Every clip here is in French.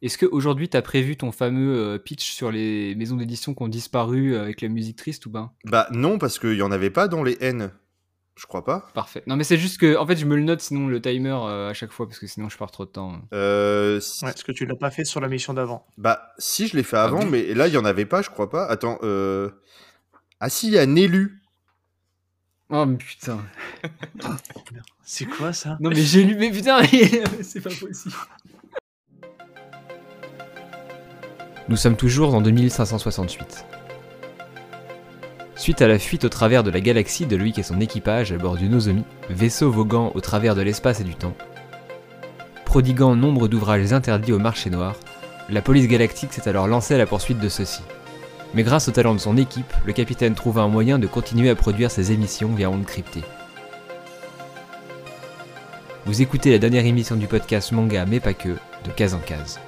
Est-ce qu'aujourd'hui, tu as prévu ton fameux euh, pitch sur les maisons d'édition qui ont disparu euh, avec la musique triste ou pas Bah non, parce qu'il y en avait pas dans les N. Je crois pas. Parfait. Non, mais c'est juste que, en fait, je me le note sinon le timer euh, à chaque fois parce que sinon je pars trop de temps. Euh, si- Ouais, parce que tu l'as pas fait sur la mission d'avant. Bah si, je l'ai fait avant, Ah mais là, il y en avait pas, je crois pas. Attends, euh... Ah si, il y a Nélu. Oh mais putain. C'est quoi ça? Non, mais j'ai lu, mais putain, c'est pas possible. Nous sommes toujours en 2568. Suite à la fuite au travers de la galaxie de Loïc et son équipage à bord du Nozomi, vaisseau voguant au travers de l'espace et du temps, prodiguant nombre d'ouvrages interdits au marché noir, la police galactique s'est alors lancée à la poursuite de ceux-ci. Mais grâce au talent de son équipe, le capitaine trouva un moyen de continuer à produire ses émissions via ondes cryptées. Vous écoutez la dernière émission du podcast Manga mais pas que, de case en case.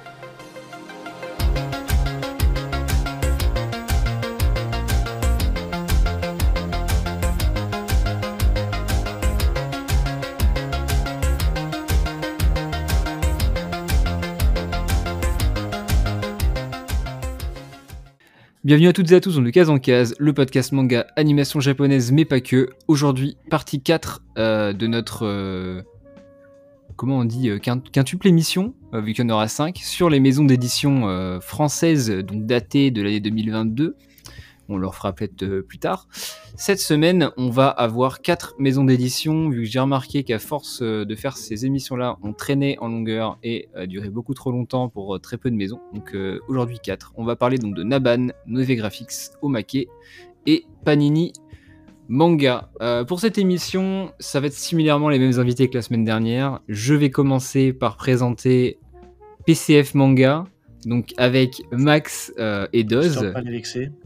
Bienvenue à toutes et à tous dans le Case en Case, le podcast manga animation japonaise mais pas que. Aujourd'hui, partie 4 euh, de notre... euh, comment on dit euh, quint- Quintuple émission, vu qu'il y en aura 5, sur les maisons d'édition françaises, donc datées de l'année 2022. On leur fera peut-être euh, plus tard. Cette semaine, on va avoir 4 maisons d'édition, vu que j'ai remarqué qu'à force euh, de faire ces émissions-là, on traînait en longueur et a duré beaucoup trop longtemps pour euh, très peu de maisons. Donc euh, aujourd'hui 4. On va parler donc de Naban, Nove Graphics, Omake et Panini Manga. Euh, pour cette émission, ça va être similairement les mêmes invités que la semaine dernière. Je vais commencer par présenter PCF Manga, donc avec Max euh, et Doz,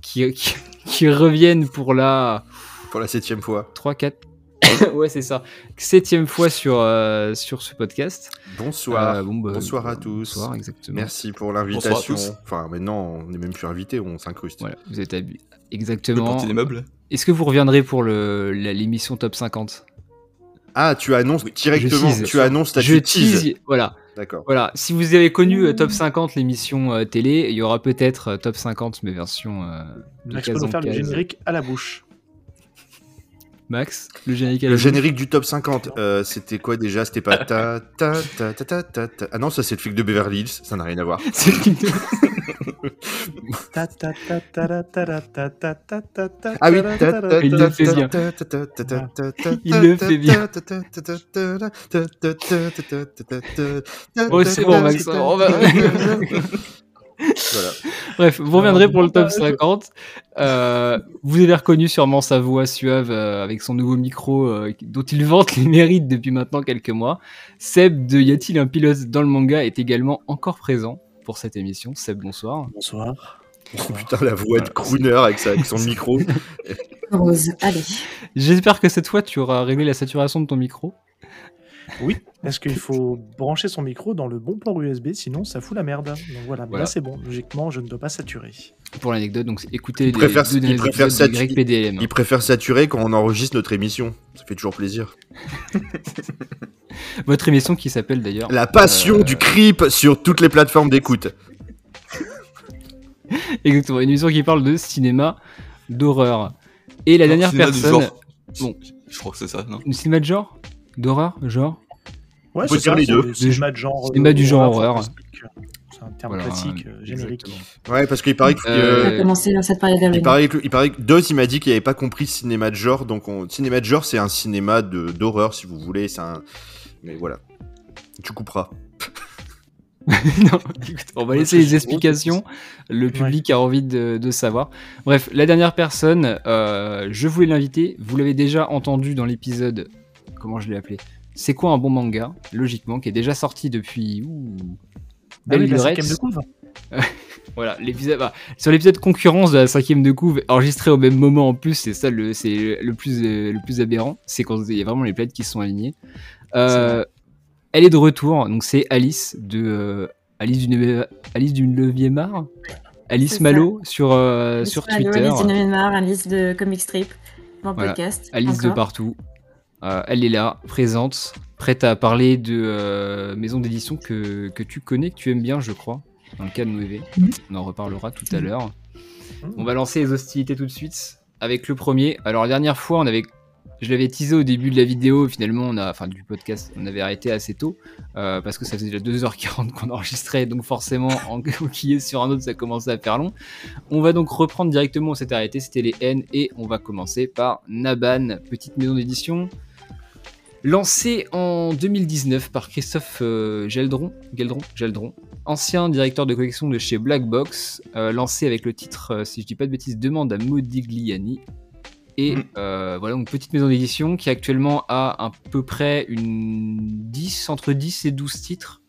qui, qui, qui reviennent pour la Pour la septième fois. 3, 4... ouais, c'est ça. Septième fois sur, euh, sur ce podcast. Bonsoir. Euh, bon, bah, Bonsoir à tous. Bonsoir, exactement. Merci pour l'invitation. Enfin, maintenant, on n'est même plus invité, on s'incruste. Voilà, vous êtes habi- Le Exactement. portier des meubles Est-ce que vous reviendrez pour le- l'émission Top 50 Ah, tu annonces directement, tease. tu annonces ta Je tease. tease, voilà. D'accord. Voilà, si vous avez connu euh, Top 50, l'émission euh, télé, il y aura peut-être euh, Top 50, mais version euh, de Max peut case nous en faire le case. générique à la bouche. Max, le générique à Le la générique du top 50, euh, c'était quoi déjà? C'était pas ta ta ta ta ta ta ta. Ah non, ça c'est le flic de Beverly Hills, ça n'a rien à voir. C'est le film de- Ah oui. Il le fait bien. Il le fait bien. Bon, c'est bon, Max. Bref, vous reviendrez pour le top 50. Euh, vous avez reconnu sûrement sa voix suave avec son nouveau micro dont il vante les mérites depuis maintenant quelques mois. Seb de Y a-t-il un pilote dans le manga est également encore présent pour cette émission. Seb, bonsoir. Bonsoir. Oh, putain, la voix de crooner avec, sa- avec son micro. Rose, allez. J'espère que cette fois tu auras réglé la saturation de ton micro. Oui, parce qu'il faut brancher son micro dans le bon port USB, sinon ça fout la merde. Donc voilà, Voilà. là c'est bon. Logiquement, je ne dois pas saturer. Pour l'anecdote, donc écoutez Il les préfère- deux il derniers préfère épisodes de satu- YPDLM. Il préfère saturer quand on enregistre notre émission. Ça fait toujours plaisir. Votre émission qui s'appelle d'ailleurs La passion Euh, du creep sur toutes les plateformes d'écoute. Exactement, une émission qui parle de cinéma d'horreur. Et la Non, dernière personne. Bon. Je crois que c'est ça, non Une cinéma de genre? D'horreur Genre? Ouais, c'est les deux. c'est- Cinéma de genre. Cinéma euh, du genre horreur, un terme Voilà, classique, euh, générique. exactement. Ouais, parce qu'il paraît que. Euh, euh, dans cette période Il paraît, que, il paraît que Doz, il m'a dit qu'il avait pas compris cinéma de genre, donc on... cinéma de genre, c'est un cinéma d'horreur, si vous voulez, c'est un... Mais voilà. Tu couperas. Non, écoute, on va laisser les explications. Le public a envie de, de savoir. Bref, la dernière personne, euh, je voulais l'inviter. Vous l'avez déjà entendu dans l'épisode. Comment je l'ai appelé? C'est quoi un bon manga Logiquement, qui est déjà sorti depuis. ouh, Ah belle oui, la lurette. cinquième de couve. Voilà, l'épisode, bah, sur l'épisode concurrence de la cinquième de couve, enregistré au même moment en plus, c'est ça le, c'est le plus, euh, le plus aberrant, c'est quand il y a vraiment les planètes qui se sont alignées. Euh, elle est de retour, donc c'est Alice de euh, Alice du Neuve- Alice du neuvième art, Alice ça. Malo sur euh, Alice sur Malo, Twitter, Alice de Neymar, Alice de Comic Strip, mon Voilà. podcast. Alice de encore. partout. Euh, elle est là, présente, prête à parler de euh, maison d'édition que, que tu connais, que tu aimes bien, je crois. dans le cas de Noévé. Mhm. On en reparlera tout à l'heure. Mhm. On va lancer les hostilités tout de suite avec le premier. Alors la dernière fois, on avait, je l'avais teasé au début de la vidéo. Finalement, on a, enfin du podcast, on avait arrêté assez tôt euh, parce que ça faisait déjà 2h40 qu'on enregistrait, donc forcément, en est sur un autre, ça commençait à faire long. On va donc reprendre directement. On s'était arrêté, c'était les N et on va commencer par Naban, petite maison d'édition. Lancée en 2019 par Christophe euh, Geldron, Geldron, ancien directeur de collection de chez Black Box, euh, lancé avec le titre, si je dis pas de bêtises, Demande à Modigliani. Et Mm. euh, voilà, une petite maison d'édition qui actuellement a à peu près une 10, entre 10 et 12 titres.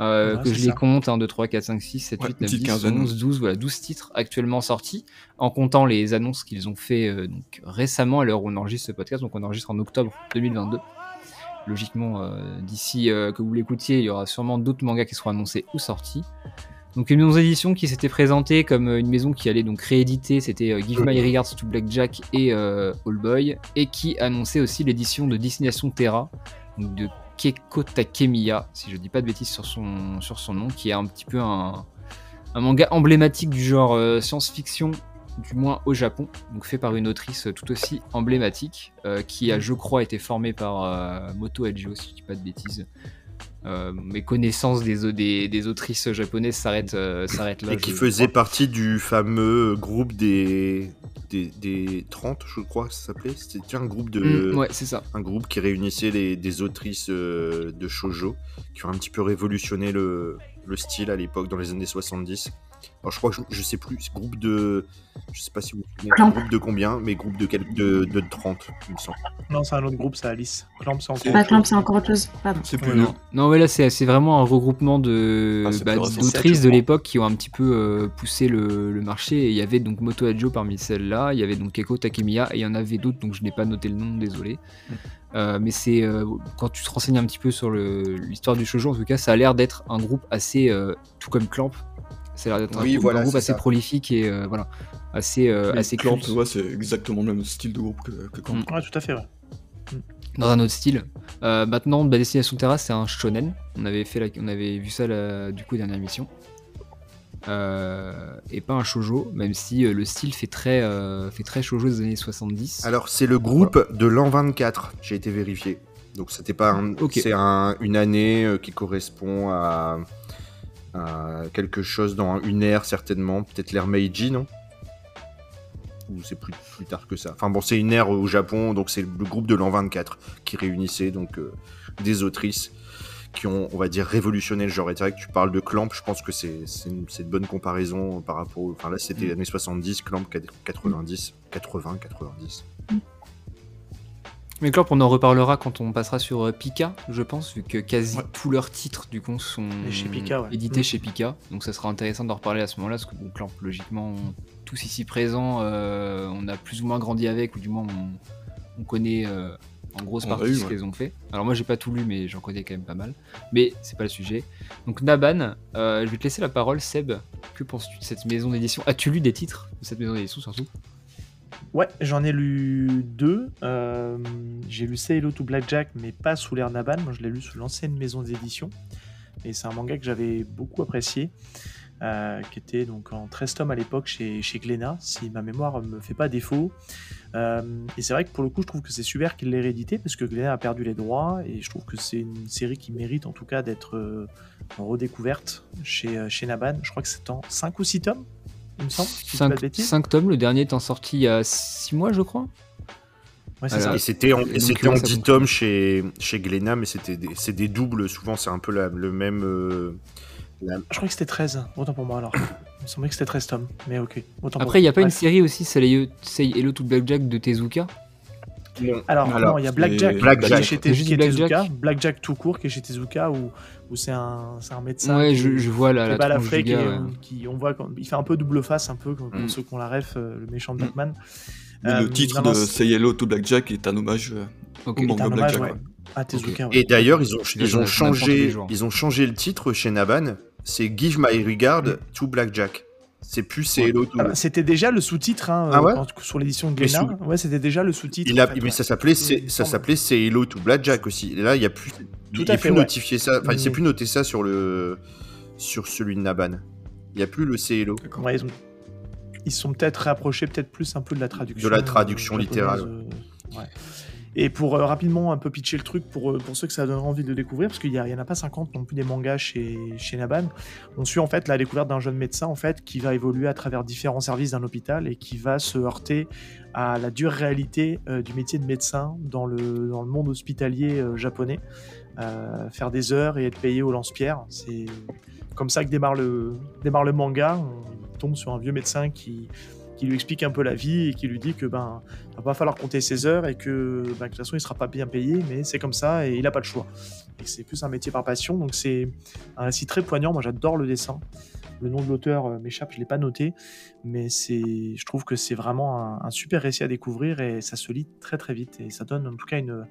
Euh, Ouais, que je les ça. compte, 1, 2, 3, 4, 5, 6, 7, Ouais, 8, 9, petite 10, quinzaine. 11, 12, voilà, 12 titres actuellement sortis, en comptant les annonces qu'ils ont fait euh, donc, récemment à l'heure où on enregistre ce podcast, donc on enregistre en octobre 2022. Logiquement, d'ici que vous l'écoutiez, il y aura sûrement d'autres mangas qui seront annoncés ou sortis. Donc une maison d'édition qui s'était présentée comme euh, une maison qui allait donc rééditer, c'était euh, Give My Regards to Blackjack et euh, All Boy, et qui annonçait aussi l'édition de Destination Terra, donc de Keiko Takemiya, si je dis pas de bêtises sur son, sur son nom, qui est un petit peu un, un manga emblématique du genre euh, science-fiction, du moins au Japon, donc fait par une autrice tout aussi emblématique, euh, qui a, je crois, été formée par euh, Moto Hajio, si je dis pas de bêtises. Euh, mes connaissances des, des, des autrices japonaises s'arrêtent euh, s'arrêtent là. Et qui faisait crois. partie du fameux groupe des, des, des 30, je crois que ça s'appelait. C'était un groupe de. Mm, ouais, c'est ça. Un groupe qui réunissait les, des autrices euh, de shoujo, qui ont un petit peu révolutionné le, le style à l'époque, dans les années 70. Alors je crois que je, je sais plus, groupe de. Je sais pas si vous vous souvenez, Clamp. groupe de combien, mais groupe de, quel- de, de 30, il me semble. Non, c'est un autre groupe, c'est Alice. Clamp, c'est encore. Pas Clamp, c'est encore autre chose. Pardon. C'est plus long. Non, ouais, là, c'est c'est vraiment un regroupement de Ah, bah, d'autrices de l'époque qui ont un petit peu euh, poussé le, le marché. Et il y avait donc Moto Hajio parmi celles-là, il y avait donc Keiko Takemiya, et il y en avait d'autres, donc je n'ai pas noté le nom, désolé. Mm. Euh, mais c'est euh, quand tu te renseignes un petit peu sur le- l'histoire du shoujo, en tout cas, ça a l'air d'être un groupe assez, euh, tout comme Clamp, ça a l'air d'être un Oui, groupe- voilà, un groupe c'est assez ça. prolifique et euh, voilà, assez, euh, assez Clamp, ouais, c'est exactement le même style de groupe que, que Clamp. Mm. Ouais, tout à fait, ouais. dans un autre style. Euh, maintenant, bah, Destination Terra, c'est un shonen. On avait, fait la- on avait vu ça la- du coup dernière émission. Euh, et pas un shoujo, même si euh, le style fait très, euh, fait très shoujo des années 70. Alors c'est le groupe de l'an 24, j'ai été vérifié. Donc c'était pas un, Ok. c'est un- une année euh, qui correspond à, à quelque chose dans une ère certainement, peut-être l'ère Meiji, non? Ou c'est plus, plus tard que ça. Enfin bon, c'est une ère au Japon, donc c'est le groupe de l'an 24 qui réunissait donc euh, des autrices qui ont, on va dire, révolutionné le genre. Et c'est vrai que tu parles de Clamp, je pense que c'est une, une bonne comparaison par rapport. Enfin là, c'était Mm. années 70, Clamp 90, 80, 90. Mais Clamp, on en reparlera quand on passera sur euh, Pika, je pense, vu que quasi Ouais. tous leurs titres du coup sont Et chez Pika, ouais. édités Mm. chez Pika. Donc ça sera intéressant d'en reparler à ce moment-là, parce que bon, Clamp, logiquement, tous ici présents, euh, on a plus ou moins grandi avec, ou du moins on, on connaît euh, en grosse On a partie eu, ce ouais. qu'ils ont fait. Alors moi j'ai pas tout lu, mais j'en connais quand même pas mal. Mais c'est pas le sujet. Donc Naban, euh, je vais te laisser la parole, Seb. Que penses-tu de cette maison d'édition? As-tu lu des titres de cette maison d'édition surtout? Ouais, j'en ai lu deux. Euh, j'ai lu Hello to Blackjack, mais pas sous l'ère Naban. Moi, je l'ai lu sous l'ancienne maison d'édition. Et c'est un manga que j'avais beaucoup apprécié, euh, qui était donc en 13 tomes à l'époque chez, chez Glénat, si ma mémoire me fait pas défaut. Euh, et c'est vrai que pour le coup, je trouve que c'est super qu'il l'ait réédité, parce que Glénat a perdu les droits, et je trouve que c'est une série qui mérite en tout cas d'être redécouverte chez, chez Naban. Je crois que c'est en 5 ou 6 tomes, il me semble. si je dis pas de 5, bêtises. tomes, le dernier étant sorti il y a 6 mois, je crois. Ouais, c'est Alors, ça. Et c'était en, Et et donc, c'était ouais, en ça 10 fonctionne. tomes chez, chez Glénat, mais c'était des, c'est des doubles. Souvent, c'est un peu la- le même. euh, Je crois que c'était 13, autant pour moi alors. Il me semblait que c'était 13 tomes, mais ok. Autant Après, il n'y a pas une série aussi, Say Hello to Blackjack de Tezuka? Alors, Alors, non, il y a Blackjack, Blackjack qui est chez, qui est Tezuka, Blackjack tout court qui est chez Tezuka, où, où c'est un, c'est un médecin Ouais, qui, je, je vois la, qui la tronche du qui, ouais. qui- on voit quand, il fait un peu double face, un peu, pour Mm. ceux qui ont la ref, euh, le méchant de Mm. Batman. Mais Euh, le titre non, non, de c'est- Say Hello to Blackjack est un hommage euh, Ok. au manga Blackjack. ouais, ouais. à Tezuka. ouais. Et d'ailleurs, ils ont, ils, ont changé, ils ont changé le titre chez Naban. C'est Give My Regard to Blackjack. C'est plus c'est Hello to. Ah bah, c'était déjà le sous-titre hein, Ah euh, ouais quand- sur l'édition de Glénat. Ouais, c'était déjà le sous-titre. En fait, mais ouais. ça s'appelait, c'est- ça s'appelait C'est Hello to Blackjack aussi. Et là, il y a plus, Tout il à fait, plus ouais. notifié ça. Enfin, il s'est Mm. plus noté ça sur le, sur celui de Naban. Il n'y a plus le C Hello. Ouais, ils, ont- ils sont peut-être rapprochés, peut-être plus un peu de la traduction. De la traduction euh, littérale. euh, ouais. Et pour euh, rapidement un peu pitcher le truc, pour, euh, pour ceux que ça donne envie de découvrir, parce qu'il n'y en a pas 50 non plus des mangas chez, chez Naban, on suit en fait la découverte d'un jeune médecin en fait qui va évoluer à travers différents services d'un hôpital et qui va se heurter à la dure réalité euh, du métier de médecin dans le, dans le monde hospitalier japonais. Faire des heures et être payé au lance-pierre. C'est comme ça que démarre le, démarre le manga. On tombe sur un vieux médecin qui, qui lui explique un peu la vie et qui lui dit que ben va pas falloir compter ses heures et que, ben, de toute façon il sera pas bien payé, mais c'est comme ça et il a pas le choix. Et c'est plus un métier par passion, donc c'est un récit très poignant. Moi j'adore le dessin. Le nom de l'auteur euh, m'échappe, je l'ai pas noté, mais c'est, je trouve que c'est vraiment un, super récit à découvrir et ça se lit très très vite et ça donne en tout cas une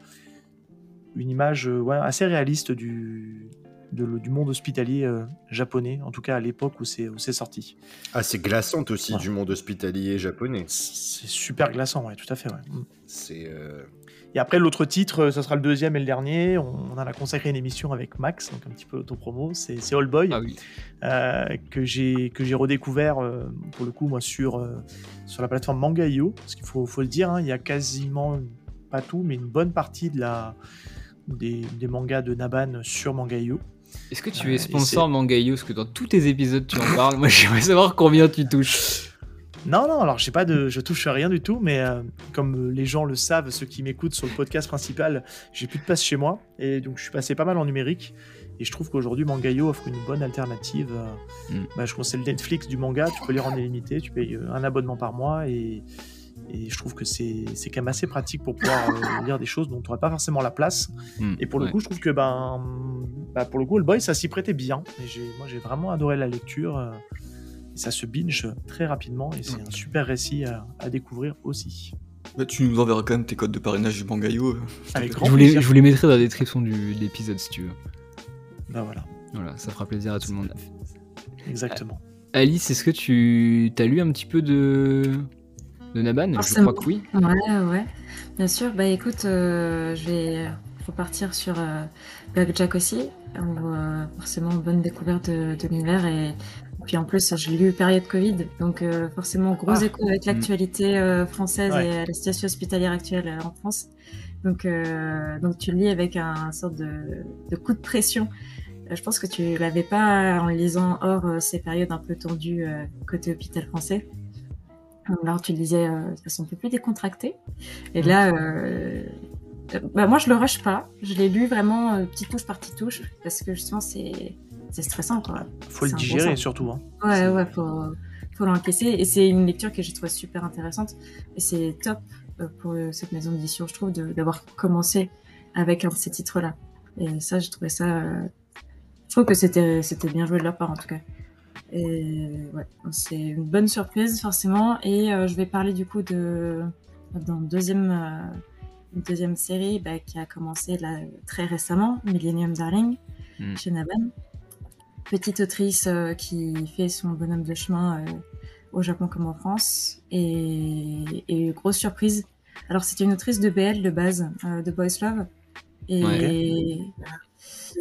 une image euh, assez réaliste du, de du monde hospitalier euh, japonais, en tout cas à l'époque où c'est où c'est sorti. Ah, c'est glaçante aussi Ouais. du monde hospitalier japonais. C'est super glaçant, ouais, tout à fait. Ouais. Mm. C'est. euh, Et après, l'autre titre, euh, ça sera le deuxième et le dernier. On, on en a consacré une émission avec Max, donc un petit peu autopromo. C'est c'est All Boy, Ah oui. euh, que j'ai que j'ai redécouvert, euh, pour le coup, moi, sur, euh, sur la plateforme Manga.io. Parce qu'il faut, faut le dire, hein, il y a quasiment, pas tout, mais une bonne partie de la, des, des mangas de Naban sur Manga.io. Est-ce que tu Euh, es sponsor Mangayo Parce que dans tous tes épisodes, tu en parles. Moi, j'aimerais savoir combien tu touches. Non, non, alors j'ai pas de, je touche à rien du tout, mais euh, comme les gens le savent, ceux qui m'écoutent sur le podcast principal, j'ai plus de place chez moi, et donc je suis passé pas mal en numérique, et je trouve qu'aujourd'hui Mangayo offre une bonne alternative. euh, Mm. bah, je c'est le Netflix du manga, tu peux lire en illimité, tu payes euh, un abonnement par mois, et, et je trouve que c'est c'est quand même assez pratique pour pouvoir euh, lire des choses dont tu n'aurais pas forcément la place. Hmm, Et pour le coup, je trouve que ben, bah, pour le coup, le boy, ça s'y prêtait bien. Et j'ai, moi, j'ai vraiment adoré la lecture. euh, et ça se binge très rapidement et c'est un super récit à, à découvrir aussi. Bah, tu nous enverras quand même tes codes de parrainage du euh, Avec grand Je vous, les, je vous les mettrai dans la description du, de l'épisode si tu veux. Ben voilà, Voilà, ça fera plaisir à tout le monde. exactement. Alice, est-ce que tu as lu un petit peu de, de Naban Je crois que oui. Ouais, ouais, bien sûr. Bah écoute, euh, je vais repartir sur euh, Blackjack aussi, où euh, forcément bonne découverte de, de l'univers et puis en plus je l'ai lu période Covid, donc euh, forcément gros Ah. écho avec l'actualité euh, française Ouais. et la situation hospitalière actuelle en France. Donc, euh, donc tu le lis avec un sorte de, de coup de pression. Je pense que tu l'avais pas en lisant hors euh, ces périodes un peu tendues euh, côté hôpital français. Alors tu le lisais euh, façon un peu plus décontractée. Et là, euh, bah, moi je le rush pas. Je l'ai lu vraiment euh, petite touche par petite touche parce que justement c'est c'est stressant quoi. Faut le digérer surtout. Hein. Ouais ouais faut faut l'encaisser et c'est une lecture que j'ai trouvée super intéressante et c'est top euh, pour euh, cette maison d'édition je trouve d'avoir commencé avec un de ces titres là. Et ça j'ai trouvé ça je trouve que c'était c'était bien joué de leur part en tout cas. Et ouais, c'est une bonne surprise forcément. Et euh, je vais parler du coup de dans deuxième euh, une deuxième série bah, qui a commencé là très récemment, Millennium Darling Mm. chez Naban. Petite autrice euh, qui fait son bonhomme de chemin euh, au Japon comme en France. Et, et grosse surprise. Alors c'était une autrice de BL de base, euh, de Boys Love. Et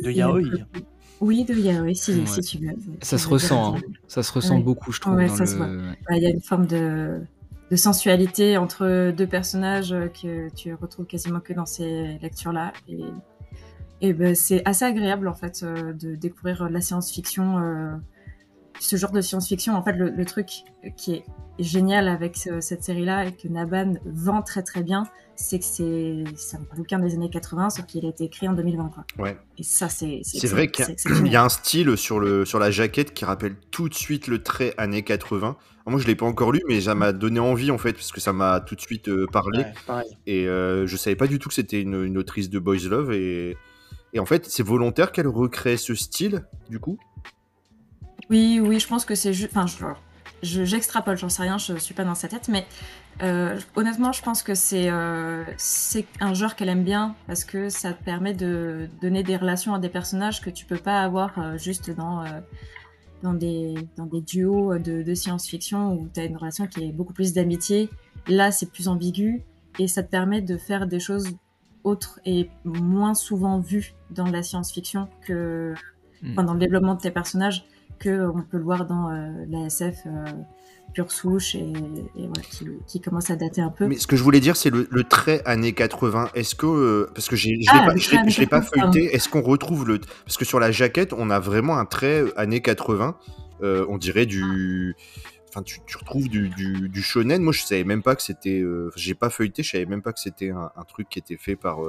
De et- yaoi. Oui, de yaoi, si, Ouais. si tu veux. Ça se ressent, hein. ça se ressent Ouais. beaucoup, je trouve. Ouais, dans ça le... se voit. Il y a une forme de, de sensualité entre deux personnages euh, que tu retrouves quasiment que dans ces lectures-là. Et, et ben, c'est assez agréable en fait euh, de découvrir la science-fiction, euh, ce genre de science-fiction. En fait, le, le truc qui est génial avec ce- cette série-là et que Naban vend très très bien, c'est que c'est c'est un bouquin des années 80, sauf qu'il a été écrit en 2020. Quoi. Ouais. Et ça, c'est C'est vrai qu'il y a- y un style sur, le, sur la jaquette qui rappelle tout de suite le trait années 80. Alors, Moi, je l'ai pas encore lu, mais ça m'a donné envie en fait, parce que ça m'a tout de suite euh, parlé. Ouais. Et euh, je savais pas du tout que c'était une, une autrice de Boys Love. Et, et en fait, c'est volontaire qu'elle recrée ce style, du coup? Oui, oui, je pense que c'est juste. Enfin, je- je- j'extrapole, j'en sais rien, je suis pas dans sa tête, mais euh, honnêtement, je pense que c'est euh, un genre qu'elle aime bien parce que ça te permet de donner des relations à des personnages que tu peux pas avoir euh, juste dans, euh, dans, des, dans des duos de, de science-fiction où tu as une relation qui est beaucoup plus d'amitié. Là, c'est plus ambigu et ça te permet de faire des choses autres et moins souvent vues dans la science-fiction que Mm. enfin, dans le développement de tes personnages que on peut le voir dans euh, la SF euh, pure souche et, qui, qui commence à dater un peu. Mais ce que je voulais dire, c'est le, le trait années 80. Est-ce que. euh, parce que je Ah, l'ai pas, l'ai pas années 80, feuilleté. Est-ce qu'on retrouve le. Parce que sur la jaquette, on a vraiment un trait années 80. Euh, on dirait du. Enfin, tu, tu retrouves du, du, du shonen. Moi, je savais même pas que c'était. euh, J'ai pas feuilleté, je savais même pas que c'était un, un truc qui était fait par,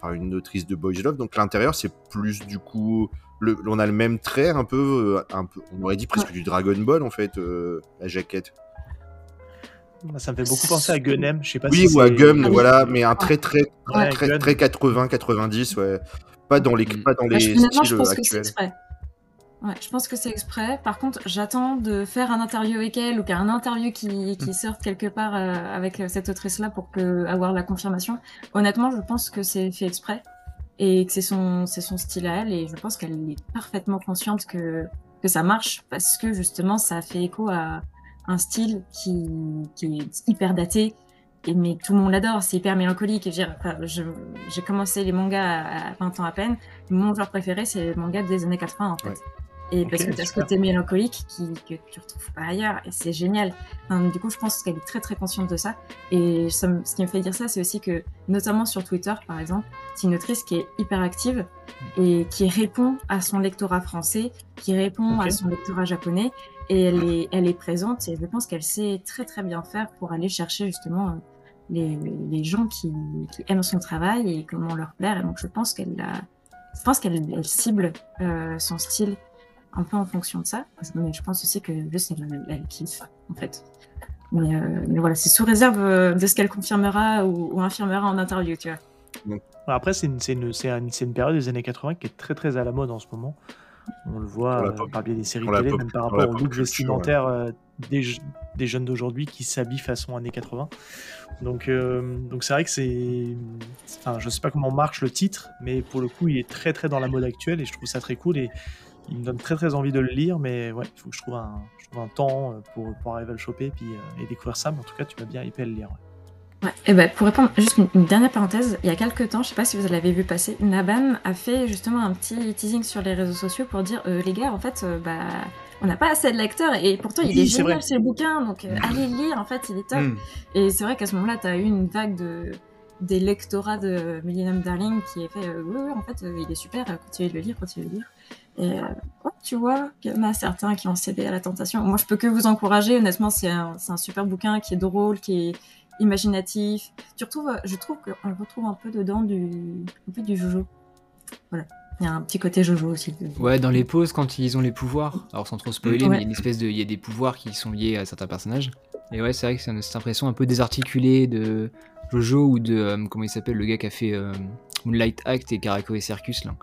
par une autrice de Boys Love. Donc, l'intérieur, c'est plus du coup. Le, on a le même trait, un peu, euh, un peu. On aurait dit presque du Dragon Ball, en fait, euh, la jaquette. Ça me fait beaucoup penser à Gunem. Je sais pas Oui, si ou à Gum, Ah oui. voilà, mais un très très Ouais, très, Gun. très 80, 90, ouais. Pas dans les, Mm. pas dans Bah, les je styles pense que c'est actuels. Ouais, je pense que c'est exprès. Par contre, j'attends de faire un interview avec elle ou qu'il y a un interview qui, Mm. qui sorte quelque part euh, avec cette autrice-là pour que, avoir la confirmation. Honnêtement, je pense que c'est fait exprès et que c'est son, c'est son style à elle et je pense qu'elle est parfaitement consciente que, que ça marche parce que justement, ça fait écho à un style qui, qui est hyper daté. Et, mais tout le monde l'adore, c'est hyper mélancolique. Et je veux dire, enfin, je- J'ai commencé les mangas à, à 20 ans à peine. Mon genre préféré, c'est les mangas des années 80 en fait. Ouais. Et parce que tu as ce côté mélancolique qui, que tu retrouves pas ailleurs. Et c'est génial. Enfin, du coup, je pense qu'elle est très très consciente de ça. Et ça ce qui me fait dire ça, c'est aussi que, notamment sur Twitter par exemple, c'est une autrice qui est hyper active et qui répond à son lectorat français, qui répond à son lectorat japonais. Et elle est, elle est présente et je pense qu'elle sait très très bien faire pour aller chercher justement les, les gens qui, qui aiment son travail et comment leur plaire. Et donc je pense qu'elle je pense qu'elle elle cible euh, son style un peu en fonction de ça. Mais je pense aussi que juste elle, elle kiffe en fait. Mais, euh, mais voilà, c'est sous réserve euh, de ce qu'elle confirmera ou, ou infirmera en interview, tu vois. Bon, Après, c'est une, c'est une, c'est un- c'est une période des années 80 qui est très très à la mode en ce moment. On le voit euh, par le biais des séries télé, même par rapport au look vestimentaire euh, des jeunes d'aujourd'hui qui s'habillent façon années 80. Donc euh, donc c'est vrai que c'est... Enfin, je sais pas comment marche le titre, mais pour le coup, il est très très dans la mode actuelle et je trouve ça très cool et il me donne très très envie de le lire, mais ouais, il faut que je trouve un, je trouve un temps euh, pour, pour arriver à le choper puis, euh, et découvrir ça. Mais en tout cas, tu m'as bien hypé à le lire. ouais. Ouais. Et ben pour répondre, juste une, une dernière parenthèse, il y a quelques temps, je sais pas si vous l'avez vu passer, Naban a fait justement un petit teasing sur les réseaux sociaux pour dire euh, les gars, en fait, euh, bah, on n'a pas assez de lecteurs et pourtant il Oui, est génial ce bouquin, donc euh, allez le lire, en fait, il est top. Mm. Et c'est vrai qu'à ce moment-là, tu as eu une vague de des lectorats de Millennium Darling qui est fait euh, oui, oui, en fait, euh, il est super, continuez de le lire, continuez de le lire. Et euh, tu vois, il y en a certains qui ont cédé à la tentation. Moi, je peux que vous encourager. Honnêtement, c'est un, super bouquin qui est drôle, qui est imaginatif. Tu retrouves, je trouve qu'on retrouve un peu dedans du, un peu du Jojo. Voilà. Il y a un petit côté Jojo aussi. Ouais, dans les pauses, quand ils ont les pouvoirs, alors sans trop spoiler, Ouais. mais il y a une espèce de, il y a des pouvoirs qui sont liés à certains personnages. Et ouais, c'est vrai que c'est cette impression un peu désarticulée de Jojo ou de euh, comment il s'appelle le gars qui a fait euh, Moonlight Act et Karako et Circus là.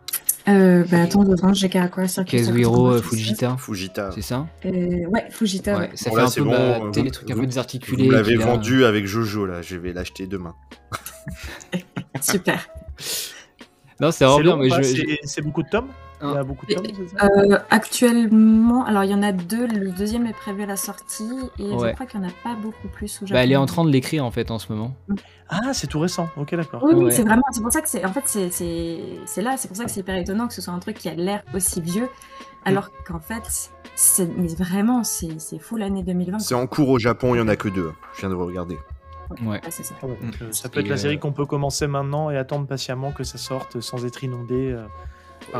Euh, bah attends, secondes, j'ai qu'à quoi Circus Kazuhiro euh, Fujita, Fujita. c'est ça Euh, ouais, Fujita. Ouais, ça Bon, fait là, un peu bon, bah, euh, tu sais, les vous- trucs un vous- peu désarticulés. Vous l'avez a- vendu avec Jojo, là. Je vais l'acheter demain. Super. Non, c'est vraiment bien. long, mais bah, je- c'est je- c'est beaucoup de tomes? Il y a Un. beaucoup de ça? Euh, actuellement, alors il y en a deux. Le deuxième est prévu à la sortie et Ouais. je crois qu'il n'y en a pas beaucoup plus au Japon. Bah, elle est en train de l'écrire en fait en ce moment. Ah, c'est tout récent. Ok, d'accord. Oui, Ouais. c'est vraiment. C'est pour ça que c'est. En fait, c'est- là. C'est pour ça que c'est hyper étonnant que ce soit un truc qui a l'air aussi vieux, alors qu'en fait, c'est vraiment c'est c'est full l'année 2020. C'est en cours au Japon, il y en a que deux. Je viens de regarder. Ouais. Ça. Ah donc, Mm. euh, ça peut Et, être la euh, série qu'on peut commencer maintenant et attendre patiemment que ça sorte sans être inondé.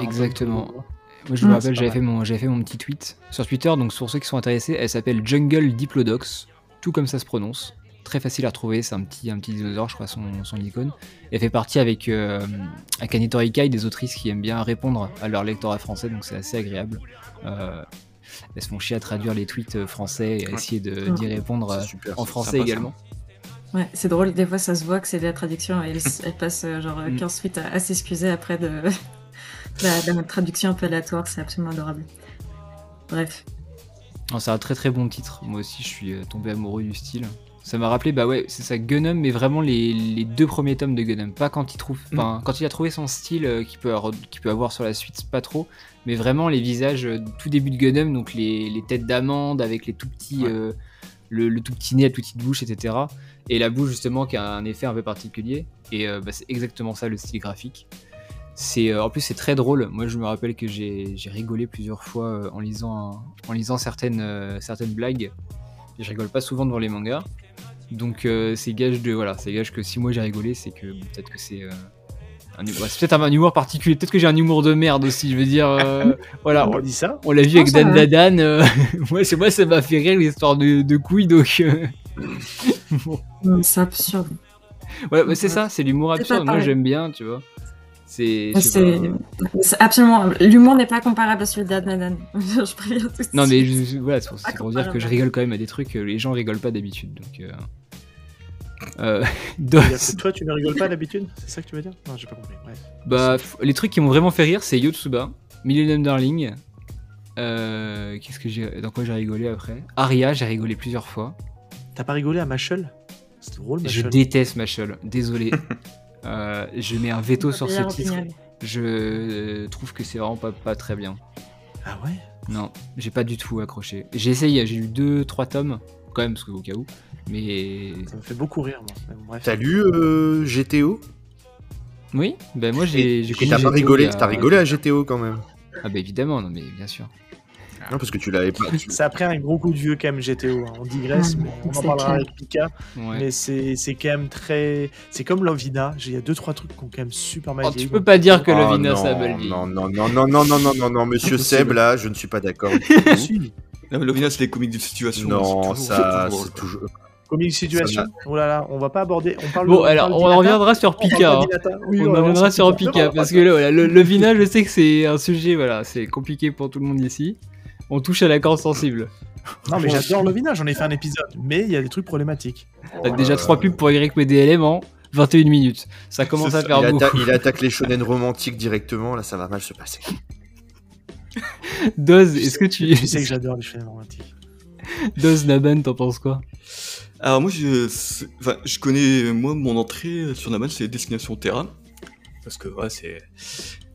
Exactement. Moi, je Mm. me C'est rappelle, j'avais fait, mon, j'avais fait mon petit tweet sur Twitter. Donc, pour ceux qui sont intéressés, elle s'appelle Jungle Diplodox, tout comme ça se prononce. Très facile à retrouver, c'est un petit, un petit dinosaure, je crois, son, son icône. Elle fait partie avec euh, Akane Torikai, des autrices qui aiment bien répondre à leur lectorat français, donc c'est assez agréable. Euh, elles se font chier à traduire les tweets euh, français et à essayer de- Mm. d'y répondre euh, super. en ça. français également. Ouais, c'est drôle. Des fois, ça se voit que c'est de la traduction et elle, elle passe euh, genre Mm. 15 suites à, à s'excuser après de la, de la traduction un peu aléatoire. C'est absolument adorable. Bref. C'est un très très bon titre. Moi aussi, je suis euh, tombé amoureux du style. Ça m'a rappelé, bah ouais, c'est ça, Gunnum, mais vraiment les, les deux premiers tomes de Gunnum. Pas quand il trouve, enfin, quand il a trouvé son style euh, qu'il peut, avoir- qu'il peut avoir sur la suite, pas trop. Mais vraiment les visages, euh, tout début de Gunnum, donc les, les têtes d'amande avec les tout petits, Ouais. euh, le, le tout petit nez, la toute petite bouche, etc. Et la bouche justement qui a un effet un peu particulier. Et bah, c'est exactement ça le style graphique. C'est euh, en plus c'est très drôle. Moi je me rappelle que j'ai rigolé plusieurs fois euh, en lisant en lisant certaines euh, certaines blagues. Et je rigole pas souvent devant les mangas. Donc euh, c'est gage de voilà, c'est gage que si moi j'ai rigolé, c'est que bon, peut-être que c'est euh, c'est peut-être un, un humour particulier. Peut-être que j'ai un humour de merde aussi. Je veux dire, euh, voilà, On dit ça on l'a vu avec ça Dan. Dadan. euh, moi c'est moi ça m'a fait rire l'histoire de, de couilles donc. euh, bon. C'est absurde. Ouais, ouais, c'est ça, c'est l'humour absurde. Moi j'aime bien, tu vois. C'est. je absolument. L'humour n'est pas comparable à celui d'Adnadan. je préviens tout de Non mais je- voilà, c'est pour, dire que je rigole quand même à des trucs que les gens rigolent pas d'habitude. Donc. Euh... Euh, Toi, tu ne rigoles pas d'habitude C'est ça que tu veux dire? Non, j'ai pas compris. Bref. Bah, f- les trucs qui m'ont vraiment fait rire, c'est Yotsuba, Millennium Darling. Euh, Qu'est-ce que j'ai, dans quoi j'ai rigolé après? Aria, j'ai rigolé plusieurs fois. T'as pas rigolé à Machel C'est drôle, Je Machel. déteste Machel, désolé. Euh, je mets un veto sur ce titre. opinion. Je trouve que c'est vraiment pas, pas très bien. Ah ouais? Non, j'ai pas du tout accroché. J'ai essayé, j'ai lu 2-3 tomes, quand même, parce que au cas où. Mais. Ça me fait beaucoup rire, moi. T'as lu euh, GTO Oui, ben moi j'ai. t'as pas GTO rigolé, a- t'as rigolé à GTO quand même. Ah bah évidemment, non mais bien sûr. Non, parce que tu l'avais pas. tu- Ça a pris un gros coup de vieux quand même GTO. hein. On digresse, Ah, mais on en parlera clair. avec Pika. Ouais. Mais c'est c'est quand même très. C'est comme Lovina. Il y a deux trois trucs qui ont quand même super mal Oh, tu peux pas dire que Oh, Lovina non, ça a mal vieilli. Non, non, non, non, non, non, non, non, non, monsieur. Seb, là, je ne suis pas d'accord. Non, mais Lovina, c'est les comiques de situation. non, toujours- ça, c'est toujours. Comique situation. Ça Oh là là, on va pas aborder. On parle Bon, on alors on reviendra sur Pika. hein. Oui, On en reviendra sur Pika parce que là, voilà, le, le Vina, je sais que c'est un sujet, voilà, c'est compliqué pour tout le monde ici. On touche à la corde sensible. Non, mais j'adore Lovina, j'en ai fait un épisode. Mais il y a des trucs problématiques. T'as déjà trois pubs pour YPDLM en 21 minutes. Ça commence à ça, faire Il, beaucoup. atta- il attaque les shonen romantiques directement, là, ça va mal se passer. Doz, est-ce que tu. Tu sais que j'adore les chaînes romantiques. Doz Naban, t'en penses quoi? Alors moi, je, c'est- enfin, je connais, moi, mon entrée sur Naban, c'est Destination Terra. Parce que ouais, c'est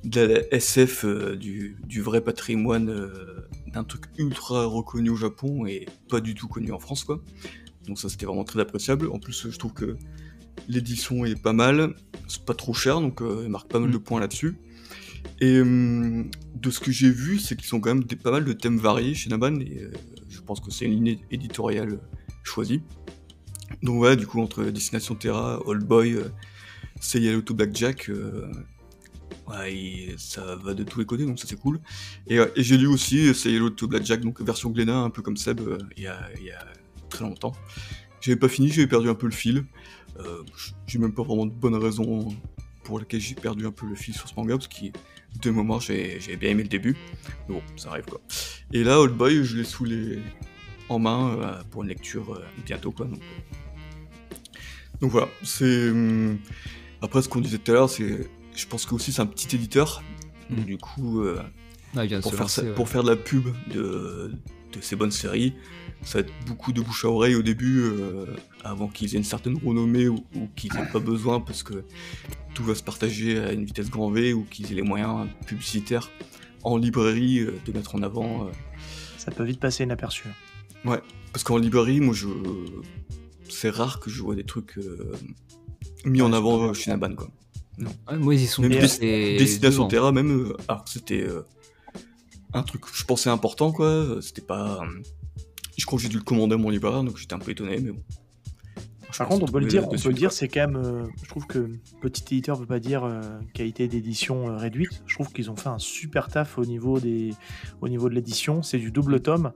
de la SF euh, du, du vrai patrimoine euh, d'un truc ultra reconnu au Japon et pas du tout connu en France, quoi. Donc ça, c'était vraiment très appréciable. En plus, je trouve que l'édition est pas mal, c'est pas trop cher, donc euh, il marque pas mal de points là-dessus. Et hum, de ce que j'ai vu, c'est qu'ils ont quand même des, pas mal de thèmes variés chez Naban, et euh, je pense que c'est une ligne éditoriale choisie. Donc ouais, du coup, entre Destination Terra, Old Boy, euh, Say to Blackjack, euh, ça va de tous les côtés, donc ça c'est cool. Et, euh, j'ai lu aussi Hello to Blackjack, donc version Glénat, un peu comme Seb, euh, il y, a, très longtemps. J'avais pas fini, j'avais perdu un peu le fil. Euh, j'ai même pas vraiment de bonne raison pour laquelle j'ai perdu un peu le fil sur ce manga, parce que de moment j'ai j'ai bien aimé le début. Mais bon, ça arrive quoi. Et là, Old Boy, je l'ai sous les... en main pour une lecture bientôt quoi. Donc, donc voilà, c'est. hum, Après, ce qu'on disait tout à l'heure, c'est. Je pense que aussi c'est un petit éditeur. Donc, Mm. du coup, euh, Ah, pour, faire lancer, ça- ouais. pour faire de la pub de, de ces bonnes séries, ça va être beaucoup de bouche à oreille au début, euh, avant qu'ils aient une certaine renommée ou, ou qu'ils n'aient pas besoin parce que tout va se partager à une vitesse grand V ou qu'ils aient les moyens publicitaires en librairie euh, de mettre en avant. euh. Ça peut vite passer inaperçu. parce qu'en librairie, moi, je c'est rare que je vois des trucs euh, mis en Ouais, avant chez Naban, quoi. Ouais, moi, ils y sont Même bien, Des- Destination. Terra, même, euh, alors que c'était euh, un truc que je pensais important, quoi. C'était pas. euh, je crois que j'ai dû le commander à mon libraire, donc j'étais un peu étonné, mais bon. Par contre, on peut le dire, on peut le dire, c'est quand même. euh, je trouve que petit éditeur veut pas dire euh, qualité d'édition euh, réduite. Je trouve qu'ils ont fait un super taf au niveau des, au niveau de l'édition. C'est du double tome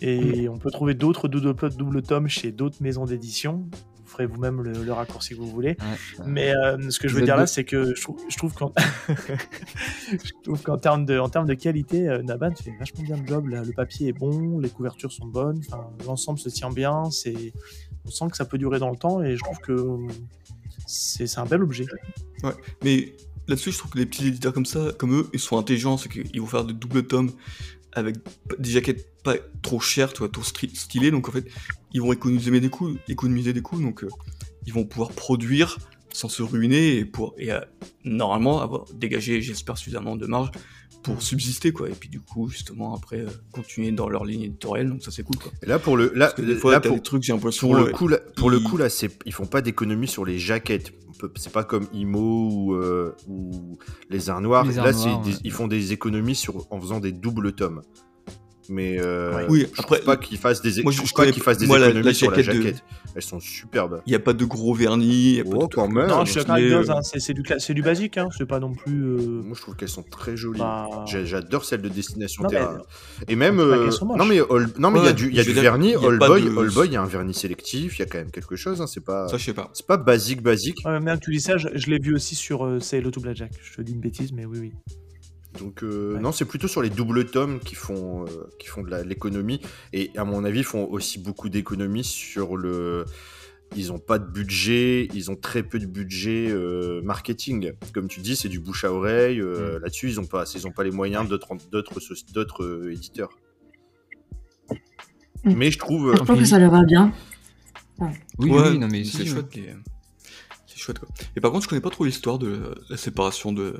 et on peut trouver d'autres double, double tomes chez d'autres maisons d'édition. Ferez vous-même le, le raccourci que vous voulez. Ouais, ouais. Mais euh, ce que je veux dire là, c'est que je trouve, je trouve qu'en termes de, en termes de qualité, euh, Naban fait vachement bien le job. là. Le papier est bon, les couvertures sont bonnes, l'ensemble se tient bien. On sent que ça peut durer dans le temps et je trouve que c'est, un bel objet. Mais là-dessus, je trouve que les petits éditeurs comme ça, comme eux, ils sont intelligents, c'est qu'ils vont faire de double tomes avec des jaquettes pas trop chères, tu vois, trop stylées, donc en fait, ils vont économiser des coûts, économiser des coûts, donc euh, ils vont pouvoir produire sans se ruiner et pour et euh, normalement avoir dégagé, j'espère, suffisamment de marge pour subsister, quoi. Et puis du coup, justement, après, euh, continuer dans leur ligne éditoriale, donc ça c'est cool, quoi. Et là, pour le, là, Parce que des fois, là, pour, des trucs, j'ai l'impression. pour le ouais, coup, là, pour le ils- coup, là, c'est, ils font pas d'économie sur les jaquettes. C'est pas comme Imo ou, euh, ou les Arts Noirs. Les Arts là, Noirs, des- ils font des économies sur, en faisant des doubles tomes. Mais euh, Oui, je après, pas qu'ils fassent des, moi, je je- pas qu'ils fassent des moi, la- économies la sur la jaquette de-. Elles sont superbes. Il n'y a pas de gros vernis. y a pas Oh, de quand même. Non, mais, Goz, euh, hein, c'est c'est du, cla- c'est du basique, hein, c'est pas non plus. euh, Moi, je trouve qu'elles sont très jolies. bah, J'adore celle de Destination Non, mais- Terra. Et même, c'est euh, non mais, All- non mais il y a Ouais, du, y a du dire, vernis. il y a All Boy, de- All Boy, il y a un vernis sélectif. Il y a quand même quelque chose. Hein, c'est pas, Ça, je sais pas. c'est pas basique, basique. Ouais, que tu dis ça, je, l'ai vu aussi sur euh, Sailor to Blackjack. Je te dis une bêtise, mais oui, oui. Donc euh, Ouais. non, c'est plutôt sur les doubles tomes qui font, euh, qui font de l'économie. Et à mon avis, ils font aussi beaucoup d'économies sur le. Ils ont pas de budget, ils ont très peu de budget euh, marketing. Comme tu dis, c'est du bouche à oreille. euh, Là-dessus, ils ont pas, ils ont pas les moyens d'autres, euh, éditeurs. Mm. Mais je trouve. Je trouve que ça leur va bien. Oui, Ouais, oui, non, mais c'est chouette. les- C'est chouette, quoi. Et par contre, je connais pas trop l'histoire de la séparation de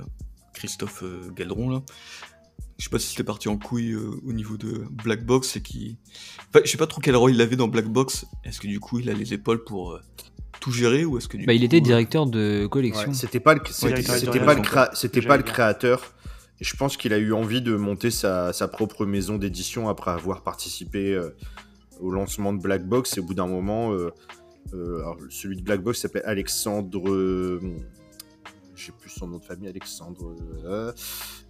Christophe euh, Galdron, là. Je sais pas si c'était parti en couille euh, au niveau de Black Box et qui. Enfin, je sais pas trop quel rôle il avait dans Black Box. Est-ce que du coup, il a les épaules pour euh, tout gérer ou est-ce que du Bah, il était directeur de collection. Ouais, c'était pas le, c'était, pas le, créa- c'était pas le créateur. Et je pense qu'il a eu envie de monter sa, sa propre maison d'édition après avoir participé euh, au lancement de Black Box. Et au bout d'un moment, euh, euh, alors, celui de Black Box s'appelait Alexandre. Euh, sais plus son nom de famille, Alexandre. euh,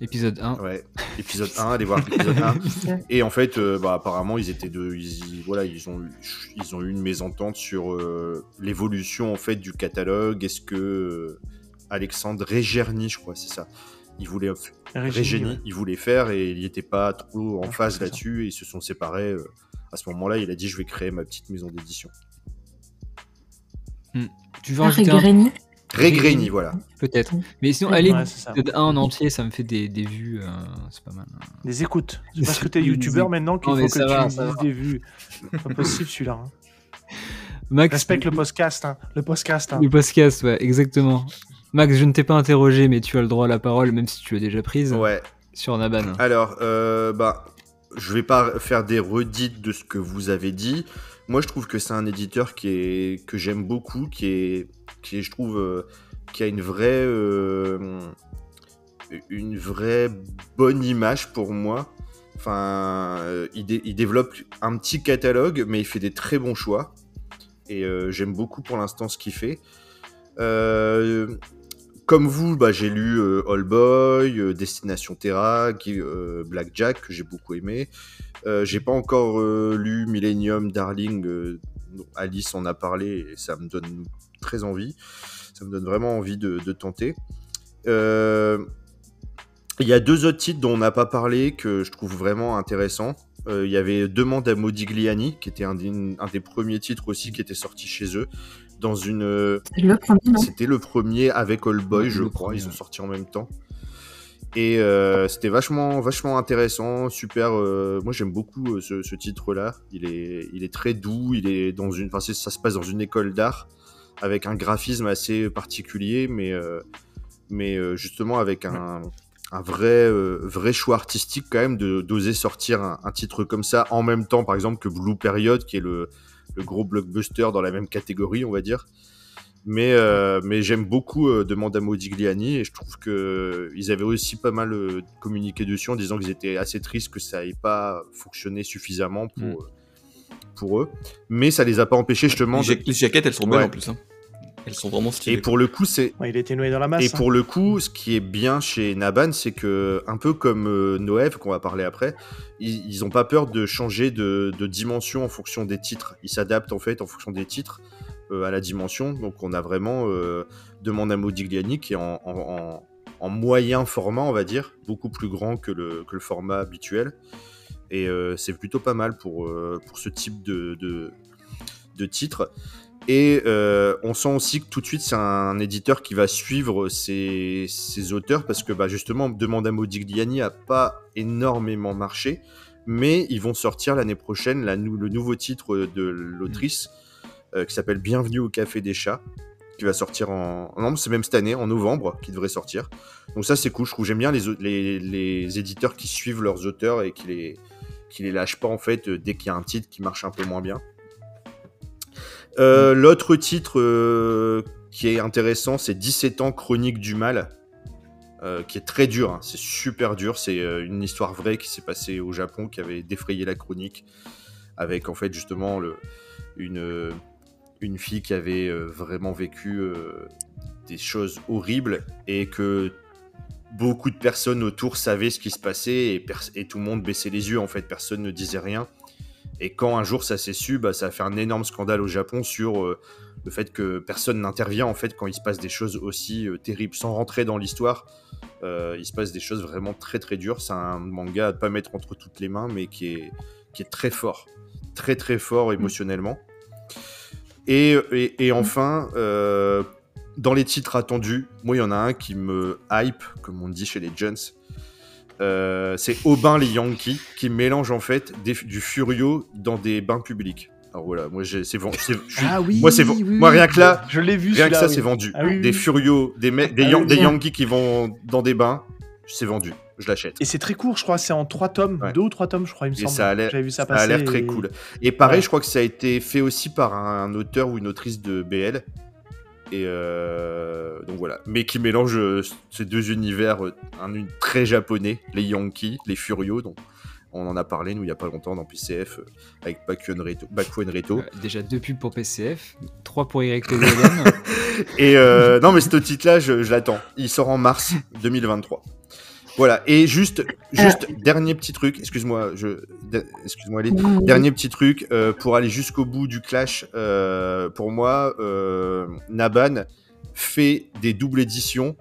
Épisode 1. ouais, épisode 1, allez voir épisode 1. Et en fait, euh, bah, apparemment, ils étaient deux. Ils, voilà, ils ont, eu- ils ont eu une mésentente sur euh, l'évolution en fait du catalogue. Est-ce que euh, Alexandre Régerny, je crois, c'est ça. Il voulait Régénie, ouais. il voulait faire et il n'était pas trop en Ouais, phase là-dessus et ils se sont séparés. euh, à ce moment-là, il a dit je vais créer ma petite maison d'édition. Tu veux en rajouter un Régreni. Régreni, voilà. Peut-être. Mais sinon, allez, Ouais, 1 en entier, ça me fait des, des vues. euh, c'est pas mal. Des écoutes. C'est parce que t'es youtubeur maintenant qu'il faut que tu va, ça des vues. C'est pas possible celui-là. hein. Max, Respecte le podcast. Hein. Le podcast. Hein. le podcast, ouais, exactement. Max, je ne t'ai pas interrogé, mais tu as le droit à la parole, même si tu l'as déjà prise, Ouais. sur Naban. Alors, euh, bah, je vais pas faire des redites de ce que vous avez dit. Moi, je trouve que c'est un éditeur qui est que j'aime beaucoup, qui est, qui je trouve, euh, qui a une vraie, euh, une vraie bonne image pour moi. Enfin, euh, il, dé- il développe un petit catalogue, mais il fait des très bons choix. Et j'aime beaucoup pour l'instant ce qu'il fait. Comme vous, bah, j'ai lu All Boy, Destination Terra, Blackjack, que j'ai beaucoup aimé. Euh, j'ai pas encore euh, lu Millennium Darling, euh, Alice en a parlé, et ça me donne très envie. Ça me donne vraiment envie de, de tenter. Euh, Il y a deux autres titres dont on n'a pas parlé que je trouve vraiment intéressants. Euh, Il y avait Demande à Modigliani, qui était un des, un des premiers titres aussi qui était sorti chez eux, dans une, le premier, c'était le premier avec All Boy, je crois. premier, Ils sont ouais. sortis en même temps. Et euh, c'était vachement, vachement intéressant, super. euh, moi, j'aime beaucoup euh, ce, titre-là. Il est, il est très doux. Il est dans une, enfin, ça se passe dans une école d'art avec un graphisme assez particulier, mais, mais justement avec un, vrai, vrai choix artistique quand même de d'oser sortir un, titre comme ça en même temps, par exemple que Blue Period, qui est le gros blockbuster dans la même catégorie, on va dire. Mais, euh, mais j'aime beaucoup euh, Demande à Modigliani et je trouve que euh, ils avaient aussi pas mal euh, communiqué dessus en disant qu'ils étaient assez tristes que ça n'ait pas fonctionné suffisamment pour, Mm. euh, pour eux. Mais ça les a pas empêchés justement. Les, de- les jaquettes, elles sont belles Ouais. en plus. hein. Elles sont vraiment Et stylées. pour le coup, c'est Ouais, il été noyé dans la masse. et hein. pour le coup, ce qui est bien chez Naban, c'est que, un peu comme euh, Noëv, qu'on va parler après, ils, ils ont pas peur de changer de, de dimension en fonction des titres. Ils s'adaptent en fait en fonction des titres à la dimension. Donc on a vraiment euh, Demande à Modigliani qui est en, en- en- en moyen format, on va dire, beaucoup plus grand que le, format habituel. Et euh, c'est plutôt pas mal pour, euh, pour ce type de, titre. Et euh, on sent aussi que tout de suite, c'est un éditeur qui va suivre ses, auteurs parce que bah, justement, Demande à Modigliani a pas énormément marché, mais ils vont sortir l'année prochaine le nouveau titre de l'autrice euh, qui s'appelle Bienvenue au Café des Chats. qui va sortir en. Non, c'est même cette année, en novembre, qui devrait sortir. Donc ça, c'est cool. Je trouve j'aime bien les, les, éditeurs qui suivent leurs auteurs et qui les, les lâchent pas en fait euh, dès qu'il y a un titre qui marche un peu moins bien. Euh, L'autre titre euh, qui est intéressant, c'est 17 ans Chronique du Mal, euh, qui est très dur. hein. C'est super dur. C'est euh, une histoire vraie qui s'est passée au Japon, qui avait défrayé la chronique, avec en fait justement le, une, euh, une fille qui avait euh, vraiment vécu euh, des choses horribles et que beaucoup de personnes autour savaient ce qui se passait et, tout le monde baissait les yeux en fait, personne ne disait rien. Et quand un jour ça s'est su, bah, ça a fait un énorme scandale au Japon sur euh, le fait que personne n'intervient en fait quand il se passe des choses aussi euh, terribles. Sans rentrer dans l'histoire, euh, il se passe des choses vraiment très très dures. C'est un manga à ne pas mettre entre toutes les mains, mais qui est, qui est très fort. Très très fort émotionnellement. Et, et, et enfin, euh, dans les titres attendus, moi il y en a un qui me hype, comme on dit chez les Jones. Euh, c'est Aubin les Yankees qui mélange en fait des- du Furio dans des bains publics. Alors voilà, moi j'ai- c'est vendu. Ah oui. moi, c'est oui, moi, rien que là, Je l'ai vu. Rien que ça, oui. c'est vendu. Ah oui, des oui. Furios, des, me- des, Ah Yan- des. Yankees qui vont dans des bains, c'est vendu. Je l'achète. Et c'est très court, je crois. C'est en trois tomes, Ouais. deux ou trois tomes, je crois. Il me Et semble. ça a l'air- J'avais vu ça Ça passer. a l'air très et- cool. Et pareil, Ouais. je crois que ça a été fait aussi par un auteur ou une autrice de BL. Et euh, donc voilà. Mais qui mélange euh, ces deux univers, euh, un très japonais, les Yankees, les Furios. Donc on en a parlé, nous, il n'y a pas longtemps dans PCF, avec Bakuan Reto. Euh, déjà deux pubs pour PCF, trois pour Eric Togolan. Et euh, non, mais ce titre-là, je, je l'attends. Il sort en mars 2023. Voilà. Et juste, juste dernier petit truc. Excuse-moi, je, excuse-moi, Ali. Dernier petit truc euh, pour aller jusqu'au bout du clash. euh, pour moi, euh, Naban fait des doubles éditions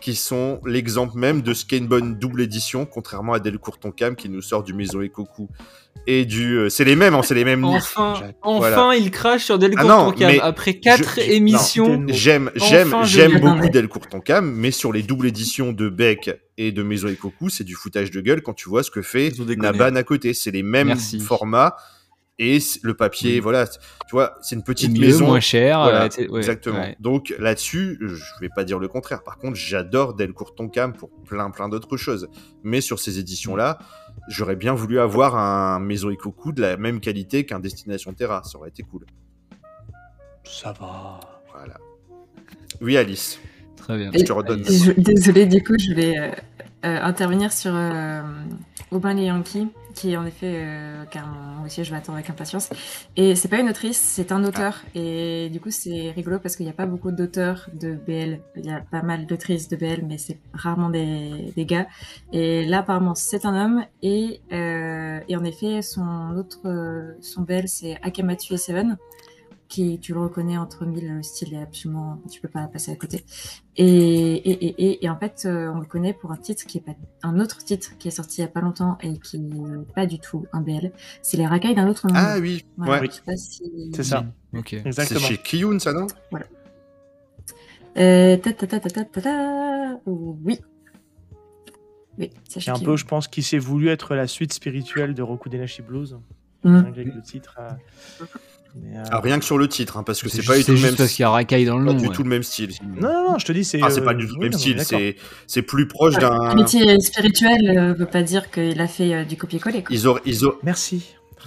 qui sont l'exemple même de ce qu'est une bonne double édition, contrairement à Delcourt Tonkam qui nous sort du Maison Ekoku et du. euh, c'est les mêmes, hein, c'est les mêmes. enfin, enfin, Voilà. il crache sur Delcourt Ah non, Tonkam. mais Après quatre je- je- émissions. J'aime, Enfin, j'aime, j'aime beaucoup Delcourt Tonkam, mais sur les doubles éditions de Beck et de Maison Ekoku, c'est du foutage de gueule quand tu vois ce que fait. Naban à côté. C'est les mêmes Merci. formats et le papier, Oui. voilà. Tu vois, c'est une petite mieux, maison. moins cher. Voilà, euh, ouais, exactement. ouais. Donc là-dessus, je vais pas dire le contraire. Par contre, j'adore Delcourt Tonkam pour plein plein d'autres choses. Mais sur ces éditions-là, j'aurais bien voulu avoir un Maison Ekoku de la même qualité qu'un Destination Terra. Ça aurait été cool. Ça va. Voilà. Oui, Alice. Très bien. Je te redonne. Désolée, du coup, je vais euh, euh, intervenir sur euh, Aubin les Yankees, qui est en effet, euh, car moi aussi je vais attendre avec impatience. Et c'est pas une autrice, c'est un auteur. Et du coup, c'est rigolo parce qu'il n'y a pas beaucoup d'auteurs de BL. Il y a pas mal d'autrices de BL, mais c'est rarement des, des gars. Et là, apparemment, c'est un homme. Et, euh, et en effet, son autre, euh, son BL, c'est Akamatsu et Seven qui tu le reconnais entre mille, le style est absolument, tu peux pas passer à côté. Et, et, et, et, et en fait, euh, on le connaît pour un titre qui est pas, un autre titre qui est sorti il y a pas longtemps et qui n'est pas du tout un BL. C'est les racailles d'un autre monde. Ah oui, Voilà, ouais. je sais pas si- C'est ça. Ok. C'est Exactement. chez Kiyun, ça, non? Euh, ta ta ta ta ta ta ta. Oui. Oui, c'est un peu, je pense, qui s'est voulu être la suite spirituelle de Roku Denashi Blues. Mm. Avec le titre. euh, mais, euh, Ah, Rien que sur le titre, hein, parce que c'est pas du tout le même juste parce qu'il y a racaille dans le pas du ouais. tout le même style. Non, non, non, je te dis, c'est. Ah, c'est pas euh, du tout le oui, même non, style, c'est c'est plus proche d'un. Amitié spirituelle euh, veut pas dire qu'il a fait euh, du copier-coller. quoi. Ils auraient, ils auraient- Merci.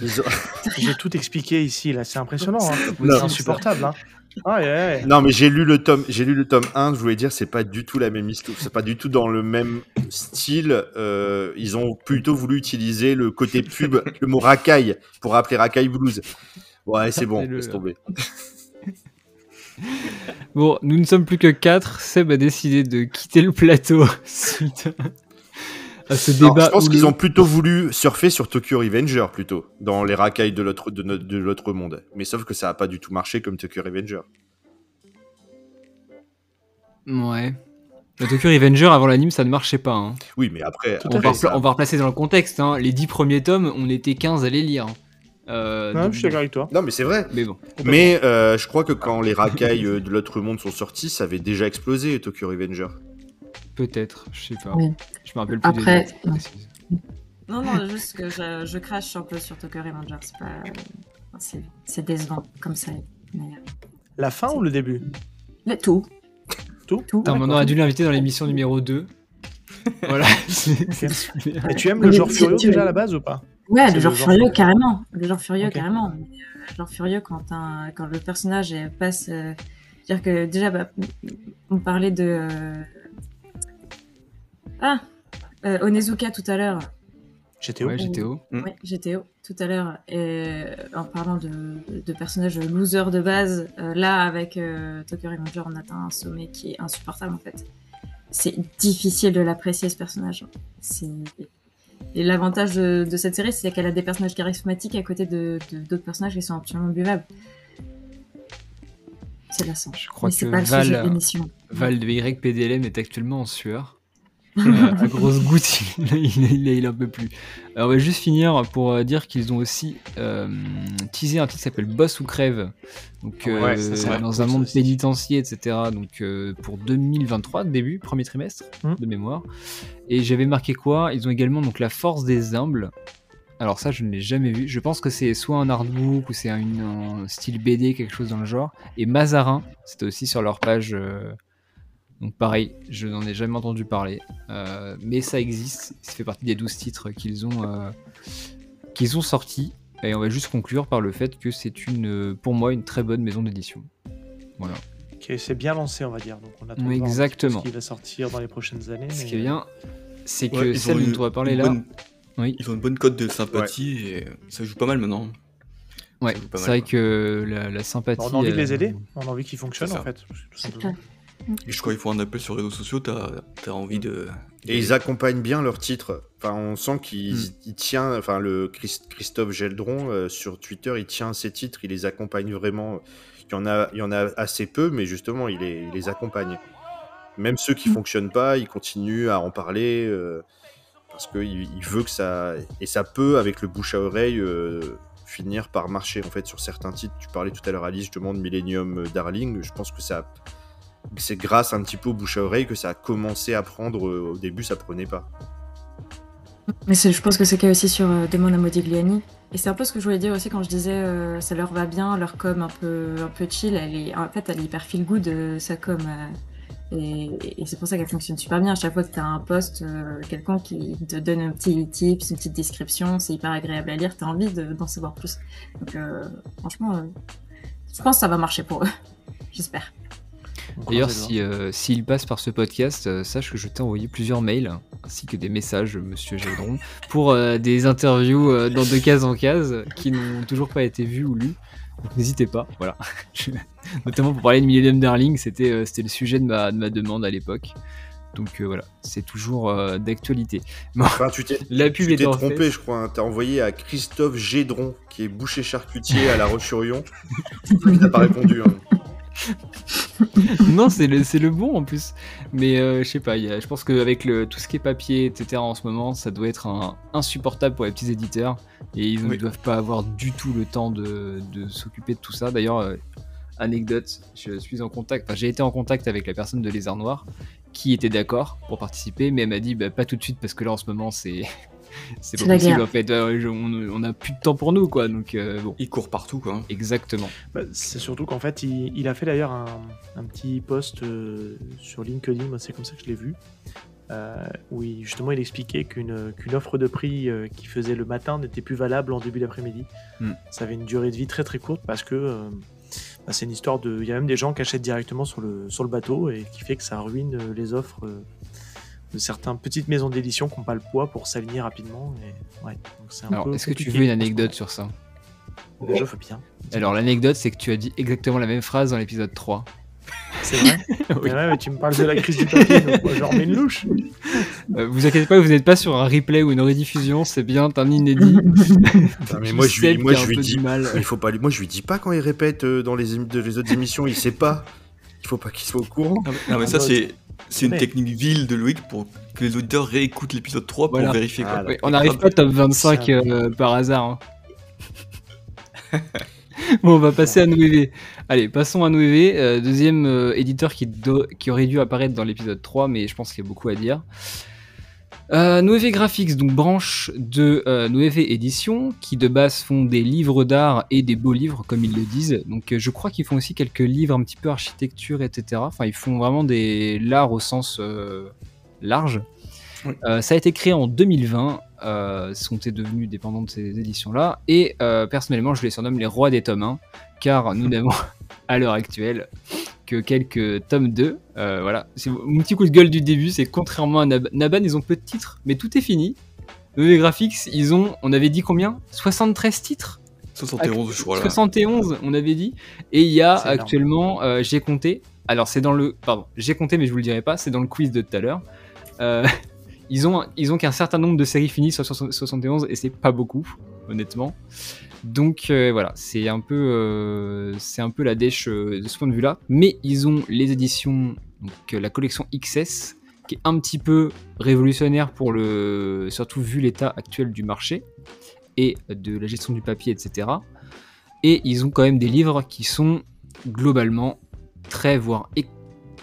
J'ai tout expliqué ici, là, c'est impressionnant. Hein. C'est insupportable. Hein. Ah. Non, mais j'ai lu le tome, j'ai lu le tome 1, je voulais dire, c'est pas du tout la même histoire, c'est pas du tout dans le même style. euh, ils ont plutôt voulu utiliser le côté pub, le mot racaille, pour rappeler racaille blues. Ouais, c'est bon, laisse tomber. Bon, nous ne sommes plus que 4. Seb a décidé de quitter le plateau suite à ce Non, débat. je pense qu'ils le- ont plutôt voulu surfer sur Tokyo Revenger, plutôt, dans les racailles de l'autre, de, notre- de l'autre monde. Mais sauf que ça a pas du tout marché comme Tokyo Revenger. Ouais. Le Tokyo Revenger avant l'anime, ça ne marchait pas. hein. Oui, mais après, On va, on replacer dans le contexte. hein. Les 10 premiers tomes, on était 15 à les lire. Euh, Ouais, donc je suis d'accord avec toi. Non, mais c'est vrai. Mais bon. Mais euh, je crois que quand les racailles euh, de l'autre monde sont sortis, ça avait déjà explosé Tokyo Revenger. Peut-être, je sais pas. Oui. Je me rappelle plus des Après, dates non. Non, non, juste que je, je crache un peu sur Tokyo Revenger. C'est pas. C'est décevant comme ça. Mais, euh, La fin ou le début? Là, tout. Tout? Tout. On aurait dû l'inviter dans l'émission numéro 2. voilà. Et tu aimes le genre furieux déjà à la base ou pas? Ouais, le genre le genre furieux, furieux. carrément. Le genre furieux, carrément. Euh, le genre furieux quand, un, quand le personnage euh, passe. euh, C'est-à-dire que déjà, bah, on parlait de. euh, Ah euh, Onizuka tout à l'heure. J'étais où Ouais, GTO. Mm. Ouais, GTO tout à l'heure. Et en parlant de, de personnages losers de base, euh, là, avec euh, Tokyo Revenger, on atteint un sommet qui est insupportable en fait. C'est difficile de l'apprécier ce personnage. C'est. Et l'avantage de, de cette série, c'est qu'elle a des personnages charismatiques à côté de d'autres personnages qui sont absolument buvables. C'est lassant. Je crois Mais c'est que pas le sujet de Val, l'émission. Val de YPDLM est actuellement en sueur. Euh, à grosse goutte, il, il, il, il en peut plus. Alors, on va juste finir pour euh, dire qu'ils ont aussi euh, teasé un titre qui s'appelle Boss ou Crève. Donc, euh, Ouais, ça, dans un monde aussi. pénitentiaire, etc. Donc, euh, pour 2023, début, premier trimestre Hmm. de mémoire. Et j'avais marqué quoi? Ils ont également donc la force des humbles. Alors ça, je ne l'ai jamais vu. Je pense que c'est soit un artbook ou c'est un style BD, quelque chose dans le genre. Et Mazarin, c'était aussi sur leur page. Donc pareil, je n'en ai jamais entendu parler. Euh, mais ça existe. Ça fait partie des 12 titres qu'ils ont, euh, qu'ils ont sortis. Et on va juste conclure par le fait que c'est une, pour moi, une très bonne maison d'édition. Voilà. Qui s'est bien lancé, on va dire. Donc on attend exactement. ce qui va sortir dans les prochaines années. Ce mais- qui est bien, c'est que Ouais, ils celle ont dont une- on va parler là. bonne- Oui. Ils ont une bonne cote de sympathie et ça joue pas mal maintenant. Ouais, c'est vrai quoi. que la, la sympathie. On a envie de les euh, aider, on a envie qu'ils fonctionnent C'est en fait. tout C'est simplement. Et je crois qu'ils font un appel sur les réseaux sociaux, t'as as envie de. Et ils accompagnent bien leurs titres. Enfin, on sent qu'il Hmm. tient, enfin, le Christ- Christophe Geldron euh, sur Twitter, il tient ses titres, il les accompagne vraiment. Il y en a, il y en a assez peu, mais justement, il les, il les accompagne. Même ceux qui Hmm. fonctionnent pas, il continue à en parler euh, parce qu'il il veut que ça, et ça peut avec le bouche à oreille euh, finir par marcher en fait sur certains titres. Tu parlais tout à l'heure Alice justement de Millennium Darling. Je pense que ça, c'est grâce un petit peu au bouche à oreille que ça a commencé à prendre. euh, Au début, ça prenait pas. Mais je pense que c'est le cas aussi sur euh, à Modigliani. Et c'est un peu ce que je voulais dire aussi quand je disais euh, ça leur va bien, leur com un peu, un peu chill. Elle est, en fait, elle est hyper feel good, euh, sa com. et c'est pour ça qu'elle fonctionne super bien. À chaque fois que tu as un post, quelqu'un qui te donne un petit tips, une petite description, c'est hyper agréable à lire, tu as envie de- d'en savoir plus. Donc, franchement, je pense que ça va marcher pour eux. J'espère. D'ailleurs, si, euh, s'il passe par ce podcast, euh, sache que je t'ai envoyé plusieurs mails ainsi que des messages, monsieur Géldron, pour euh, des interviews euh, dans de case en case qui n'ont toujours pas été vues ou lues. Donc n'hésitez pas, voilà. Notamment pour parler de Millennium Darling, c'était euh, c'était le sujet de ma, de ma demande à l'époque. Donc euh, voilà, c'est toujours euh, d'actualité. Bon, Enfin, tu t'es la pub tu est t'es en trompé, fait. je crois. hein. T'as envoyé à Christophe Gédron, qui est boucher charcutier à La Roche-sur-Yon. Il t'a pas répondu. hein. non, c'est le, bon en plus. Mais euh, je sais pas, il y a- je pense qu'avec le, tout ce qui est papier, etc. en ce moment, ça doit être un- insupportable pour les petits éditeurs. Et ils ne doivent pas avoir du tout le temps de, de s'occuper de tout ça. D'ailleurs, euh, anecdote, je suis en contact, enfin j'ai été en contact avec la personne de Lézard Noir qui était d'accord pour participer, mais elle m'a dit bah, pas tout de suite parce que là en ce moment c'est. C'est pas possible en fait, je- on, on a plus de temps pour nous quoi, donc euh, bon, Ils courent partout, quoi. exactement. Bah, c'est surtout qu'en fait, il, il a fait d'ailleurs un, un petit post euh, sur LinkedIn, moi c'est comme ça que je l'ai vu, euh, où il- justement il expliquait qu'une offre de prix euh, qui faisait le matin n'était plus valable en début d'après-midi. Hmm. Ça avait une durée de vie très très courte parce que euh, bah, c'est une histoire de. Il y a même des gens qui achètent directement sur le, sur le bateau et qui fait que ça ruine euh, les offres euh, de certaines petites maisons d'édition qui n'ont pas le poids pour s'aligner rapidement. Et, ouais, donc c'est un Alors, peu est-ce que tu veux une anecdote sur ça? Moment. Je veux bien. Alors l'anecdote c'est que tu as dit exactement la même phrase dans l'épisode 3. C'est vrai? Oui. Mais ouais, mais tu me parles de la crise du papier, donc moi je remets une louche. Euh, vous inquiétez pas, vous n'êtes pas sur un replay ou une rediffusion, c'est bien un inédit. Mais moi, je lui, moi, je dis. mal. Il faut pas, lui- moi, je lui dis pas quand il répète euh, dans les, ém- de- les autres émissions, il sait pas. Il faut pas qu'il soit au courant. Non, mais, non, mais ça, c'est. C'est une technique vile de Loïc pour que les auditeurs réécoutent l'épisode 3 pour Voilà. vérifier. Quoi. Ah. Ouais, on n'arrive pas top 25 Ça- euh, par hasard. hein. bon, on va passer à Noévé. Allez, passons à Noévé, euh, deuxième euh, éditeur qui, do- qui aurait dû apparaître dans l'épisode 3, mais je pense qu'il y a beaucoup à dire. Euh, Graphics, donc branche de euh, Noévé Édition, qui de base font des livres d'art et des beaux livres, comme ils le disent. Donc euh, je crois qu'ils font aussi quelques livres un petit peu architecture, etc. Enfin, ils font vraiment des l'art au sens euh, large. Oui. Euh, ça a été créé en 2020, euh, sont devenus dépendants de ces éditions-là. Et personnellement, je les surnomme les rois des tomes 1, car nous n'avons à l'heure actuelle que quelques tomes 2. Euh, voilà, c'est mon petit coup de gueule du début, c'est contrairement à Nab- Naban, ils ont peu de titres, mais tout est fini. EV Graphics, ils ont, on avait dit combien? 73 titres? 71, je crois là. 71, on avait dit. Et il y a actuellement, euh, j'ai compté, alors c'est dans le, pardon, j'ai compté, mais je vous le dirai pas, c'est dans le quiz de tout à l'heure. Euh, ils ont, ils ont qu'un certain nombre de séries finies sur 71 et c'est pas beaucoup, honnêtement. Donc euh, voilà, c'est un peu, euh, c'est un peu la dèche euh, de ce point de vue-là. Mais ils ont les éditions, donc la collection XS, qui est un petit peu révolutionnaire pour le, surtout vu l'état actuel du marché et de la gestion du papier, etc. Et ils ont quand même des livres qui sont globalement très, voire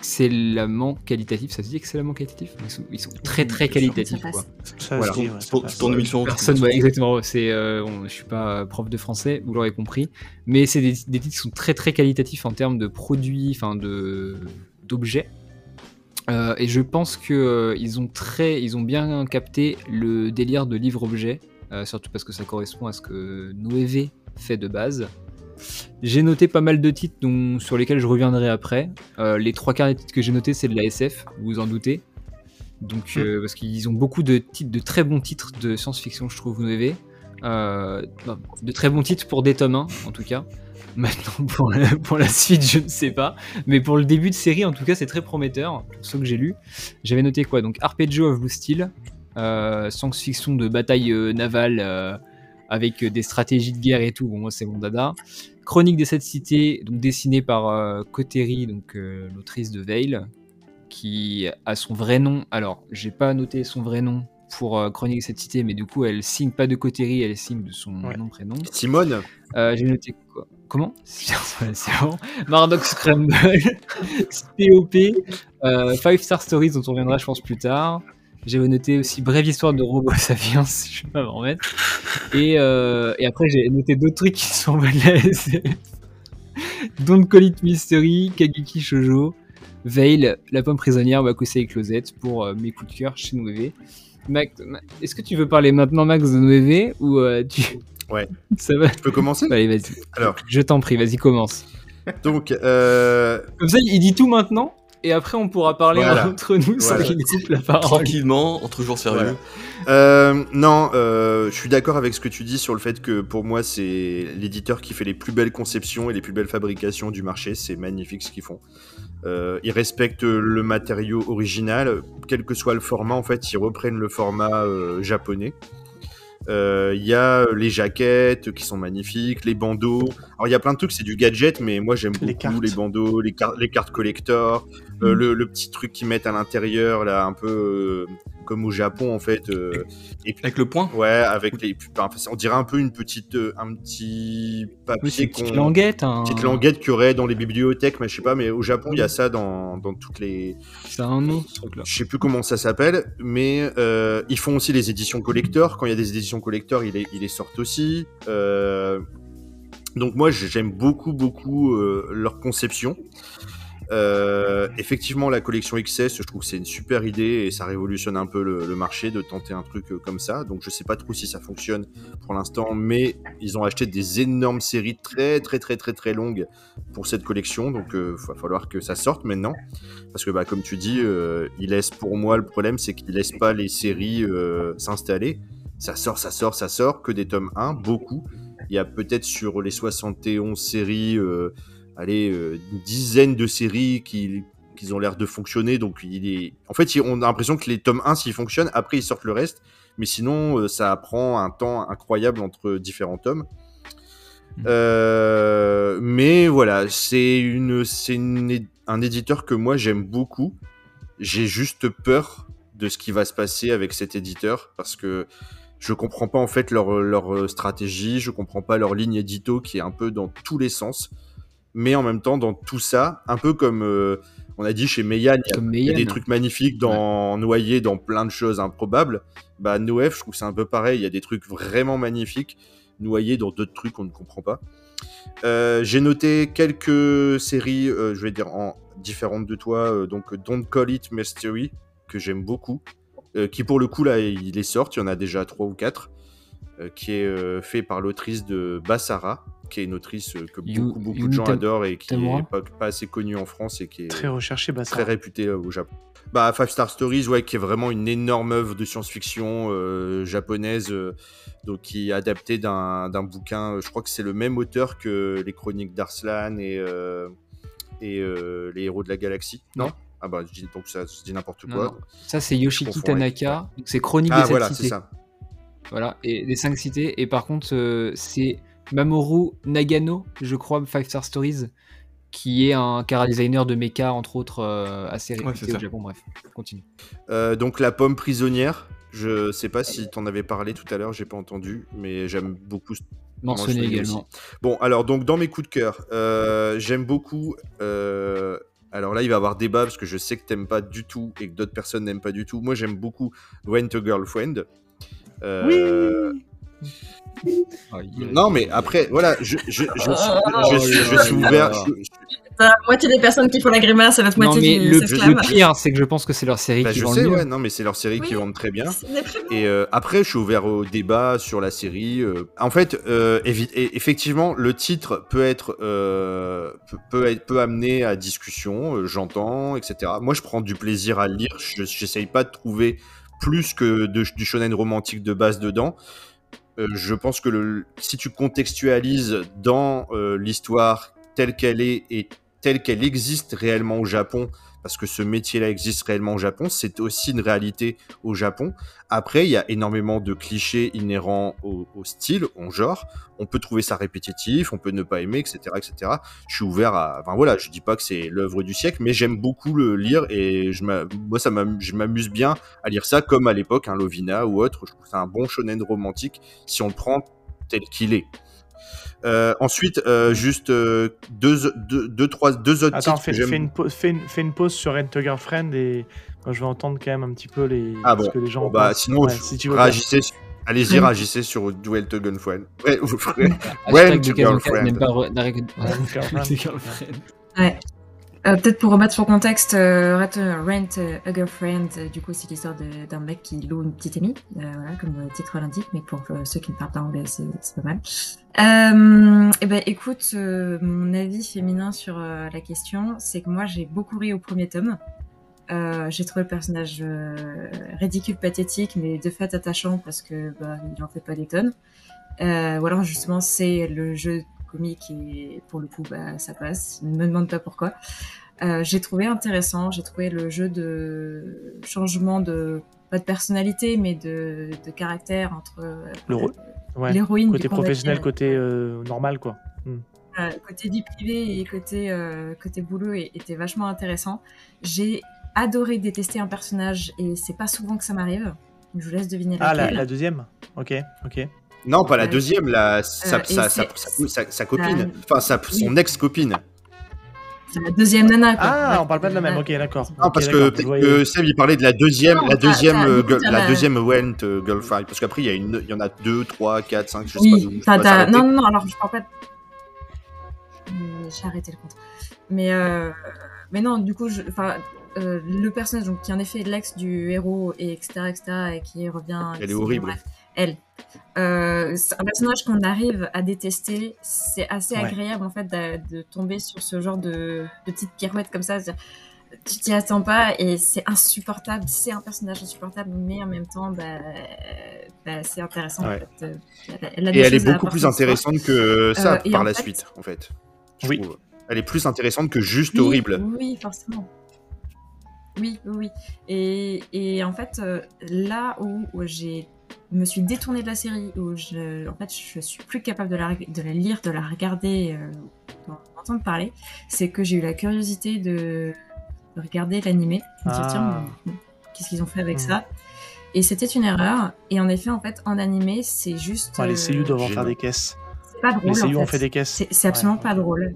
excellemment qualitatifs. Ça se dit excellemment qualitatif? Ils sont, ils sont très très qualitatifs. Ça quoi. Ça, Voilà. se dit, ouais, ça Pour. Personne, ouais, exactement. C'est, euh, bon, je suis pas prof de français, vous l'aurez compris, mais c'est des, des titres qui sont très très qualitatifs en termes de produits, enfin de d'objets. Euh, et je pense que euh, ils ont très, ils ont bien capté le délire de livre-objet, euh, surtout parce que ça correspond à ce que Noévé fait de base. J'ai noté pas mal de titres dont, sur lesquels je reviendrai après. Euh, les trois quarts des titres que j'ai notés, c'est de la SF, vous vous en doutez. Donc, euh, parce qu'ils ont beaucoup de titres, de très bons titres de science-fiction, je trouve, Noévé. Euh, non, de très bons titres pour des tomes 1, en tout cas. Maintenant, pour la, pour la suite, je ne sais pas. Mais pour le début de série, en tout cas, c'est très prometteur. Pour ceux que j'ai lus. J'avais noté quoi? Donc, Arpeggio of Blue Steel, euh, science-fiction de bataille euh, navale euh, avec euh, des stratégies de guerre et tout. Bon, moi, c'est mon dada. Chronique des Sept Cités, donc dessinée par euh, Cotteri, donc euh, l'autrice de Veil, qui a son vrai nom. Alors, j'ai pas noté son vrai nom pour euh, Chronique des Sept Cités, mais du coup, elle signe pas de Cotteri, elle signe de son Ouais. nom prénom. Simone? Euh, j'ai noté quoi? Comment? C'est bon. Mardox Scramble, POP, euh, Five Star Stories dont on reviendra je pense plus tard. J'avais noté aussi Brève Histoire de Robo Sapiens, je vais pas m'en remettre. Et, euh, et après j'ai noté d'autres trucs qui sont SF. Don't Call It Mystery, Kageki Shoujo, Veil, La Pomme Prisonnière, Wakusei Closet pour euh, mes coups de cœur chez Noévé. Est-ce que tu veux parler maintenant Max de Noévé ou euh, tu... Ouais. Ça va Je peux commencer? Allez, vas-y. Alors. Je t'en prie, vas-y, commence. Donc, euh, Comme ça, il dit tout maintenant, et après, on pourra parler Voilà. entre nous sans Voilà. qu'il nous coupe la parole. Tranquillement, entre joueurs sérieux. Euh, non, euh, je suis d'accord avec ce que tu dis sur le fait que pour moi c'est l'éditeur qui fait les plus belles conceptions et les plus belles fabrications du marché. C'est magnifique ce qu'ils font. Euh, ils respectent le matériau original, quel que soit le format. En fait, ils reprennent le format euh, japonais. Euh, Il y a les jaquettes qui sont magnifiques, les bandeaux. Alors il y a plein de trucs, c'est du gadget, mais moi j'aime Les beaucoup cartes. les bandeaux, les, car- les cartes collector, euh, Mm. le, le petit truc qu'ils mettent à l'intérieur là, un peu euh, comme au Japon en fait. euh, et puis Avec le point Ouais, avec les. enfin, on dirait un peu une petite, euh, un petit papier c'est une petite languette. Hein. petite languette qu'il y aurait dans les bibliothèques, mais je sais pas. Mais au Japon, il y a ça dans, dans toutes les. Ça a un nom, ce truc-là. Je sais plus comment ça s'appelle, mais euh, ils font aussi les éditions collector. Quand il y a des éditions collector, ils les, ils les sortent aussi. Euh, donc moi, j'aime beaucoup, beaucoup euh, leur conception. Euh, effectivement, la collection XS, je trouve que c'est une super idée et ça révolutionne un peu le, marché de tenter un truc euh, comme ça. Donc je sais pas trop si ça fonctionne pour l'instant, mais ils ont acheté des énormes séries très très très très très longues pour cette collection. Donc il va falloir que ça sorte maintenant. Parce que bah, comme tu dis, euh, ils pour moi le problème, c'est qu'ils laissent pas les séries euh, s'installer. Ça sort, ça sort, ça sort, que des tomes 1, beaucoup. Il y a peut-être sur les 71 séries, euh, allez, euh, une dizaine de séries qui, qui ont l'air de fonctionner. Donc, il est... en fait, on a l'impression que les tomes 1, s'ils fonctionnent, après, ils sortent le reste. Mais sinon, euh, ça prend un temps incroyable entre différents tomes. Euh, mais voilà, c'est une, c'est un éditeur que moi j'aime beaucoup. J'ai juste peur de ce qui va se passer avec cet éditeur parce que je comprends pas en fait leur, leur stratégie, je comprends pas leur ligne édito qui est un peu dans tous les sens. Mais en même temps, dans tout ça, un peu comme euh, On a dit chez Meian, il y a, des trucs magnifiques dans noyés dans plein de choses improbables. Bah Noef, je trouve que c'est un peu pareil. Il y a des trucs vraiment magnifiques noyés dans d'autres trucs qu'on ne comprend pas. Euh, J'ai noté quelques séries, euh, je vais dire en différentes de toi. donc Don't Call It Mystery que j'aime beaucoup, qui pour le coup là il est sorti. Il y en a déjà trois ou quatre, qui est fait par l'autrice de Bassara, qui est une autrice euh, que You- beaucoup beaucoup de gens adorent et qui Tamura est pas, pas assez connue en France et qui est Très recherché, bah très réputé euh, au Japon. Bah, Five Star Stories, ouais, qui est vraiment une énorme œuvre de science-fiction euh, japonaise, euh, donc qui est adaptée d'un d'un bouquin. Je crois que c'est le même auteur que les Chroniques d'Arslan et euh, et euh, les Héros de la Galaxie. Non? Ah bah, je dis, donc ça, je dis n'importe quoi. non. Ça, c'est Yoshiki Tanaka. Donc, c'est Chronique Ah des voilà, c'est ça. Voilà, et les cinq cités. Et par contre, euh, c'est Mamoru Nagano, je crois, Five Star Stories, qui est un car designer de mecha, entre autres, euh, assez réputé au ça. Japon. Bref, continue. Euh, donc la pomme prisonnière. Je sais pas si t'en avais parlé tout à l'heure, j'ai pas entendu, mais j'aime beaucoup l'ai également. Bon, alors, donc, dans mes coups de cœur, euh, j'aime beaucoup. euh, alors là, il va y avoir débat parce que je sais que t'aimes pas du tout et que d'autres personnes n'aiment pas du tout. Moi, j'aime beaucoup Rent a Girlfriend. Euh, Non, mais après, voilà, je, je, je, je, je, suis- je suis ouvert. je- je- La moitié des personnes qui font la grimace et l'autre Non, moitié mais qui le, s'exclament. le pire, c'est que je pense que c'est leur série bah, qui je vend sais, le mieux. ouais, non, mais c'est leur série qui vendent très bien. Et euh, après, je suis ouvert au débat sur la série. euh. En fait, euh, effectivement, le titre peut être euh, peut, peut être peut amener à discussion. euh, J'entends, etc. Moi, je prends du plaisir à le lire. Je j'essaye pas de trouver plus que de- du shonen romantique de base dedans. Euh, je pense que si tu contextualises dans euh, l'histoire telle qu'elle est et telle qu'elle existe réellement au Japon, parce que ce métier-là existe réellement au Japon, c'est aussi une réalité au Japon. Après, il y a énormément de clichés inhérents au, style, au genre. On peut trouver ça répétitif, on peut ne pas aimer, etc., etc. Je suis ouvert à. Enfin voilà, je dis pas que c'est l'œuvre du siècle, mais j'aime beaucoup le lire et je moi ça je m'amuse bien à lire ça, comme à l'époque un Lovina ou autre. Je trouve c'est un bon shonen romantique si on le prend tel qu'il est. Euh, ensuite, euh, juste euh, deux, deux, deux, trois, deux autres Attends, titres fais, que j'aime. fais une pause, fais, une, fais une pause sur Rent a Girlfriend et moi je vais entendre quand même un petit peu les, Ah ce bon, que les gens Bon, bah, sinon, Ouais, si tu veux bien. réagissez, sur- allez-y, réagissez sur Duel to Gunfriend. Ouais, to girlfriend. pas girlfriend. Ouais. Euh, Peut-être pour remettre sur contexte, euh, Rent, Rent euh, a Girlfriend, euh, du coup, c'est l'histoire d'un mec qui loue une petite amie, euh, voilà, comme le titre l'indique, mais pour euh, ceux qui ne parlent pas anglais, c'est pas mal. Euh, et ben, écoute, euh, mon avis féminin sur euh, la question, c'est que moi, j'ai beaucoup ri au premier tome. Euh, j'ai trouvé le personnage euh, ridicule, pathétique, mais de fait attachant parce que bah, il en fait pas des tonnes. Euh, ou alors justement, c'est le jeu comique et pour le coup, bah, ça passe. Ne me demande pas pourquoi. Euh, j'ai trouvé intéressant. J'ai trouvé le jeu de changement de pas de personnalité, mais de, de caractère entre euh. Ouais. l'héroïne du Côté professionnel, côté euh, normal quoi. Euh, côté vie privée et côté côté boulot était vachement intéressant. J'ai adoré détester un personnage et c'est pas souvent que ça m'arrive. Je vous laisse deviner Ah, la deuxième? Ok, ok. Non, pas la deuxième, la, sa, Euh, et sa, sa, c'est- sa- sa- sa copine. La- Enfin, sa, son ex-copine. C'est la deuxième nana. Quoi. Ah, Ouais, on parle pas de la même, ok, d'accord. Non, parce que que Seb, il parlait de la deuxième, Non, la deuxième, t'as- euh, la la- deuxième Went euh, Girlfriend. Parce qu'après, il y, a une- il y en a deux, trois, quatre, cinq, je sais Oui, pas. non, non, non, alors je parle pas de... J'ai arrêté le compte. Mais, euh, mais non, du coup, je, enfin, euh, le personnage donc, qui est en effet l'ex du héros, et etc., etc., et qui revient... Elle est horrible. bref, elle. Euh, c'est un personnage qu'on arrive à détester. C'est assez Ouais. agréable, en fait, de, de tomber sur ce genre de, de petites pirouettes comme ça. c'est-à-dire, Tu t'y attends pas et c'est insupportable. C'est un personnage insupportable, mais en même temps, bah, bah, c'est intéressant. Ouais. En fait. Euh, elle a Et elle est beaucoup plus intéressante que ça Euh, et par la fait- suite, en fait. je Oui. trouve. Elle est plus intéressante que juste Oui, horrible. Oui, forcément. Oui, oui, oui. Et, et en fait, euh, là où, où j'ai me suis détournée de la série, où je, en fait, je suis plus capable de la, reg- de la lire, de la regarder, euh, d'en entendre parler, c'est que j'ai eu la curiosité de, de regarder l'animé, Ah. qu'est-ce qu'ils ont fait avec Hmm. ça? Et c'était une erreur. Et en effet, en fait, en animé, c'est juste. Ouais, les euh, doivent en Génial. faire des caisses. c'est pas drôle. Les en ont fait. des caisses. C'est c'est absolument Ouais. pas drôle.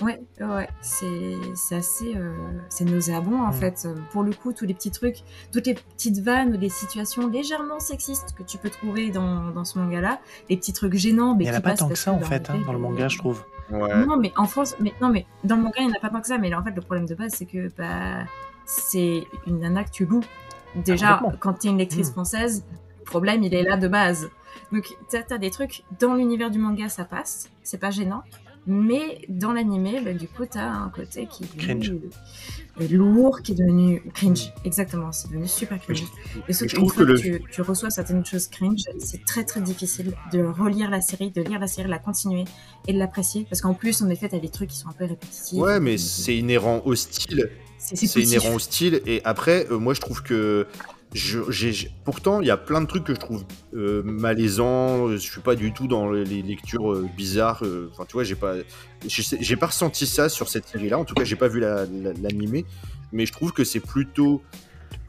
Ouais, ouais, c'est c'est assez euh, c'est nauséabond en Mm. fait. Pour le coup, tous les petits trucs, toutes les petites vannes ou des situations légèrement sexistes que tu peux trouver dans, dans ce manga-là, les petits trucs gênants, mais Il n'y en qui a pas passent tant que ça en fait hein, dans le manga, je trouve. Ouais. Non, mais en France, mais non, mais dans le manga, il n'y en a pas tant que ça. Mais en fait, le problème de base, c'est que bah, c'est une nana que tu loues. Déjà, complètement. quand tu es une lectrice Mm. française, le problème, il est là de base. Donc, tu as, des trucs dans l'univers du manga, ça passe, c'est pas gênant. Mais dans l'animé, bah, du coup, tu as un côté qui est Cringe. euh, lourd, qui est devenu cringe. Exactement, c'est devenu super cringe. Et je surtout, trouve une fois que le- tu, tu reçois certaines choses cringe, c'est très très difficile de relire la série, de lire la série, de la continuer et de l'apprécier. Parce qu'en plus, en effet, t'as des trucs qui sont un peu répétitifs. Ouais, mais c'est inhérent au style. c'est inhérent au style. Et après, euh, moi, je trouve que. Je, pourtant, il y a plein de trucs que je trouve euh, malaisants. Je suis pas du tout dans les lectures euh, bizarres. euh, Enfin, tu vois, j'ai pas, j'ai pas ressenti ça sur cette série-là. En tout cas, j'ai pas vu la- la- l'animé, mais je trouve que c'est plutôt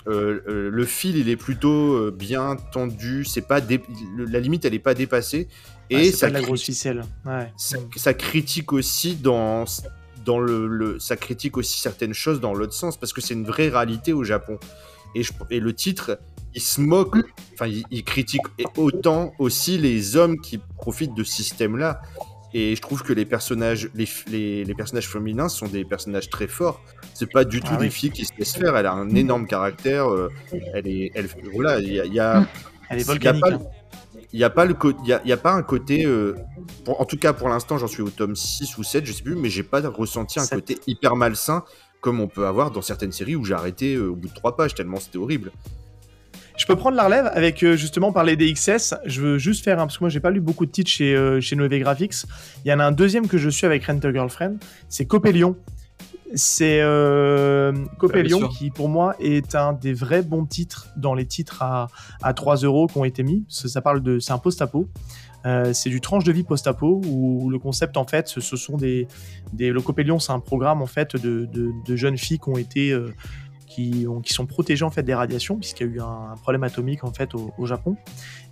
euh, euh, le fil, il est plutôt euh, bien tendu. C'est pas dé- la limite, elle est pas dépassée. Et c'est ça pas de la grosse ficelle. Ouais. ça, ça critique aussi dans dans le, le- ça critique aussi certaines choses dans l'autre sens parce que c'est une vraie réalité au Japon et, je- et le titre il se moque enfin il, il critique autant aussi les hommes qui profitent de ce système là et je trouve que les personnages les, les, les personnages féminins sont des personnages très forts c'est pas du tout Ah des oui. filles qui se laissent faire elle a un énorme caractère euh, elle est elle voilà il y a, y Elle est volcanique. il n'y a, pas le y a, il y a pas un côté. euh, pour- en tout cas, pour l'instant, j'en suis au tome 6 ou 7, je sais plus, mais j'ai pas ressenti un côté hyper malsain comme on peut avoir dans certaines séries où j'ai arrêté euh, au bout de 3 pages, tellement c'était horrible. Je peux prendre la relève avec euh, justement parler des XS. Je veux juste faire un parce que moi j'ai pas lu beaucoup de titres chez euh, chez Noé Graphics. Il y en a un deuxième que je suis avec Rent a Girlfriend. C'est Copélion. C'est euh, Copélion qui pour moi est un des vrais bons titres dans les titres à, à 3 euros qui ont été mis. Ça, ça parle de c'est un post-apo. Euh, c'est du tranche de vie post-apo où le concept en fait ce, sont des, des le Copélion c'est un programme en fait de, de, de jeunes filles qui ont été euh, qui, ont, qui sont protégées en fait des radiations puisqu'il y a eu un, un problème atomique en fait au, au Japon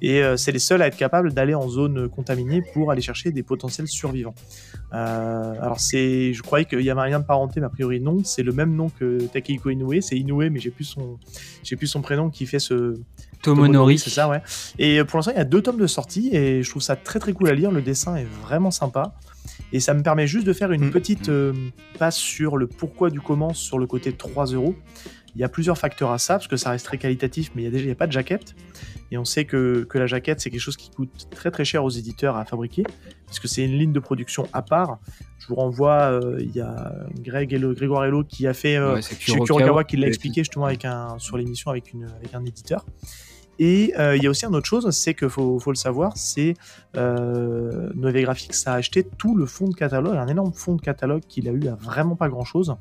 et euh, c'est les seuls à être capables d'aller en zone contaminée pour aller chercher des potentiels survivants. Euh, alors c'est, je croyais qu'il y avait un lien de parenté, mais a priori non. C'est le même nom que Takehiko Inoue, c'est Inoue, mais j'ai plus son, j'ai plus son prénom qui fait ce, Tomonori. c'est ça, ouais. Et euh, pour l'instant, il y a deux tomes de sortie et je trouve ça très très cool à lire. Le dessin est vraiment sympa. Et ça me permet juste de faire une Mm. petite euh, passe sur le pourquoi du comment sur le côté 3 euros. Il y a plusieurs facteurs à ça, parce que ça reste très qualitatif, mais il y a déjà il y a pas de jaquette. Et on sait que, que la jaquette, c'est quelque chose qui coûte très très cher aux éditeurs à fabriquer, parce que c'est une ligne de production à part. Je vous renvoie, euh, il y a Greg Hello, Grégoire Hello qui a fait euh, Ouais, Kurokawa. Kurokawa qui l'a expliqué justement avec un, sur l'émission avec, une, avec un éditeur. Et euh, il y a aussi une autre chose, c'est qu'il faut, faut le savoir, c'est euh, Nové Graphics a acheté tout le fonds de catalogue, un énorme fonds de catalogue qu'il a eu à vraiment pas grand chose.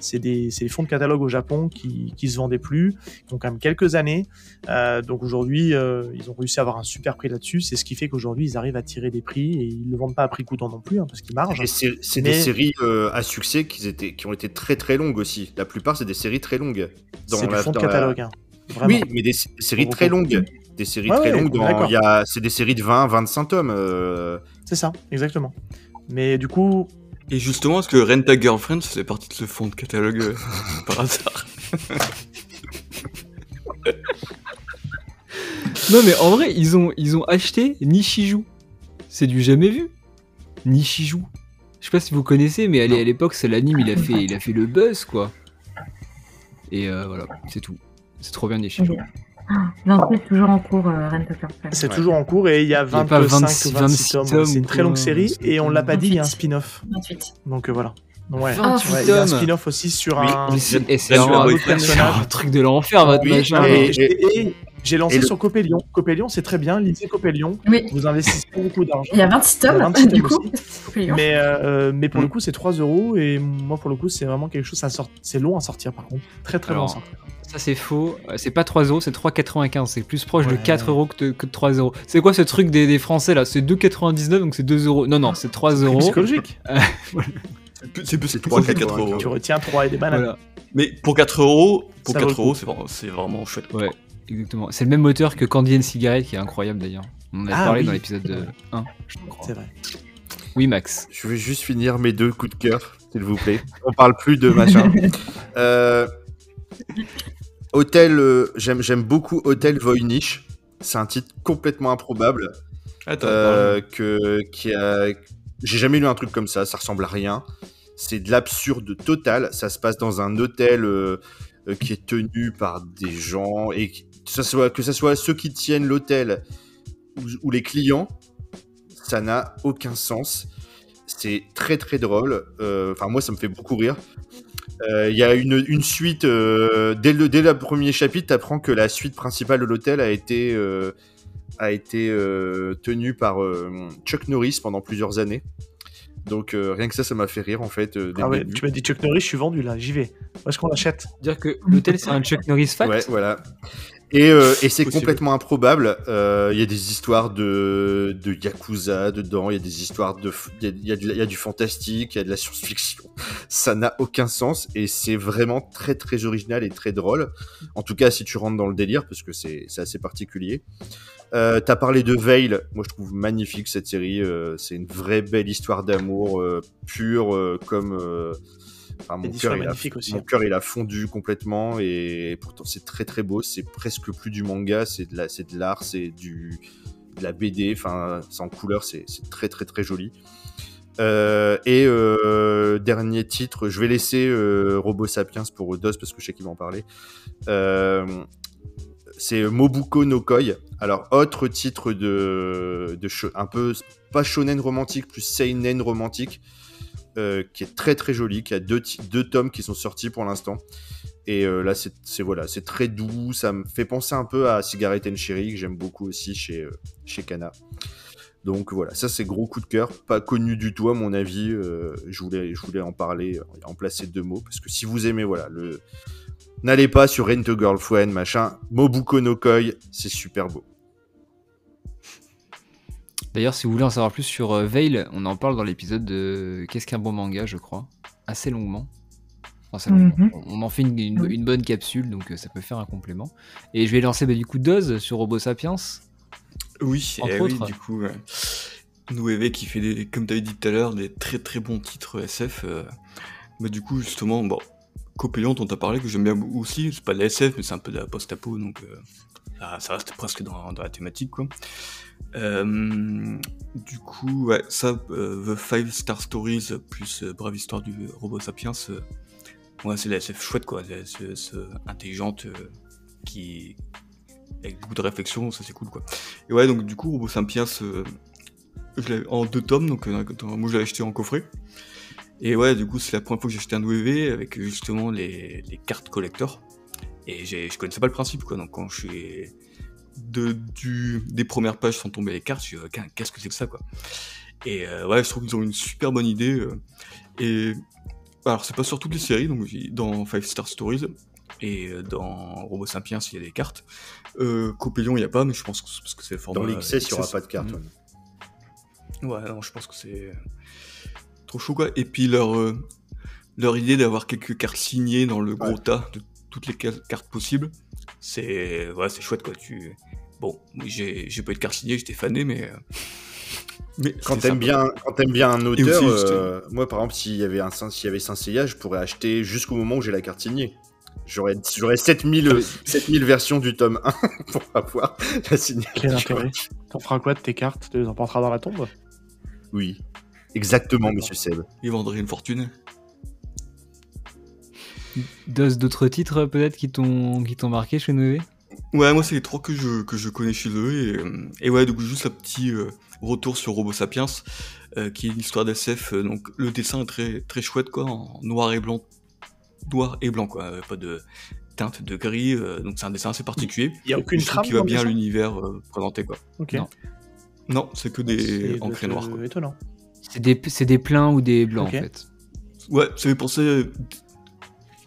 C'est des, fonds de catalogue au Japon qui, qui se vendaient plus, qui ont quand même quelques années. Euh, donc aujourd'hui, euh, ils ont réussi à avoir un super prix là-dessus. C'est ce qui fait qu'aujourd'hui, ils arrivent à tirer des prix et ils ne vendent pas à prix coûtant non plus, hein, parce qu'ils margent. C'est Mais- des séries à succès qui, étaient, qui ont été très très longues aussi. La plupart, c'est des séries très longues. Dans C'est du fonds de la- catalogue. hein. Vraiment. Oui, mais des, des séries très longues. Des séries Ouais, très ouais, longues. dans- y a- C'est des séries de 20, 25 tomes. euh, C'est ça, exactement. Mais du coup, Et justement, est-ce que Rent a Girlfriend faisait partie de ce fond de catalogue euh, par hasard? Non, mais en vrai, ils ont, ils ont acheté Nishiju. C'est du jamais vu. Nishiju. Je sais pas si vous connaissez, mais à l'époque, c'est l'anime, il a fait, il a fait le buzz, quoi. Et euh, voilà, c'est tout. C'est trop bien Nishiju. L'intrigue est toujours en cours, euh, Rent a Girlfriend. c'est Ouais. toujours en cours et il y a Il y a 25 pas ou 26 26 tomes. tomes C'est une très longue série et on l'a pas dit, il y a un 28. spin-off. 28. Donc euh, voilà. Ouais. 28 Ouais, il y a un spin-off aussi sur Oui, un. Et un, un autre personnage, un truc de l'enfer, votre Oui, machin. ah, Et, Et- et- et j'ai lancé le- sur Copélion. Copélion, c'est très bien. Lisez Copélion. Oui, Vous investissez beaucoup d'argent. il y a 26 Il y a tomes, 26 du tomes coup. Mais, euh, mais pour Mm. le coup, c'est 3 euros. Et moi, pour le coup, c'est vraiment quelque chose. C'est long à sortir, par contre. Très, très long à sortir. Ça c'est faux, Euh, c'est pas 3 euros, c'est 3,95, c'est plus proche de Ouais. 4 euros que de, que de 3 euros. C'est quoi ce truc des, des Français là? C'est 2,99 donc c'est 2 euros. Non, non, c'est 3 C'est euros. psychologique. C'est plus- C'est plus C'est 3 trop 4 fou, euros. Tu retiens 3 et des bananes. Voilà, Mais pour 4 euros, pour Ça vaut 4 le euros, c'est vraiment, c'est vraiment chouette. ouais, exactement. C'est le même moteur que Candy and Cigarette qui est incroyable d'ailleurs. On en a Ah parlé oui. dans l'épisode de 1, je crois. C'est vrai. Oui, Max. Je vais juste finir mes deux coups de cœur. s'il vous plaît. On parle plus de machin. Euh, Hôtel, euh, j'aime j'aime beaucoup Hôtel Voynich. C'est un titre complètement improbable. Attends, euh, que, qui a... J'ai jamais lu un truc comme ça, ça ressemble à rien. C'est de l'absurde total. Ça se passe dans un hôtel euh, qui est tenu par des gens et qui- que ça soit, que ce soit ceux qui tiennent l'hôtel ou, ou les clients, ça n'a aucun sens. C'est très très drôle. Enfin, moi, ça me fait beaucoup rire. Euh, Il y a une, une suite, euh, dès, le, dès le premier chapitre, tu apprends que la suite principale de l'hôtel a été, euh, a été euh, tenue par euh, Chuck Norris pendant plusieurs années. Donc euh, rien que ça, ça m'a fait rire en fait. euh, Ah ouais, tu m'as dit Chuck Norris, je suis vendu là, j'y vais. Où est-ce qu'on l'achète Dire que l'hôtel c'est un Chuck Norris fact. Ouais, voilà. Et, euh, et c'est complètement improbable. Euh, Il y a des histoires de, de Yakuza dedans, il y a des histoires de. Il y y y a du fantastique, il y a de la science-fiction. Ça n'a aucun sens et c'est vraiment très très original et très drôle. En tout cas, si tu rentres dans le délire, parce que c'est c'est assez particulier. Euh, T'as parlé de Veil, moi je trouve magnifique cette série. euh, c'est une vraie belle histoire d'amour euh, pure, euh, comme. Enfin, mon L'édition cœur il a magnifique aussi. mon cœur il a fondu complètement et pourtant c'est très très beau. C'est presque plus du manga, c'est de la, c'est de l'art, c'est du de la BD. Enfin, c'est en couleur, c'est très très très joli. Euh, et euh, dernier titre, je vais laisser euh, Robo Sapiens pour Dos parce que je sais qu'il va en parler. C'est Mobuko no Koi. Alors, autre titre de, de un peu, pas shonen romantique, plus seinen romantique, euh, qui est très très joli, qui a deux, deux tomes qui sont sortis pour l'instant. Et euh, là, c'est voilà, c'est très doux, ça me fait penser un peu à Cigarette and Cherry, que j'aime beaucoup aussi chez, euh, chez Kana. Donc voilà, ça c'est gros coup de cœur, pas connu du tout à mon avis. je, voulais, je voulais en parler, en placer deux mots, parce que si vous aimez, voilà, le... n'allez pas sur Rent a Girlfriend, machin. Mobuko no Koi, c'est super beau. D'ailleurs, si vous voulez en savoir plus sur euh, Veil, on en parle dans l'épisode de Qu'est-ce qu'un bon manga, je crois, assez longuement. Enfin, assez longuement. Mhm. On en fait une, une- Oui. une bonne capsule, donc euh, ça peut faire un complément. Et je vais lancer bah, du coup Doz sur Robo Sapiens. Oui, Entre eh oui, autres. du coup, ouais. Noévé qui fait des, comme tu avais dit tout à l'heure, des très très bons titres SF. euh, bah, du coup, justement, bon, Copélion dont tu as parlé, que j'aime bien aussi, c'est pas de la SF, mais c'est un peu de la post-apo, donc euh, ça, ça reste presque dans, dans la thématique, quoi. Euh, du coup, ouais, ça, euh, The Five Star Stories plus euh, Brave Histoire du Robot Sapiens, euh, ouais, c'est chouette, quoi, c'est- intelligente, qui, avec beaucoup de réflexion, ça c'est cool quoi. Et ouais, donc du coup, Robo Sapiens, je en deux tomes, donc moi je l'ai acheté en coffret. Et ouais, du coup, c'est la première fois que j'ai acheté un OEV avec justement les, les cartes collector. Et je connaissais pas le principe quoi, donc quand je suis de, du, des premières pages sans tomber les cartes, je suis dit, Qu'un- qu'est-ce que c'est que ça quoi. Et euh, ouais, je trouve qu'ils ont une super bonne idée. euh, et alors, c'est pas sur toutes les séries, donc dans Five Star Stories et euh, dans Robo Sapiens, il y a des cartes. Euh, Copélion, il n'y a pas, mais je pense que c'est parce que c'est le format. Dans l'XS, il n'y aura pas de carte. Mhm. ouais. Non, je pense que c'est trop chaud quoi. Et puis leur, euh, leur idée d'avoir quelques cartes signées dans le gros Ouais. tas de toutes les ca- cartes possibles, c'est ouais, c'est chouette quoi. Tu bon, j'ai j'ai pas eu de carte signée, j'étais fané, mais euh, mais Quand t'aimes bien, quand t'aimes bien un auteur, aussi, euh, moi par exemple, s'il y avait un Saint- s'il y avait Saint Seiya, je pourrais acheter jusqu'au moment où j'ai la carte signée. J'aurais, j'aurais 7000, euh, 7000 versions du tome 1 pour avoir la signature. Quel intérêt T'en feras quoi de tes cartes? Tu les emporteras dans la tombe? Oui, exactement, monsieur Seb. Ils vendraient une fortune. D'autres titres peut-être qui t'ont qui t'ont marqué chez Noé? Ouais, moi c'est les trois que je, que je connais chez eux. Et, et ouais, donc juste un petit euh, retour sur Robo Sapiens, euh, qui est une histoire d'SF. euh, donc le dessin est très, très chouette, quoi, en noir et blanc. Noir et blanc, quoi. pas de teinte de gris. euh, donc c'est un dessin assez particulier. Il y a aucune trame qui va bien l'univers euh, présenté, quoi. Ok. Non. Non, c'est que des noirs, quoi. Étonnant. C'est des, c'est des pleins ou des blancs en fait? Ouais, ça fait penser.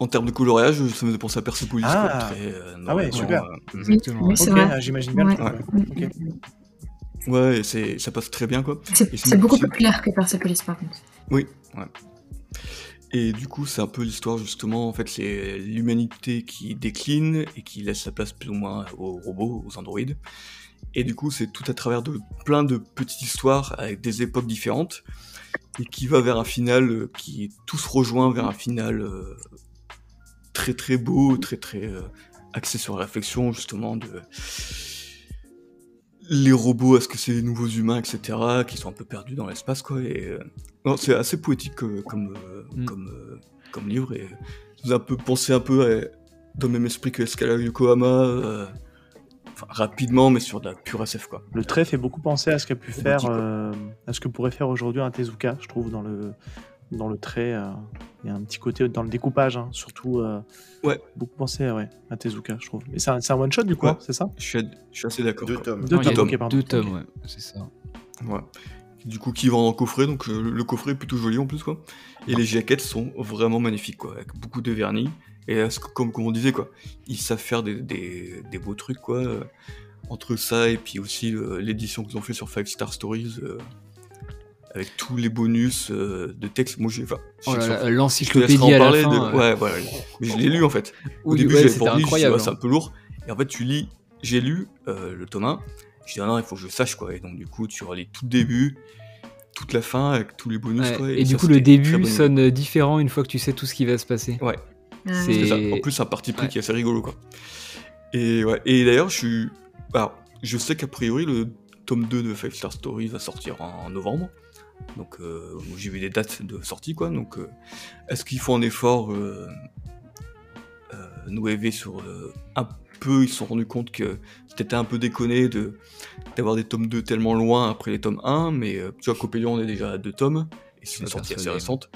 En termes de coloriage, ça me faisait penser à Persepolis, Ah. quoi. Très, euh, Ah ouais, super. euh. Exactement. Oui, c'est Ok, vrai. ah, j'imagine bien Ouais. c'est, ça passe très bien, quoi. C'est beaucoup plus clair que Persepolis par contre. Oui, ouais. Et du coup, c'est un peu l'histoire justement, en fait, c'est l'humanité qui décline et qui laisse sa place plus ou moins aux robots, aux androïdes. Et du coup, c'est tout à travers de plein de petites histoires avec des époques différentes. et qui va vers un final euh, qui tous rejoint vers un final euh, très très beau, très très euh, axé sur la réflexion justement de les robots, est-ce que c'est les nouveaux humains, etc., qui sont un peu perdus dans l'espace, quoi. Et euh, non, c'est assez poétique euh, comme Mm. comme comme livre et ça un peu pensé un peu à, dans le même esprit que Escala Yokohama, enfin, rapidement, mais sur de la pure SF, quoi. Le trait fait beaucoup penser à ce qu'a pu faire, euh, à ce que pourrait faire aujourd'hui un Tezuka, je trouve, dans le, dans le trait. euh, Il y a un petit côté dans le découpage, hein, surtout. euh, Ouais. Beaucoup pensé à, ouais, à Tezuka, je trouve. Mais c'est un, c'est un one shot du coup, Ouais. hein, c'est ça? Je suis, je suis assez d'accord. Deux tomes. Deux Non, tomes, deux- ok, pardon. Deux tomes, ouais, c'est ça. Ouais. Du coup, qui vend en coffret, donc euh, le coffret est plutôt joli en plus, quoi. Et les jaquettes sont vraiment magnifiques, quoi, avec beaucoup de vernis. Et comme, comme on disait, quoi, ils savent faire des, des, des beaux trucs, quoi. euh, entre ça et puis aussi euh, l'édition qu'ils ont fait sur Five Star Stories, euh, avec tous les bonus euh, de texte. Moi, j'ai. Enfin, Oh l'encyclopédie en à la fin. de- euh, Ouais, voilà. Mais je l'ai lu en fait. Au oui, début, ouais, j'avais pas ouais, c'est un peu lourd. Et en fait, tu lis, j'ai lu euh, le tome 1, je dis, ah non, il faut que je sache, quoi. Et donc, du coup, tu relis tout le début, toute la fin, avec tous les bonus, Ouais, quoi. Et, ça, du coup, le début sonne différent une fois que tu sais tout ce qui va se passer. Ouais, Ah, ça. En plus, c'est un parti pris Ouais. qui est assez rigolo, quoi. Et, ouais. Et d'ailleurs, je suis. Alors, je sais qu'a priori, le tome 2 de Five Star Story va sortir en novembre. Donc, euh, moi, j'ai vu des dates de sortie, quoi. Donc, euh, est-ce qu'ils font un effort euh, euh, sur euh, un peu Ils se sont rendus compte que c'était un peu déconné de d'avoir des tomes 2 tellement loin après les tomes 1, mais euh, tu vois, Copélion, on est déjà à deux tomes, et c'est une sortie assez récente.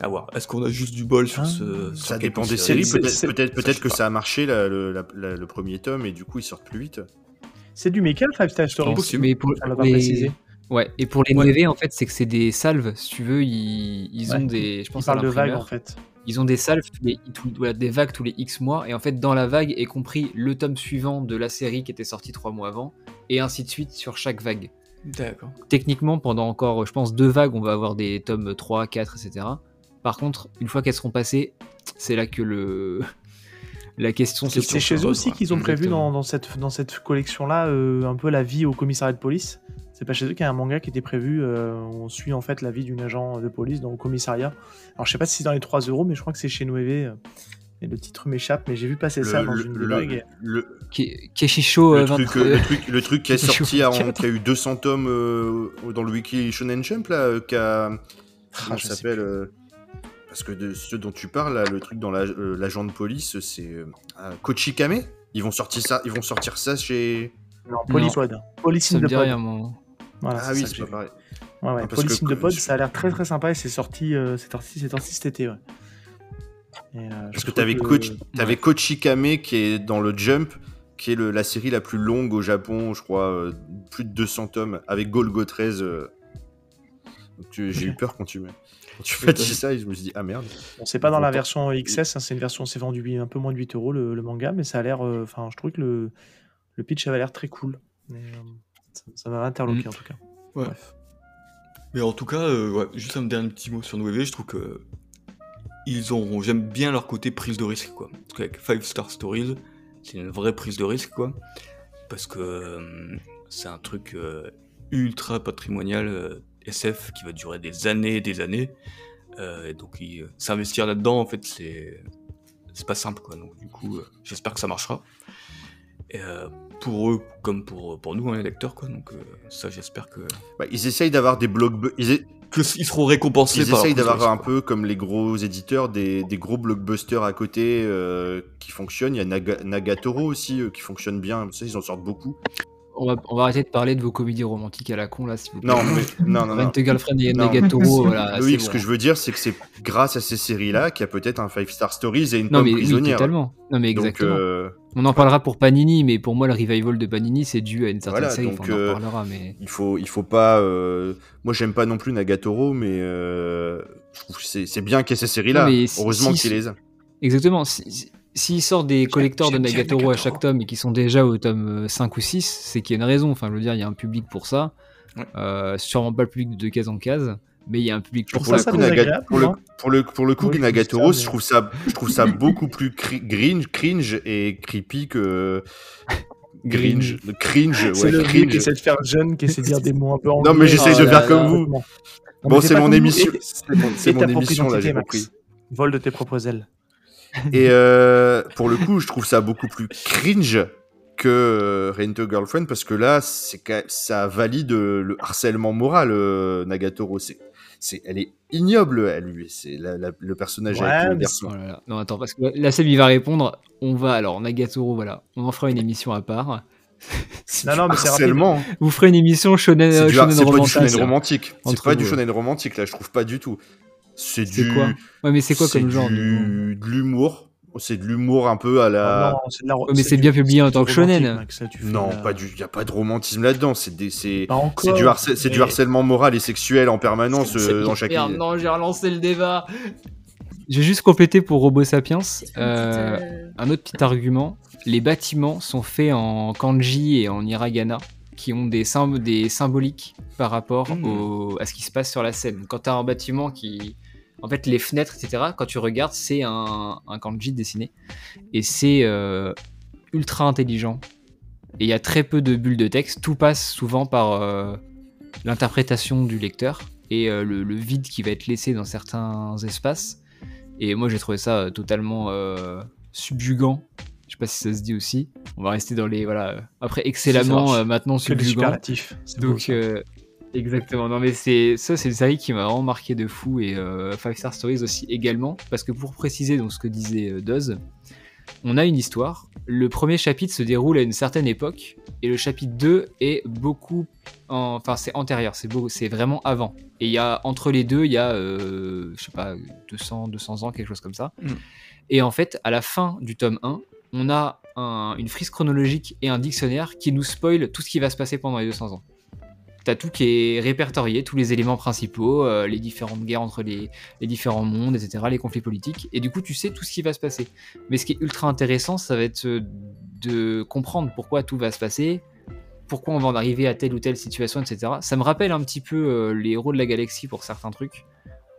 À voir. Est-ce qu'on a juste du bol sur Ah, ce. sur Ça dépend des séries, Peut-être que ça a marché la- le, la- la- le premier tome et du coup ils sortent plus vite. C'est du méca, Five Star Story. Mais pour, Ouais, et pour les Ouais. NV, en fait, c'est que c'est des salves. Si tu veux, ils, ils Ouais. ont des. Je pense à parle de vagues en fait. Ils ont des salves, les, voilà, des vagues tous les X mois, et en fait, dans la vague est compris le tome suivant de la série qui était sorti trois mois avant, et ainsi de suite sur chaque vague. D'accord. Techniquement, pendant encore, je pense, deux vagues, on va avoir des tomes 3, 4, etc. Par contre, une fois qu'elles seront passées, c'est là que le la question Question C'est chez eux aussi qu'ils ont prévu dans cette, dans cette collection-là euh, un peu la vie au commissariat de police? C'est pas chez eux qu'il y a un manga qui était prévu. euh, on suit en fait la vie d'une agent de police dans le commissariat. Alors je sais pas si c'est dans les 3 euros, mais je crois que c'est chez Noévé. euh, et le titre m'échappe, mais j'ai vu passer ça dans le, une vagues. le- Ke- Keshisho le euh, truc, 23. le truc, le truc qui est sorti, en- de qui a eu 200 tomes euh, dans le wiki Shonen Jump là, euh, qui a, comment Ah, s'appelle euh, Parce que de ce dont tu parles, là, le truc dans la- euh, l'agent de police, c'est Kochikame. Ils vont sortir ça, ils vont sortir ça chez. Non, Polypod. Dit Pod. rien, moi. Voilà, ah oui, c'est pas pareil. Ouais, ouais, Ah, Pod, je- ça a l'air très très sympa et c'est sorti, euh, c'est sorti, c'est sorti cet été. Ouais. Et, euh, Parce que t'avais Kochi- t'avais Kochikame qui est dans le Jump, qui est le- la série la plus longue au Japon, je crois, euh, plus de 200 tomes, avec Golgo 13. euh. Donc, J'ai eu peur quand tu quand tu m'as dit ça et je me suis dit, ah merde. Bon, c'est pas dans la version XS, hein, c'est une version, c'est vendu un peu moins de 8 euros le, le manga, mais ça a l'air, enfin, je trouve que le, le pitch avait l'air très cool. Mais, ça- m'a interloqué Mm. en tout cas. Ouais. Bref. Mais en tout cas, euh, ouais, juste un dernier petit mot sur Noévé, je trouve que ils ont, j'aime bien leur côté prise de risque, quoi. Parce qu'avec Five Star Stories, c'est une vraie prise de risque, quoi. Parce que euh, c'est un truc euh, ultra patrimonial euh, SF qui va durer des années et des années. Euh, et donc, il- s'investir là-dedans, en fait, c'est c'est pas simple, quoi. Donc, du coup, euh, j'espère que ça marchera. Et, euh, pour eux, comme pour, pour nous, hein, les lecteurs, quoi. Donc, euh, ça, j'espère que Bah, ils essayent d'avoir des blogs. Ils, e- que ils seront récompensés ils par essayent d'avoir un peu comme les gros éditeurs, des, des gros blockbusters à côté euh, qui fonctionnent. Il y a Naga- Nagatoro aussi euh, qui fonctionne bien. Ça, ils en sortent beaucoup. On va, on va arrêter de parler de vos comédies romantiques à la con là, s'il vous plaît. Non, mais non, non, non. Girlfriend et Non. Nagatoro, voilà. C'est ce bon. que je veux dire, c'est que c'est grâce à ces séries-là qu'il y a peut-être un Five Star Stories et une Non, pomme mais oui, prisonnière. totalement. Non, mais Donc, exactement. euh, On en parlera pour Panini, mais pour moi, le revival de Panini, c'est dû à une certaine Voilà, série. donc, Enfin, on en euh, reparlera, mais. il faut, il faut pas. euh, Moi, j'aime pas non plus Nagatoro, mais euh, je trouve que c'est bien qu'il y ait ces séries-là. Heureusement si- qu'il les a. Exactement. Si- si- S'ils sortent des collecteurs de Nagatoro à chaque tome et qui sont déjà au tome euh, 5 ou 6, c'est qu'il y a une raison. Enfin, je veux dire, il y a un public pour ça. Ouais. Euh, sûrement pas le public de case en case, mais il y a un public pour ça. ça coup, désagréable, pour, le, moi. pour, le, pour le coup, trouve Nagatoro, ça, je, trouve ça, je trouve ça beaucoup plus cri- cringe, cringe et creepy que. Cringe. Le cringe, C'est ouais, le vieux qui cringe. essaie de faire jeune, qui essaie de dire des mots un peu anglais. Non, mais j'essaye de euh, faire comme vous. Bon, c'est mon émission. C'est mon, c'est émission, là, j'ai compris. Vol de tes propres ailes. Et euh, pour le coup, je trouve ça beaucoup plus cringe que euh, Rent a Girlfriend parce que là, c'est ça valide euh, le harcèlement moral, euh, Nagatoro. C'est, c'est, elle est ignoble, elle, lui. C'est la- la- le personnage Ouais, avec le garçon. Oh là là. Non, attends, parce que là, Seb, il va répondre. On va, alors, Nagatoro, voilà. On en fera une émission à part. C'est Non, du non, mais c'est harcèlement. Vous ferez une émission shonen, C'est, du, shonen c'est pas du romantique. shonen romantique. C'est Entre pas du shonen romantique, là, je trouve pas du tout. C'est C'est du. quoi? Ouais, mais c'est quoi comme genre du coup? du- De l'humour. C'est de l'humour un peu à la. Ah non, c'est de la- Ouais, mais c'est du- bien publié en tant que shonen. Non, la- pas du. Y a pas de romantisme là-dedans. C'est des. C'est... Pas encore. C'est du, harcè- c'est du harcèlement moral et sexuel en permanence euh, dans chaque Merde, non, j'ai relancé le débat. Je vais juste compléter pour Robo Sapiens. Euh, petite, euh, un autre petit argument. Les bâtiments sont faits en kanji et en hiragana qui ont des, sym- des symboliques par rapport au- à ce qui se passe sur la scène. Quand tu as un bâtiment qui... En fait, les fenêtres, etc., quand tu regardes, c'est un, un kanji dessiné. Et c'est euh, ultra intelligent. Et il y a très peu de bulles de texte. Tout passe souvent par euh, l'interprétation du lecteur et euh, le, le vide qui va être laissé dans certains espaces. Et moi, j'ai trouvé ça totalement subjugant. Je sais pas si ça se dit aussi. On va rester dans les voilà. Après, excellemment maintenant subjugant. Donc exactement. Non mais c'est ça, c'est une série qui m'a vraiment marqué de fou et euh, Five Star Stories aussi également parce que pour préciser donc ce que disait euh, Duz, on a une histoire. Le premier chapitre se déroule à une certaine époque et le chapitre 2 est beaucoup, en- enfin c'est antérieur, c'est beau, c'est vraiment avant. Et il y a entre les deux, il y a euh, je sais pas 200 200 ans quelque chose comme ça. Mm. Et en fait, à la fin du tome 1, on a un- une frise chronologique et un dictionnaire qui nous spoil tout ce qui va se passer pendant les 200 ans. T'as tout qui est répertorié, tous les éléments principaux, euh, les différentes guerres entre les, différents mondes, etc., les conflits politiques, et du coup tu sais tout ce qui va se passer. Mais ce qui est ultra intéressant, ça va être euh, de comprendre pourquoi tout va se passer, pourquoi on va en arriver à telle ou telle situation, etc. Ça me rappelle un petit peu euh, les héros de la galaxie pour certains trucs.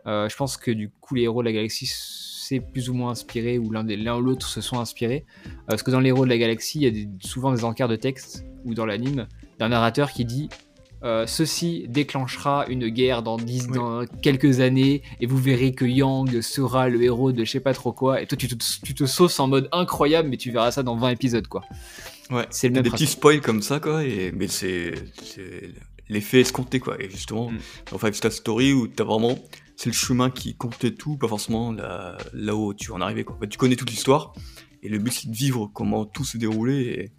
Je pense que du coup les héros de la galaxie s'est plus ou moins inspiré, ou l'un ou l'autre se sont inspirés. Parce que dans les héros de la galaxie, il y a souvent des encarts de texte, ou dans l'anime, d'un narrateur qui dit euh, ceci déclenchera une guerre dans, 10, Oui. dans quelques années et vous verrez que Yang sera le héros de je sais pas trop quoi et toi tu te, tu te sauces en mode incroyable mais tu verras ça dans 20 épisodes quoi. Ouais, C'est le même des petits spoils comme ça, quoi, et, mais c'est l'effet escompté, quoi. Et justement, Mm. dans Five Star Story, où t'as vraiment, c'est le chemin qui comptait tout, pas forcément là, là où tu en arriver, quoi. Fait, tu connais toute l'histoire, et le but c'est de vivre comment tout s'est déroulé,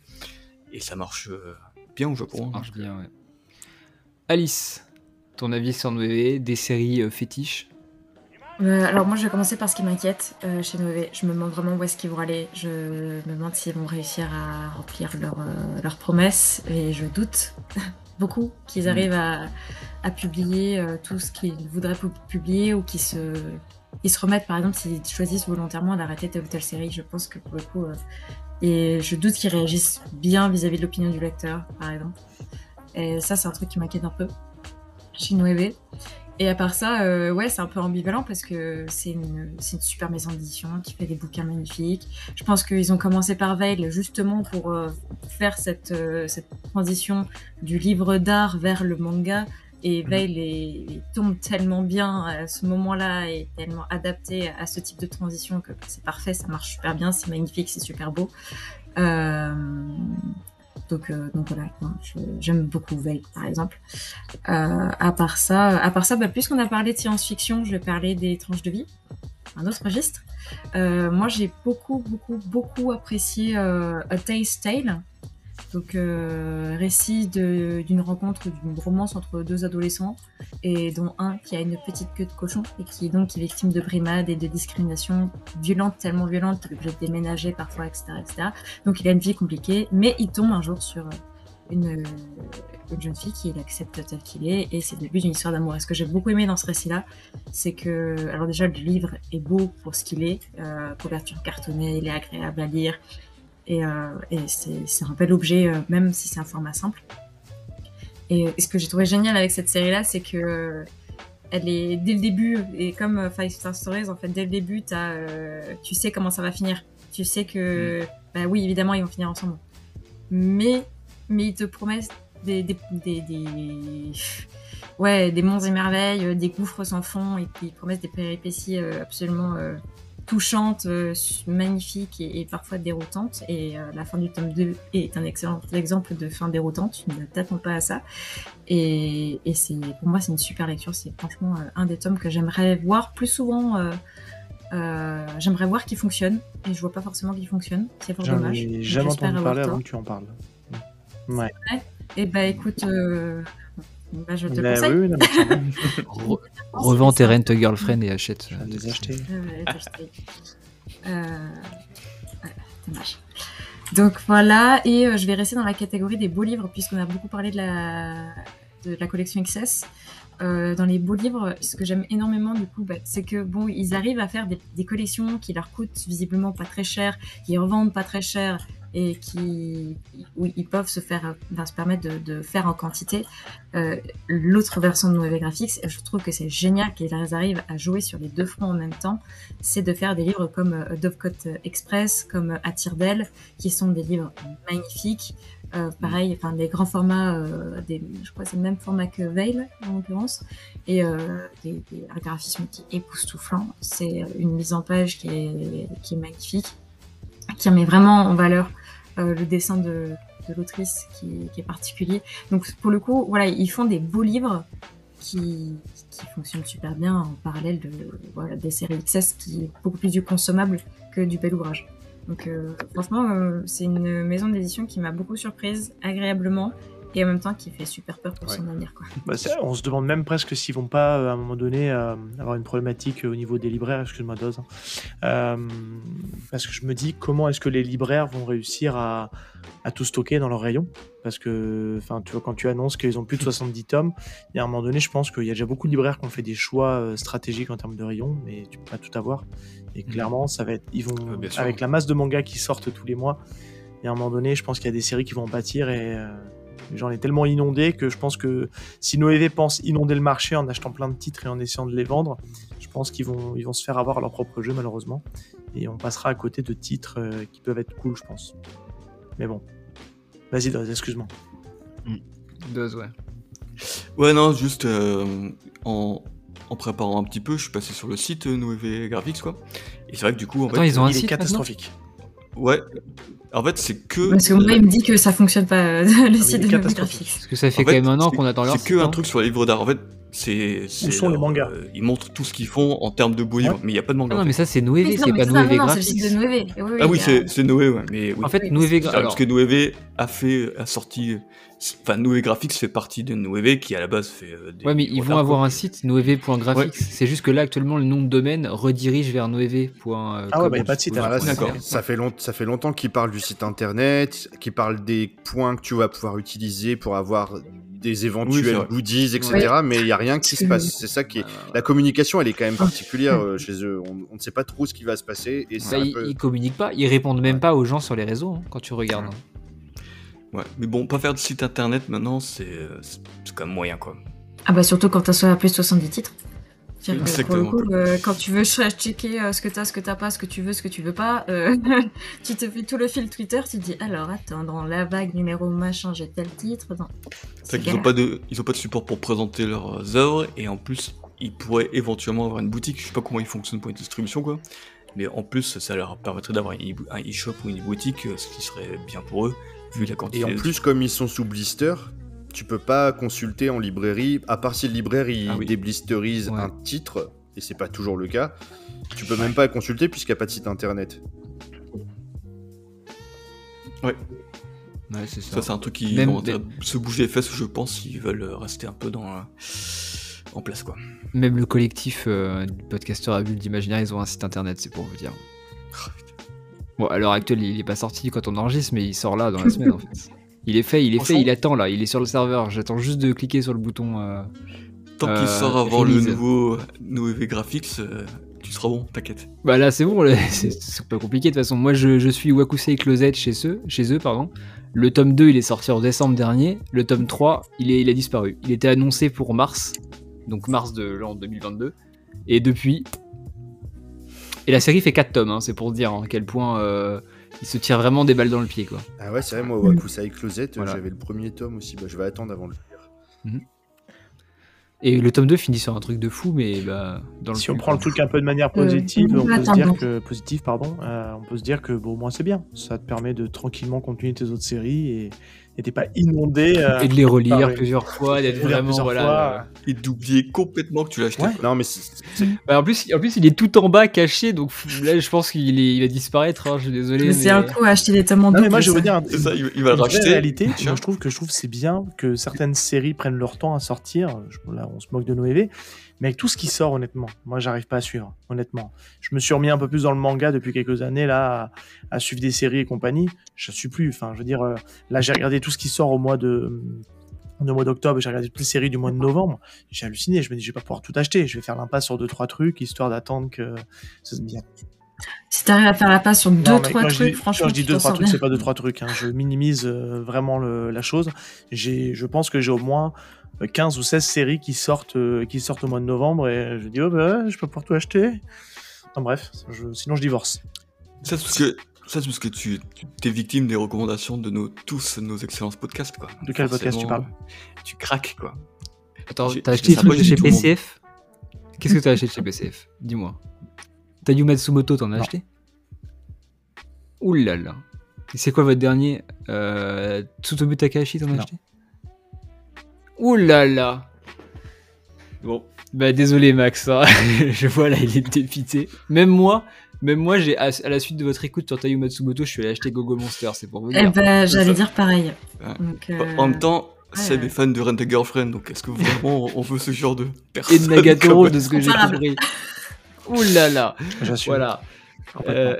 et, et ça marche euh, bien au Japon. Ça hein. marche bien, ouais. Alice, ton avis sur Noé, des séries euh, fétiches? Euh, alors moi je vais commencer par ce qui m'inquiète euh, chez Nové. Je me demande vraiment où est-ce qu'ils vont aller. Je me demande s'ils vont réussir à remplir leurs euh, leurs promesses et je doute beaucoup qu'ils arrivent à, à publier tout ce qu'ils voudraient pu- publier ou qu'ils se, ils se remettent par exemple s'ils choisissent volontairement d'arrêter telle ou telle série. Je pense que pour le coup... et je doute qu'ils réagissent bien vis-à-vis de l'opinion du lecteur par exemple. Et ça c'est un truc qui m'inquiète un peu chez Noé. Et à part ça, euh, ouais, c'est un peu ambivalent parce que c'est une, super maison d'édition qui fait des bouquins magnifiques. Je pense qu'ils ont commencé par Veil justement pour euh, faire cette, euh, cette transition du livre d'art vers le manga. Et Veil est- est- tombe tellement bien à ce moment-là et tellement adapté à ce type de transition que c'est parfait, ça marche super bien, c'est magnifique, c'est super beau. Donc, euh, donc voilà, j'aime beaucoup Veil par exemple. Euh, à part ça, à part ça, bah, puisqu'on a parlé de science-fiction, je vais parler des tranches de vie, un autre registre. Euh, moi, j'ai beaucoup, beaucoup, beaucoup apprécié euh, A Taste Tale, donc euh, récit d'une rencontre, d'une romance entre deux adolescents, et dont un qui a une petite queue de cochon et qui donc est victime de brimades et de discrimination violente, tellement violente qu'il est obligé de déménager parfois, etc., etc. Donc il a une vie compliquée, mais il tombe un jour sur une, une jeune fille qui l'accepte tel qu'il est et c'est le début d'une histoire d'amour. Et ce que j'ai beaucoup aimé dans ce récit-là, c'est que, alors déjà le livre est beau pour ce qu'il est, euh, couverture cartonnée, il est agréable à lire et, euh, et c'est un bel objet euh, même si c'est un format simple. Et, et ce que j'ai trouvé génial avec cette série-là, c'est que elle est dès le début et comme euh, Five Star Stories, en fait dès le début, euh, tu sais comment ça va finir. Tu sais que, bah oui évidemment ils vont finir ensemble, mais mais ils te promettent des, des, des, des, ouais, des monts et merveilles, euh, des gouffres sans fond, et qui promettent des péripéties euh, absolument euh, touchantes, euh, magnifiques et, et parfois déroutantes. Et euh, la fin du tome 2 est un excellent exemple de fin déroutante. Tu ne t'attends pas à ça. Et, et c'est, pour moi, c'est une super lecture. C'est franchement euh, un des tomes que j'aimerais voir plus souvent. euh, j'aimerais voir qu'il fonctionne. Et je vois pas forcément qu'il fonctionne. C'est fort dommage. ai Mais jamais entendu parler avant que tu en parles. Ouais. Et bah écoute, euh, bah, je te Bah conseille. oui, oui, non, mais clairement, Re- Revends tes rent girlfriend et achète. je vais les acheter. Euh. Euh, dommage. Donc voilà, et euh, je vais rester dans la catégorie des beaux livres, puisqu'on a beaucoup parlé de la, de la collection XS. Euh, dans les beaux livres, ce que j'aime énormément du coup, bah, c'est que bon, ils arrivent à faire des, des collections qui leur coûtent visiblement pas très cher, qui revendent pas très cher et qui où ils peuvent se faire, se permettre de, faire en quantité. Euh, L'autre version de Noévé Graphics, je trouve que c'est génial qu'ils arrivent à jouer sur les deux fronts en même temps, c'est de faire des livres comme euh, Dovecote Express, comme euh, Attire d'elle, qui sont des livres magnifiques. Euh, pareil, enfin des grands formats, des, je crois c'est le même format que Veil en l'occurrence, et des, des, un graphisme qui est époustouflant. C'est une mise en page qui est, qui est magnifique, qui met vraiment en valeur euh, le dessin de, l'autrice qui, est particulier. Donc pour le coup, voilà, ils font des beaux livres qui, qui fonctionnent super bien en parallèle de voilà, des séries XS qui est beaucoup plus du consommable que du bel ouvrage. Donc euh, franchement, euh, c'est une maison d'édition qui m'a beaucoup surprise, agréablement, et en même temps qui fait super peur pour Ouais. son avenir. Quoi. Bah, on se demande même presque s'ils vont pas, euh, à un moment donné, euh, avoir une problématique euh, au niveau des libraires, excuse-moi Doz. hein. Euh, parce que je me dis, comment est-ce que les libraires vont réussir à, à tout stocker dans leur rayon? Parce que, enfin, tu vois, quand tu annonces qu'ils ont plus de 70 tomes, il y a un moment donné, je pense qu'il y a déjà beaucoup de libraires qui ont fait des choix stratégiques en termes de rayon, mais tu peux pas tout avoir. Et clairement, ça va être, ils vont, Euh, bien sûr. avec la masse de mangas qui sortent tous les mois, il y a un moment donné, je pense qu'il y a des séries qui vont en pâtir et euh, j'en ai tellement inondé que je pense que si Noévé pense inonder le marché en achetant plein de titres et en essayant de les vendre, je pense qu'ils vont, ils vont se faire avoir leur propre jeu malheureusement. Et on passera à côté de titres euh, qui peuvent être cool, je pense. Mais bon. Vas-y, Doz, excuse-moi. Doz, ouais. Ouais, non, juste euh, en, en préparant un petit peu, je suis passé sur le site euh, Noévé Graphics, quoi. Et c'est vrai que du coup, en Attends, fait, ils ont un Il est site catastrophique. Ouais, en fait, c'est que. Parce que moi, il me dit que ça fonctionne pas, euh, le il site de Noévé. Graphics. Parce que ça fait En quand fait, même un an qu'on attend leur C'est que un hein. truc sur les livres d'art. En fait, c'est. c'est sont les mangas euh, Ils montrent tout ce qu'ils font en termes de beaux livres, mais il n'y a pas de manga. Ah non, fait. mais ça c'est Noévé, c'est pas Noévé non, c'est le site Graphics. de Noévé. Oui, oui, Ah oui, c'est c'est Noé, ouais. Mais oui. En fait, Noévé c'est- Ah, Gra- parce que Noévé a fait, a sorti, enfin Noé Graphics fait partie de Noévé qui à la base fait. euh, des Ouais, mais ils vont avoir un site noévé.graphics. C'est juste que là, actuellement, le nom de domaine redirige vers noévé. Ah ouais, bah, y a pas de site, D'accord. fait, ça, fait long- ça fait longtemps qu'il parle du site internet, qu'il parle des points que tu vas pouvoir utiliser pour avoir des Oui, éventuels vrai. goodies, etc. Mais il n'y a rien qui se passe. C'est ça qui est. La communication, elle est quand même particulière euh, chez eux. On, on ne sait pas trop ce qui va se passer. Et Bah, un ils, peu- ils communiquent pas, ils répondent même pas aux gens sur les réseaux hein, quand tu regardes. Ouais, mais bon, pas faire de site internet maintenant, c'est euh, quand même moyen quoi. Ah bah surtout quand t'as plus de 70 titres. Que Pour le Exactement. coup, euh, quand tu veux ch- checker euh, ce que t'as, ce que t'as pas, ce que tu veux, ce que tu veux pas, euh, tu te fais tout le fil Twitter, tu te dis alors attends, dans la vague numéro machin, j'ai tel titre. Dans... C'est qu'ils ont pas de, ils ont pas de support pour présenter leurs œuvres et en plus ils pourraient éventuellement avoir une boutique. Je sais pas comment ils fonctionnent pour une distribution quoi, mais en plus ça leur permettrait d'avoir un e-shop ou une boutique, euh, ce qui serait bien pour eux vu la quantité. Et en plus, comme ils sont sous blister, tu peux pas consulter en librairie, à part si le libraire il Ah oui. déblisterise Ouais. un titre, et c'est pas toujours le cas, tu peux même pas consulter puisqu'il n'y a pas de site internet. Ouais, c'est ça. ça c'est un truc qui Même vont des- se bouger les fesses, je pense, s'ils veulent rester un peu dans euh, en place quoi. Même le collectif euh, du podcasteur à bulle d'imaginaire, ils ont un site internet, c'est pour vous dire. Bon, à l'heure actuelle, il est pas sorti quand on enregistre, mais il sort là dans la semaine en fait. Il est fait, il est fait, il attend là, il est sur le serveur. J'attends juste de cliquer sur le bouton. euh, Tant Euh, qu'il sort avant le nouveau Noévé Graphics, euh, tu seras bon, t'inquiète. Bah là, c'est bon, c'est c'est pas compliqué de toute façon. Moi, je, je suis Wakusei Closet chez eux, chez eux, pardon. Le tome 2, il est sorti en décembre dernier. Le tome 3, il, est, il a disparu. Il était annoncé pour mars, donc mars de l'an 2022. Et depuis. Et la série fait 4 tomes, hein, c'est pour dire à quel point euh, il se tire vraiment des balles dans le pied, quoi. Ah ouais, c'est vrai, moi, Wakusai Closet, Voilà. j'avais le premier tome aussi, bah, je vais attendre avant de le lire. Et le tome 2 finit sur un truc de fou, mais bah, dans le Si on prend le truc un peu de manière positive, Euh, on peut se dire que positif, pardon, euh, on peut se dire que bon, au moins c'est bien. Ça te permet de tranquillement continuer tes autres séries et et t'es pas inondé. euh, Et de les relire plusieurs fois, d'être vraiment plusieurs voilà. fois. euh, Et d'oublier complètement que tu l'as acheté. Ouais. Non, mais Bah, en, plus, en plus, il est tout en bas, caché, donc là, je pense qu'il est- il va disparaître. hein, je suis désolé. Mais c'est un coup à acheter des tomes en double, moi je veux dire un C'est ça, il, il va le racheter. réalité, moi, je trouve que je trouve c'est bien que certaines séries prennent leur temps à sortir. Je- Là, on se moque de Noévé, mais avec tout ce qui sort, honnêtement, moi, j'arrive pas à suivre. Honnêtement, je me suis remis un peu plus dans le manga depuis quelques années là, à, suivre des séries et compagnie. Je suis plus. Enfin, je veux dire, euh, là, j'ai regardé tout ce qui sort au mois de au mois d'octobre, j'ai regardé toutes les séries du mois de novembre. J'ai halluciné. Je me dis, je vais pas pouvoir tout acheter. Je vais faire l'impasse sur deux trois trucs histoire d'attendre que ça se Si t'arrives à faire la passe sur deux, Non, trois quand je trucs, dis- franchement, quand je dis tu deux trois trucs, c'est pas deux trois trucs. hein. Je minimise euh, vraiment le- la chose. J'ai, je pense que j'ai au moins euh, 15 ou 16 séries qui sortent, euh, qui sortent au mois de novembre et je dis oh bah je peux pas tout acheter. Enfin, bref, je- sinon je divorce. Ça, c'est parce que, ça, c'est parce que tu, tu es victime des recommandations de nos, tous nos excellents podcasts. Quoi. De quel podcast tu parles Tu craques, quoi. Attends, J'ai- t'as acheté des trucs de chez. PCF Qu'est-ce que t'as acheté de chez PCF Dis-moi. T'as du Matsumoto, t'en as Non. acheté? Ouh là là. Et c'est quoi votre dernier euh, Tsutomu Takahashi, t'en as Non. acheté? Ouh là là. Bon, bah désolé Max, hein. je vois là, il est dépité. Même moi, même moi, j'ai à, à la suite de votre écoute sur Tayu Matsumoto, je suis allé acheter Gogo Monster, c'est pour vous Eh dire. ben, C'est ça. j'allais dire pareil. Ouais. Donc, euh, En même temps, Seb ouais. est fan de Rent a Girlfriend, donc est-ce que vraiment on veut ce genre de Et personne de Nagatoro, de ce que j'ai compris. Ouh là là. Voilà. Euh,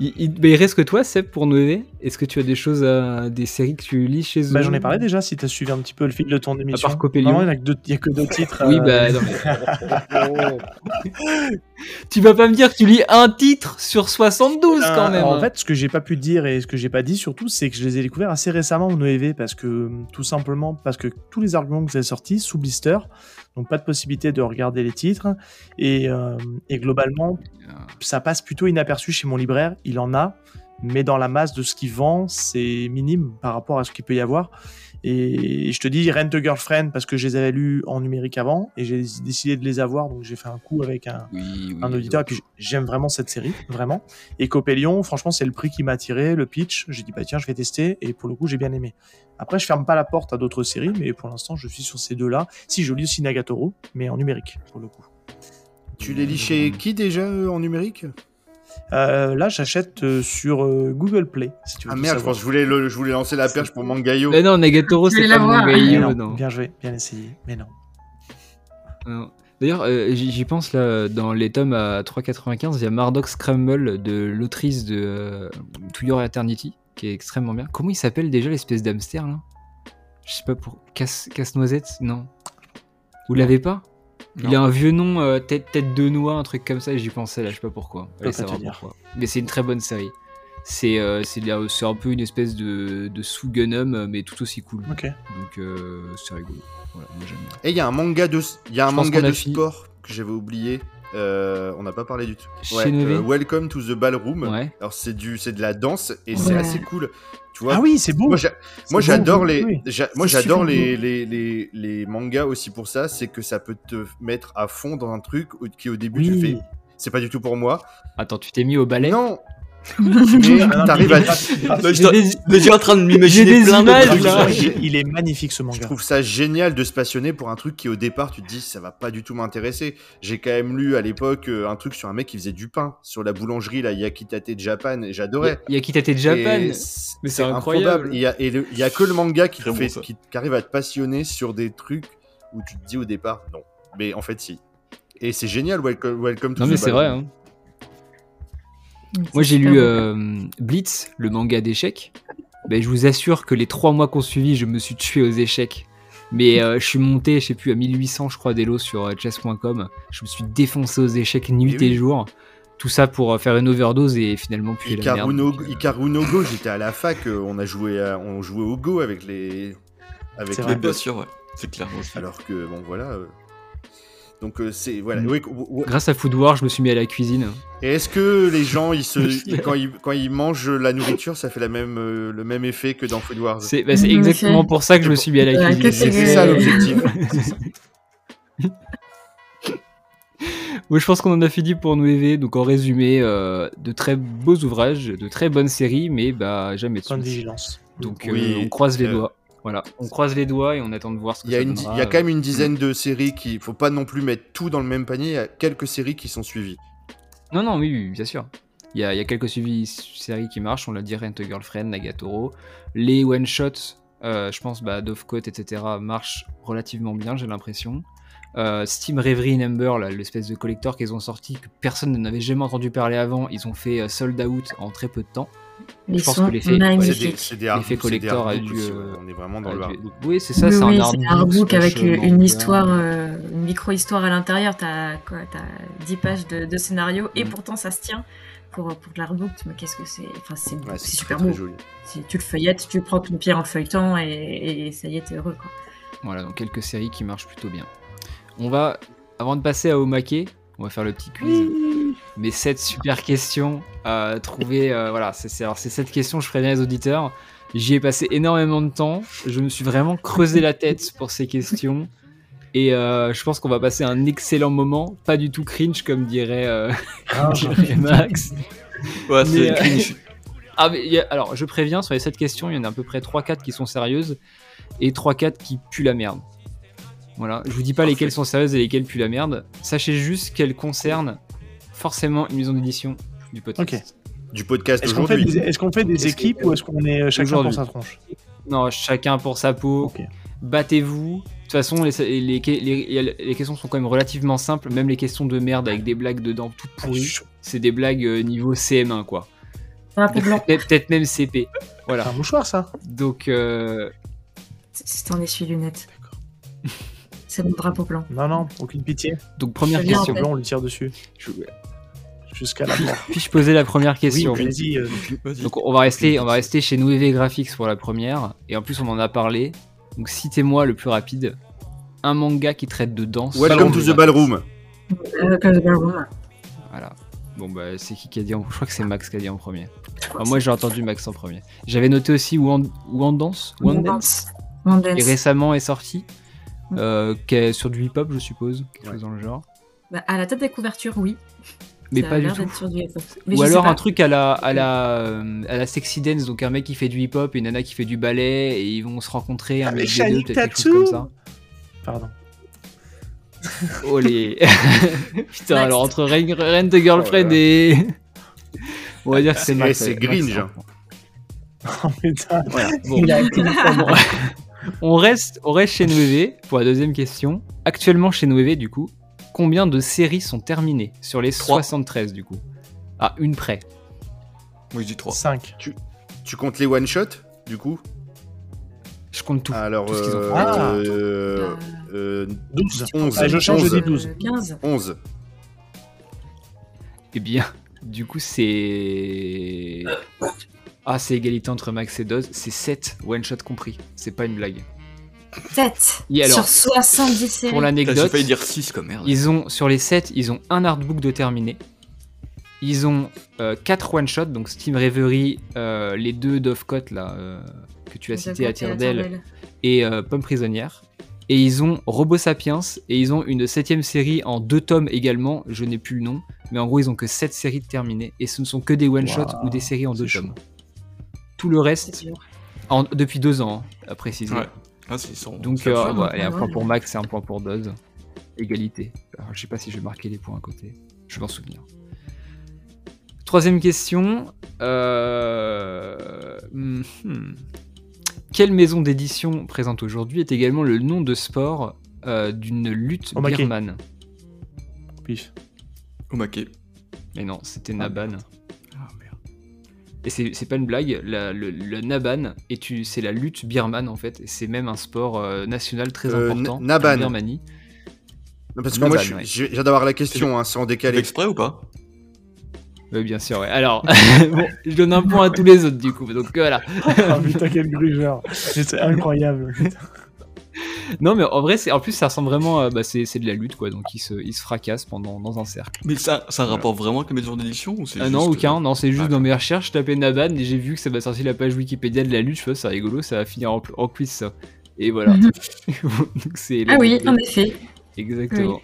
il, il- bah, il reste que toi, Seb, pour Noé. Est-ce que tu as des choses, à, des séries que tu lis chez eux Bah, j'en ai parlé déjà si t'as suivi un petit peu le fil de ton émission. part Copélion. Non, il y a que deux, il y a que deux titres. Oui, euh, bah non, mais- tu vas pas me dire que tu lis un titre sur 72 quand Euh, même. En fait, ce que j'ai pas pu dire et ce que j'ai pas dit surtout, c'est que je les ai découverts assez récemment en EV parce que tout simplement parce que tous les arguments que vous avez sortis sous blister, donc pas de possibilité de regarder les titres et, euh, et globalement ça passe plutôt inaperçu chez mon libraire. Il en a, mais dans la masse de ce qu'il vend, c'est minime par rapport à ce qu'il peut y avoir. Et je te dis Rent a Girlfriend parce que je les avais lus en numérique avant et j'ai décidé de les avoir, donc j'ai fait un coup avec un, oui, oui, un auditeur et puis j'aime vraiment cette série vraiment. Et Copélion franchement c'est le prix qui m'a attiré le pitch. J'ai dit bah tiens je vais tester et pour le coup j'ai bien aimé. Après je ferme pas la porte à d'autres séries mais pour l'instant je suis sur ces deux là si je lis aussi Nagatoro mais en numérique pour le coup. Tu les lis chez qui déjà euh, en numérique? Euh, là j'achète euh, sur euh, Google Play si tu veux Ah merde, je savoir. pense que je voulais, le- je voulais lancer la perche pour Mangayo. Mais non, Nagatoro, Je c'est pas Mais gaillot, non, non. bien joué bien essayé mais non Non. D'ailleurs, euh, j'y pense là, dans les tomes à 3,95, il y a Mardoc Scramble de l'autrice de euh, To Your Eternity, qui est extrêmement bien. Comment il s'appelle déjà l'espèce d'hamster là? Je sais pas pour. Casse- Casse-noisette Non. Vous l'avez pas? Il a un vieux nom, euh, tête, tête de noix, un truc comme ça, et j'y pensais là, je sais pas pourquoi. pas. Mais c'est une très bonne série. C'est euh, un peu une espèce de, de sous-Gunham, mais tout aussi cool. Donc euh, c'est rigolo. Voilà, moi j'aime bien. Et il y a un manga de, il y a un manga de fini. sport que j'avais oublié. Euh, on n'a pas parlé du tout. Nové Welcome to the Ballroom. Ouais. Alors c'est du, c'est de la danse et c'est Ouais. assez cool. Tu vois. ah oui c'est beau Moi, j'adore les, oui. j'a- moi C'est j'adore super les, les, les, les mangas aussi pour ça, c'est que ça peut te mettre à fond dans un truc au- qui au début tu fais, c'est pas du tout pour moi. Attends, tu t'es mis au ballet? Non, t'arrives à- Là, j'étais en train de m'imaginer plein de images, là. il, est magnifique ce Je manga trouve ça génial de se passionner pour un truc qui au départ tu te dis ça va pas du tout m'intéresser. J'ai quand même lu à l'époque euh, un truc sur un mec qui faisait du pain sur la boulangerie la Yakitate Japan et j'adorais. Yakitate Japan. Et Mais c'est incroyable. Il y, a, et le- il y a que le manga qui, te Très bon, fait, ça. qui, qui arrive à te passionner sur des trucs où tu te dis au départ non. Mais en fait si. Et c'est génial Welcome, welcome to Non the mais c'est vrai. Hein. Moi j'ai lu euh, Blitz, le manga d'échecs. Ben, je vous assure que les trois mois qu'on suivi, je me suis tué aux échecs. Mais euh, je suis monté, je sais plus, à 1800 je crois d'élo sur euh, chess.com. Je me suis défoncé aux échecs nuit et, oui. jour. Tout ça pour faire une overdose et finalement puis la Hikaru merde. no, donc, euh, Hikaru no Go, j'étais à la fac, on a joué, à- on jouait au Go avec les, avec les bien sûr, ouais. C'est clair. aussi. Alors que bon voilà. Euh. Donc euh, c'est voilà. Grâce à Food War, je me suis mis à la cuisine. Et est-ce que les gens, ils se, ils- quand, ils, quand ils mangent la nourriture, ça fait la même, euh, le même effet que dans Food Wars? C'est bah, exactement pour ça que je me suis mis à la Ouais, cuisine. C'est ça l'objectif. Ouais, je pense qu'on en a fini pour nous élever. Donc en résumé, euh, de très beaux ouvrages, de très bonnes séries, mais bah jamais de Point de vigilance. Donc euh, Oui, on croise les euh, doigts. Voilà, on croise les doigts et on attend de voir ce que Il y, a ça une, donnera. il y a quand même une dizaine de séries qui, faut pas non plus mettre tout dans le même panier. Il y a quelques séries qui sont suivies. Non, non, oui, oui, bien sûr. Il y a, il y a quelques suivis séries qui marchent, on l'a dit, Rent a Girlfriend, Nagatoro. Les one-shots, euh, je pense, bah, Dovecote, etc., marchent relativement bien, j'ai l'impression. Euh, Steam Reverie Number, là, l'espèce de collector qu'ils ont sorti, que personne n'avait jamais entendu parler avant, ils ont fait euh, sold out en très peu de temps. Ils Je pense que l'effet- collector a dû, aussi, euh, ouais. On est vraiment dans le du- hardbook. Oui, c'est ça, Oui, c'est oui, un c'est un artbook artbook avec euh, euh, une histoire, euh, une micro-histoire à l'intérieur. T'as quoi T'as 10 pages de, de scénario et Mhm. pourtant ça se tient. Pour, pour l'artbook, mais qu'est-ce que c'est? Enfin, c'est Ouais, super beau. joli. Si tu le feuillettes, tu prends ton pied en le feuilletant et, et ça y est, t'es heureux. Quoi. Voilà, donc quelques séries qui marchent plutôt bien. On va, avant de passer à Omake, on va faire le petit quiz. Mes 7 super questions à trouver. euh, voilà, c'est alors c'est cette question, je préviens les auditeurs. J'y ai passé énormément de temps. Je me suis vraiment creusé la tête pour ces questions. Et euh, je pense qu'on va passer un excellent moment. Pas du tout cringe, comme dirait, euh, Ah, dirait Max. Ouais, Mais, c'est euh, cringe. Ah, mais a- alors, je préviens, sur les 7 questions, il y en a à peu près 3-4 qui sont sérieuses et 3-4 qui puent la merde. Voilà, je vous dis pas Parfait. lesquelles sont sérieuses et lesquelles puent la merde. Sachez juste qu'elles concernent forcément une maison d'édition du podcast. Du podcast Est-ce qu'on fait, des, est-ce qu'on fait des Est-ce équipes ou est-ce qu'on est euh, chacun pour sa tronche Non, chacun pour sa peau. Battez-vous. De toute façon, les, les, les- les questions sont quand même relativement simples. Même les questions de merde avec des blagues dedans toutes pourries, c'est des blagues euh, niveau CM1 quoi. Drapeau blanc. Peut-être peut-être même CP. C'est Voilà. un mouchoir, ça Donc, euh, C'est- C'est un essuie-lunettes. C'est mon drapeau blanc. Non, non, aucune pitié. donc première question. Blanc, on lui tire dessus. Je- Jusqu'à la mort. Puis-je poser la première question Oui, vas-y. euh, Vas-y. Donc on va rester, on va rester chez Noévé Graphics pour la première, et en plus on en a parlé. Donc citez-moi le plus rapide un manga qui traite de danse. Welcome to the ballroom. Euh, comme le ballon. Voilà. Bon bah c'est qui qui a dit en... Je crois que c'est Max qui a dit en premier. Enfin, moi j'ai entendu Max en premier. J'avais noté aussi One Dance, One Dance, One qui Dance. récemment est sorti, euh, qui est sur du hip-hop je suppose, quelque Ouais. chose dans le genre. Bah, à la tête des couvertures, oui. Mais Ça a pas du tout. du. Mais Ou alors un truc à la, à, la, euh, à la sexy dance, donc un mec qui fait du hip-hop et une nana qui fait du ballet, et ils vont se rencontrer, un Ah, mec des deux, Shiny peut-être quelque chose Tattoo comme ça. Pardon. Oh les. Putain, alors entre Rent a Girlfriend Oh et. On va dire que c'est C'est- Max. c'est Gringe. Oh putain. Voilà. Bon. On, reste, on reste chez Noévé pour la deuxième question. Actuellement chez Noévé, du coup, combien de séries sont terminées sur les Trois. 73 du coup? Ah, une près. Moi, je dis 3. 5. Tu comptes les one shot du coup? Je compte tout. Alors, tout ce qu'ils ont euh, fait. Ah. euh, euh, 12. 11. Allez, je change, je 11. dis 12. Euh, 15. 11. Eh bien, du coup, c'est. Ah, c'est égalité entre Max et Doz. C'est 7 one-shot compris. C'est pas une blague. 7. Et alors, sur 70 séries. Pour l'anecdote, failli dire 6 comme merde. ils ont sur les 7, ils ont un artbook de terminé. Ils ont 4 one-shots, donc Steam Reverie, euh, les deux Dovecot là, euh, que tu as cité à Tirdel, et euh, Pomme Prisonnière. Et ils ont Robo Sapiens, et ils ont une septième série en deux tomes également, je n'ai plus le nom, mais en gros ils ont que 7 séries de terminées, et ce ne sont que des one-shots ou des séries en deux tomes. Tout le reste, en- depuis deux ans, hein, à préciser. Ouais. Ah, c'est son- Donc, euh, absurde. voilà, et un Ouais. point pour Max et un point pour Doz. Égalité. Alors, je sais pas si je vais marquer les points à côté. Je vais m'en souvenir. Troisième question. Euh... hmm. Quelle maison d'édition présente aujourd'hui est également le nom de sport euh, d'une lutte Omake. birmane? Pif. Omake. Mais non, c'était Naban. Ah. Et c'est pas une blague, la- le, le Naban, c'est la lutte birmane en fait. et C'est même un sport euh, national très Euh, important Naban. en Birmanie. Non, parce que Naban, moi, je, ouais. je viens d'avoir la question, hein, c'est en décalé. exprès ou pas? Oui, bien sûr, ouais. Alors, bon, je donne un point à tous les autres, du coup. Donc voilà. Oh putain, quel grugeur. C'est incroyable. Non, mais en vrai, c'est en plus, ça ressemble vraiment à. Bah, c'est c'est de la lutte, quoi. Donc, il se, il se fracasse pendant, dans un cercle. Mais ça, ça a un rapport vraiment avec la maison d'édition ou c'est Ah non, aucun. Non, c'est juste Ah, dans mes recherches, je tapais Naban et j'ai vu que ça m'a sorti la page Wikipédia de la lutte. Je fais, c'est rigolo, ça va finir en, en quiz, ça. Et voilà. Mhm. Donc, c'est Ah oui, en effet. Exactement.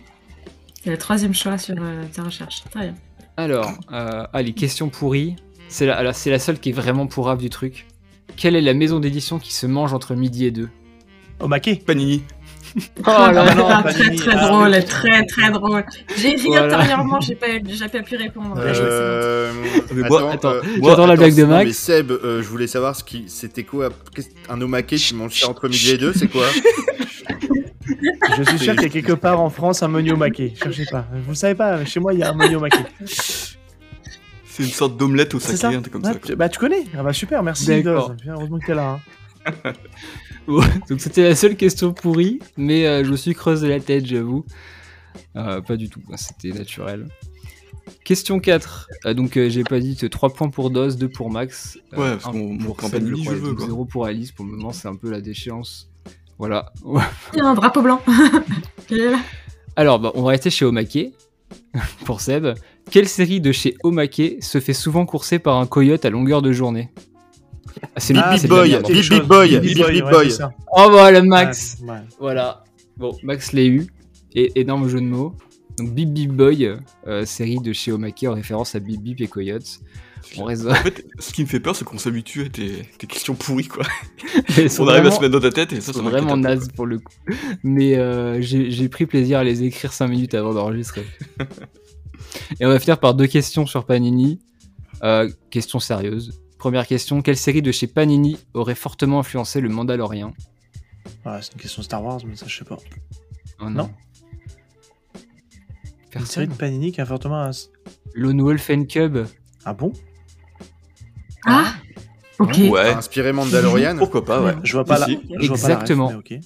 C'est le troisième choix sur euh, ta recherche. Très bien. Alors, euh, ah, les questions pourries. C'est la, alors, c'est la seule qui est vraiment pourrave du truc. Quelle est la maison d'édition qui se mange entre midi et deux? Au maquet. Panini. Oh là non, Ah, très très Ah, drôle, oui. très très drôle. J'ai ri Voilà. intérieurement, j'ai pas, j'ai pas pu répondre. Euh, Attends, euh, j'adore la attends, blague de Max. Mais Seb, euh, je voulais savoir ce qui, c'était quoi un omake qui mange entre midi et deux, c'est quoi? Je suis sûr qu'il y a quelque part en France un menu maquet. Cherchez pas. Vous le savez pas, chez moi il y a un menu maquet. C'est une sorte d'omelette au C'est saké, ça un truc comme ça. quoi. Bah tu connais Ah bah super, merci. Bien, Heureusement que t'es là. hein. Donc c'était la seule question pourrie, mais euh, je me suis creusé la tête, j'avoue. Euh, pas du tout, c'était naturel. Question 4. Euh, donc euh, j'ai pas dit 3 points pour Doz, 2 pour Max. euh, Ouais, parce qu'on- pour Seb, Panini, crois, je veux, donc quoi. 0 pour Alice, pour le moment c'est un peu la déchéance. Voilà. Il y a un drapeau blanc. Alors bah, on va rester chez Omake, pour Seb. Quelle série de chez Omake se fait souvent courser par un coyote à longueur de journée? C'est Ah, Bip c'est la Boy, Bip chose. Boy, Bip Bip Boy, c'est. Oh voilà Max. Voilà. Bon, Max l'a eu. Et énorme jeu de mots. Donc Bip Bip Boy, euh, série de chez Omake en référence à Bip Bip et Coyotes. On reste... En fait, ce qui me fait peur, c'est qu'on s'habitue à tes, tes questions pourries, quoi. On arrive à se mettre dans ta tête et ça, m'inquiète vraiment naze pour le coup. Mais euh, j'ai j'ai pris plaisir à les écrire 5 minutes avant d'enregistrer. et on va finir par deux questions sur Panini. Euh, question sérieuse. Première question, quelle série de chez Panini aurait fortement influencé le Mandalorien Ouais, c'est une question Star Wars, mais ça je sais pas. Oh Non. Une série de Panini qui a fortement un... Lone Wolf and Cub. Ah bon? Ah Ok. quoi. Ouais. Inspiré Mandalorian. Pourquoi pas, ouais. Je vois pas Si, la... vois pas Exactement. mais ok.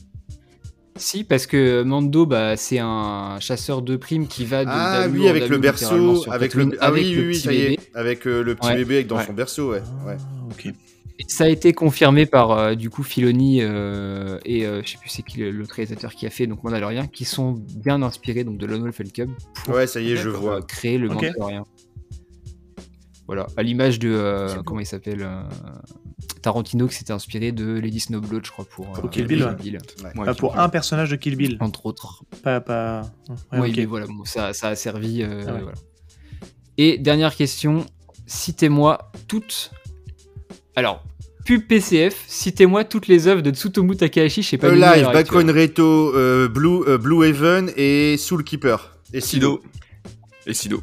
Si, parce que Mando, bah, c'est un chasseur de primes qui va de Ah oui, avec le berceau, avec le ah avec oui le oui oui petit ça y est, bébé. Avec euh, le petit Ouais. bébé avec dans Ouais. son berceau ouais. ouais. Ah, Ça a été confirmé par euh, du coup Filoni euh, et euh, je sais plus c'est qui le, le réalisateur qui a fait donc Mandalorian, qui sont bien inspirés donc de Lone Wolf and Cub pour Ouais, ça y est, je vois. créer le Ok. Mandalorian. Voilà, à l'image de euh, comment il s'appelle euh, Tarantino qui s'était inspiré de Lady Snowblood, je crois pour, euh, Pour Kill Bill, ouais. Bill, Ouais, Bah, pour un personnage de Kill Bill, entre autres. pas... pas... Ouais, Oui, ok. mais voilà, bon, ça, ça a servi. euh, Ah ouais. voilà. Et dernière question, citez-moi toutes. Alors, pub PCF, citez-moi toutes les œuvres de Tsutomu Takahashi chez Panini. à Live, l'heure Back on actuelle. Reto, euh, Blue euh, Blue Haven et Soul Keeper. Et Sido. Et Sido.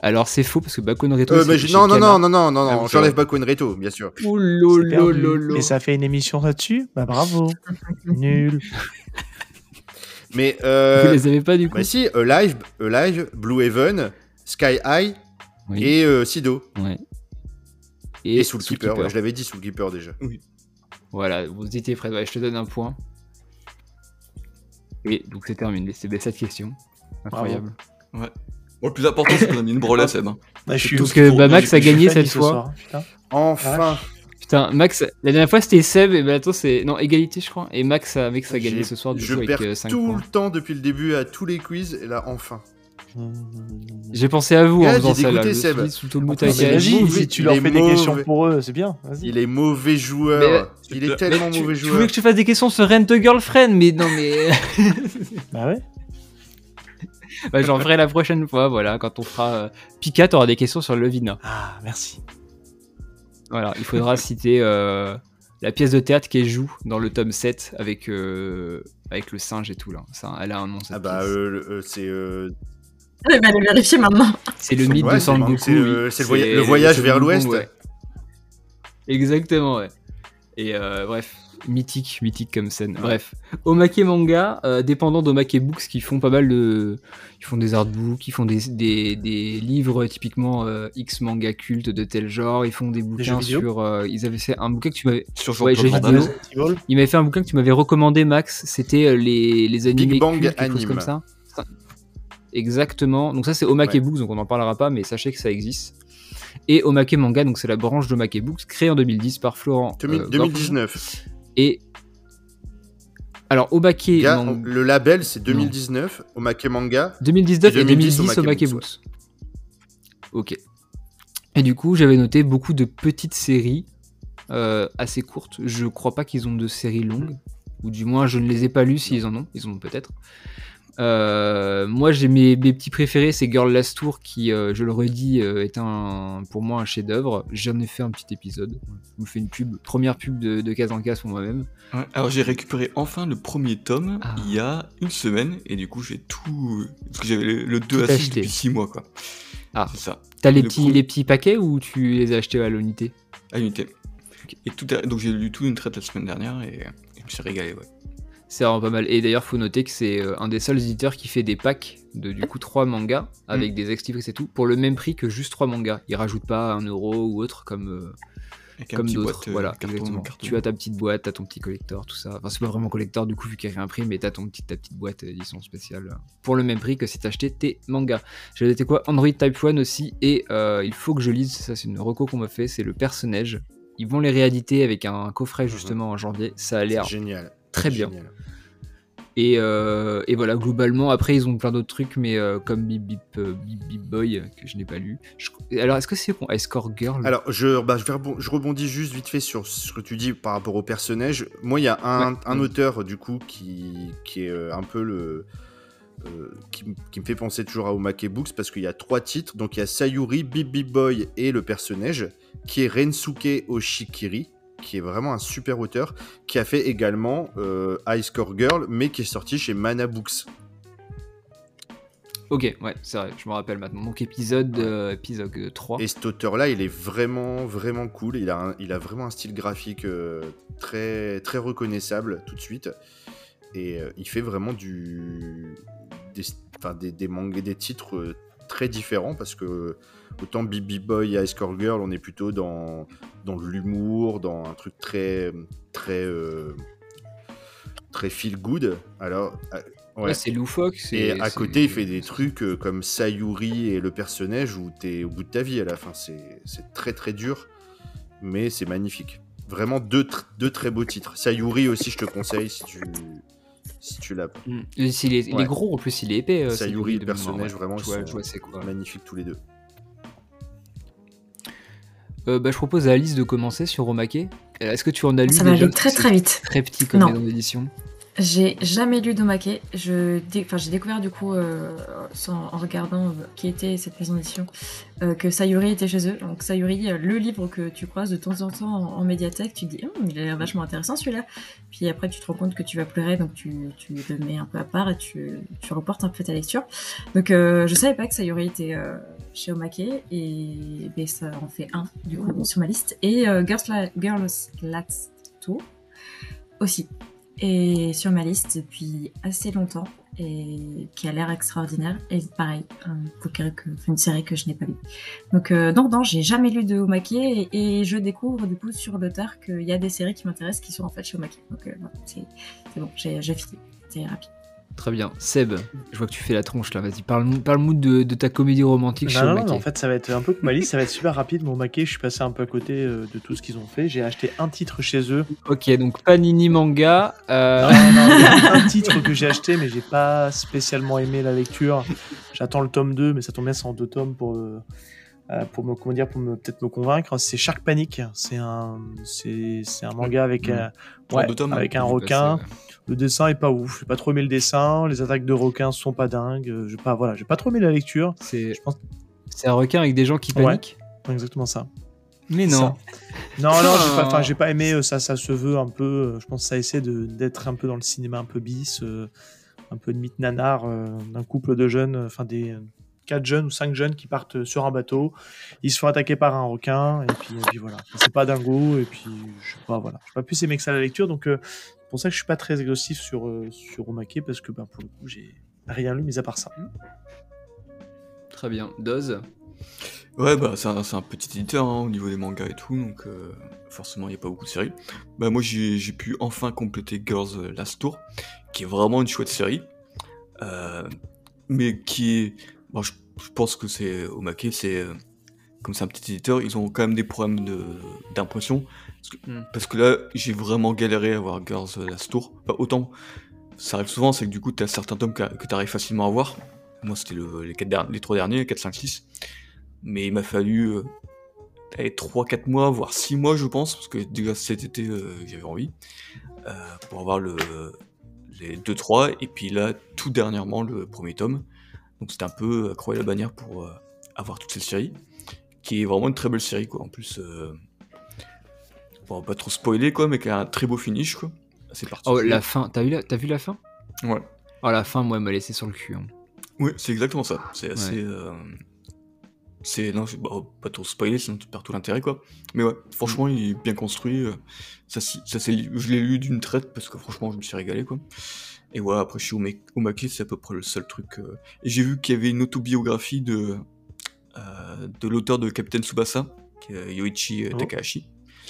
Alors, c'est faux parce que Bakon Reto. Euh, mais non, non, non, non, non, non, Ah non, j'enlève vrai. Back on Reto, bien sûr. Ouh lolo, C'est perdu. lolo. Et ça fait une émission là-dessus? Bah bravo. Nul. Mais Vous euh, les avez pas du coup? bah si, Alive, Alive, Blue Haven, Sky High Oui. et euh, Sido. Ouais. Et, Soul Keeper, ouais, je l'avais dit Soul Keeper déjà. Voilà, vous étiez prêts. Ouais, je te donne un point. Et donc c'est terminé. C'était cette question. Incroyable. Bon, le plus important, c'est qu'on a mis une branlée à Seb. hein. Bah, je suis Donc, euh, bah, Max a gagné cette ce fois. soir, putain. Enfin, Putain, Max, la dernière fois c'était Seb et maintenant c'est. Non, égalité je crois. Et Max a, Max a gagné ce soir du je coup perds avec 5 tout points. le temps depuis le début à tous les quiz, et là, enfin. J'ai pensé à vous en faisant ça là. si tu il leur fais des questions pour eux, c'est bien. Il est mauvais joueur. Mais- il est tellement Tu, mauvais tu joueur. voulais que je te fasse des questions sur Rent a Girlfriend, mais non mais. Bah ouais. bah, J'en ferai la prochaine fois, voilà, quand on fera. euh, Pika, t'auras des questions sur Lovina. Ah, merci. Voilà, il faudra citer euh, la pièce de théâtre qu'elle joue dans le tome 7 avec, euh, avec le singe et tout là. Ça, elle a un nom cette Ah bah, euh, euh, c'est. Euh, Eh ben, allez vérifier maintenant. C'est le mythe ouais, de Sangoku. c'est le- oui. c'est le, voya- le voyage vers l'ouest. ouais. Exactement, ouais. Et euh, bref, mythique, mythique comme scène. Bref, Omake Manga, euh, dépendant d'Omake Books, qui font pas mal de. Ils font des artbooks, ils font des, des, des livres typiquement euh, X manga culte de tel genre, ils font des bouquins sur. euh, ils avaient fait un bouquin que tu m'avais. Sur Ouais, jeux vidéo. Festival. Il m'avait fait un bouquin que tu m'avais recommandé, Max. C'était euh, les, les animés Bang cultes, Anime. comme ça. Exactement. Donc ça c'est Omake Ouais. Books, donc on n'en parlera pas, mais sachez que ça existe. Et Omake Manga, donc c'est la branche d'Omake Books, créée en 2010 par Florent. Demi- euh, 2019. Gorge. Et Alors, Omake, non, le label, c'est 2019, Omake Manga. 2019 et 2010 2010 Omake Omake Books, Books. Ok. Et du coup, j'avais noté beaucoup de petites séries euh, assez courtes. Je crois pas qu'ils ont de séries longues. Ou du moins, je ne les ai pas lues s'ils en ont. Ils en ont peut-être. Euh, moi, j'ai mes, mes petits préférés, c'est Girl Last Tour, qui, euh, je le redis, euh, est un, pour moi un chef-d'œuvre. J'en ai fait un petit épisode. Je me fais une pub, première pub de, de case en case pour moi-même. Ouais, alors j'ai récupéré enfin le premier tome Ah. il y a une semaine et du coup j'ai tout parce que j'avais le, le 2 Tout à 6 acheté. depuis 6 mois quoi. Ah. C'est ça, T'as les Le petits, les petits paquets ou tu les as achetés à l'unité? À l'unité. Et tout donc j'ai lu tout une traite la semaine dernière et, et je me suis régalé ouais. C'est vraiment pas mal. Et d'ailleurs, faut noter que c'est euh, un des seuls éditeurs qui fait des packs de du coup 3 mangas avec des extiprices et tout pour le même prix que juste 3 mangas. Ils rajoutent pas un euro ou autre comme, euh, comme d'autres. euh, voilà, carton. Tu as ta petite boîte, t'as ton petit collector, tout ça. Enfin, c'est pas vraiment collector du coup vu qu'il y a un prix, mais t'as ton petit, ta petite boîte édition spéciale pour le même prix que si t'achetais tes mangas. J'avais été quoi? Android Type 1 aussi et euh, il faut que je lise. Ça, c'est une reco qu'on m'a fait. C'est le personnage. Ils vont les rééditer avec un coffret justement en janvier. Ça a l'air génial. très bien. Génial. Et, euh, et voilà, globalement, après, ils ont plein d'autres trucs, mais euh, comme Bip Bip, euh, Bip Bip Boy, que je n'ai pas lu. Je- Alors, est-ce que c'est bon? Escort Girl? Alors, je, bah, je, vais rebon- je rebondis juste vite fait sur ce que tu dis par rapport au personnage. Moi, il y a un, Ouais. un auteur, du coup, qui, qui est un peu le. qui me fait penser toujours à Omake Books parce qu'il y a trois titres. Donc, il y a Sayuri, Bip Bip Boy et le personnage, qui est Rensuke Oshikiri, qui est vraiment un super auteur, qui a fait également euh, High Score Girl, mais qui est sorti chez Mana Books. Ok, ouais, c'est vrai, je me rappelle maintenant. Donc, épisode, euh, épisode 3. Et cet auteur-là, il est vraiment, vraiment cool. Il a, un- il a vraiment un style graphique euh, très, très reconnaissable tout de suite. Et euh, il fait vraiment du, des, des, des mangas, des titres euh, très différents parce que autant BB Boy et High Score Girl, on est plutôt dans, dans l'humour, dans un truc très, très, euh, très feel good. Alors, euh, Ouais, ouais. c'est loufoque. Et à côté, il fait des trucs euh, comme Sayuri et le personnage où t'es au bout de ta vie à la fin. C'est très très dur, mais c'est magnifique. Vraiment deux, tr- deux très beaux titres. Sayuri aussi, je te conseille si tu, si tu l'as. Mm. Et est- Il est gros, en plus, il est épais. Sayuri, Sayuri, le personnage, ouais. vraiment, vois, ils sont vois quoi. Magnifiques tous les deux. Euh, bah, je propose à Alice de commencer sur Romake. Euh, Est-ce que tu en as lu Ça va aller très très vite. Très petit comme Non. maison d'édition. J'ai jamais lu Domake. J'ai découvert du coup euh, en regardant euh, qui était cette maison d'édition euh, que Sayuri était chez eux. Donc Sayuri, le livre que tu croises de temps en temps en, médiathèque, tu te dis Hum, il a l'air vachement intéressant celui-là. Puis après tu te rends compte que tu vas pleurer, donc tu, le mets un peu à part et tu, reportes un peu ta lecture. Donc je savais pas que Sayuri était chez Omake et ben, ça en fait un du coup sur ma liste. Et Girls, Girls Last Tour aussi est sur ma liste depuis assez longtemps et qui a l'air extraordinaire. Et pareil, un bouquin que, une série que je n'ai pas lu. Donc euh, non, non, j'ai jamais lu de Omake et, je découvre du coup sur tard qu'il y a des séries qui m'intéressent qui sont en fait chez Omake. Donc euh, c'est bon, j'ai fini. C'est rapide. Très bien. Seb, je vois que tu fais la tronche là. Vas-y, parle-nous parle de, de ta comédie romantique chez Non, non, non, en fait, ça va être un peu comme Alice, ça va être super rapide. Mon maquet, je suis passé un peu à côté euh, de tout ce qu'ils ont fait. J'ai acheté un titre chez eux. Ok, donc Panini Manga. euh, Non, non, non, un titre que j'ai acheté, mais j'ai pas spécialement aimé la lecture. J'attends le tome 2, mais ça tombe bien, c'est en deux tomes pour, euh, pour me, comment dire, pour me, peut-être me convaincre. C'est Shark Panic. C'est un, c'est, c'est un manga avec, Mm. euh, ouais, avec un passé, requin. ouais. Le dessin est pas ouf. J'ai pas trop aimé le dessin. Les attaques de requins sont pas dingues. Euh, J'ai pas, voilà, j'ai pas trop aimé la lecture. C'est Je pense c'est un requin avec des gens qui Ouais. paniquent. exactement ça. Mais non. Ça. Non, non, j'ai pas, enfin, j'ai pas aimé. euh, Ça, ça se veut un peu. euh, Je pense que ça essaie de d'être un peu dans le cinéma un peu bis, euh, un peu de mythe nanar euh, d'un couple de jeunes, euh, enfin des euh, quatre jeunes ou cinq jeunes qui partent sur un bateau. Ils se font attaquer par un requin et puis, et puis voilà. C'est pas dingo et puis je sais pas voilà. J'ai pas plus aimé que ça la lecture donc euh, c'est pour ça que je suis pas très exhaustif sur euh, sur Omake parce que ben pour le coup j'ai rien lu mis à part ça. Très bien. Doz? Ouais, bah, c'est un, petit éditeur hein, au niveau des mangas et tout, donc euh, forcément, il n'y a pas beaucoup de séries. Bah, moi, j'ai j'ai pu enfin compléter Girls Last Tour, qui est vraiment une chouette série, euh, mais qui est. Bon, je, je pense que c'est Omake, c'est euh, comme c'est un petit éditeur, ils ont quand même des problèmes de- d'impression. Parce, que- Mm. parce que là, j'ai vraiment galéré à voir Girls Last Tour. Enfin, autant, ça arrive souvent, c'est que du coup, tu as certains tomes que, tu arrives facilement à voir. Moi, c'était le- les, quatre derni- les trois derniers, 4, 5, 6. Mais il m'a fallu euh, allez, 3-4 mois, voire 6 mois, je pense, parce que déjà cet été, euh, j'avais envie, euh, pour avoir le, les 2-3. Et puis là, tout dernièrement, le premier tome. Donc c'était un peu accroyer la bannière pour euh, avoir toute cette série, qui est vraiment une très belle série, quoi. En plus, euh, bon, on va pas trop spoiler, quoi, mais qui a un très beau finish, quoi. C'est parti. Oh, la fin, t'as vu la, t'as vu la fin? Ouais. Oh, la fin, moi, elle m'a laissé sur le cul. hein. Oui, c'est exactement ça. C'est assez. euh, C'est. Non, bon, pas trop spoiler, sinon tu perds tout l'intérêt, quoi. Mais ouais, franchement, Mm. il est bien construit. euh, Ça, ça, c'est- je l'ai lu d'une traite parce que franchement, je me suis régalé, quoi. Et voilà, après, chez Oma- Omake, c'est à peu près le seul truc. euh, Et j'ai vu qu'il y avait une autobiographie de, euh, de l'auteur de Captain Tsubasa, qui est Yoichi Oh. Takahashi.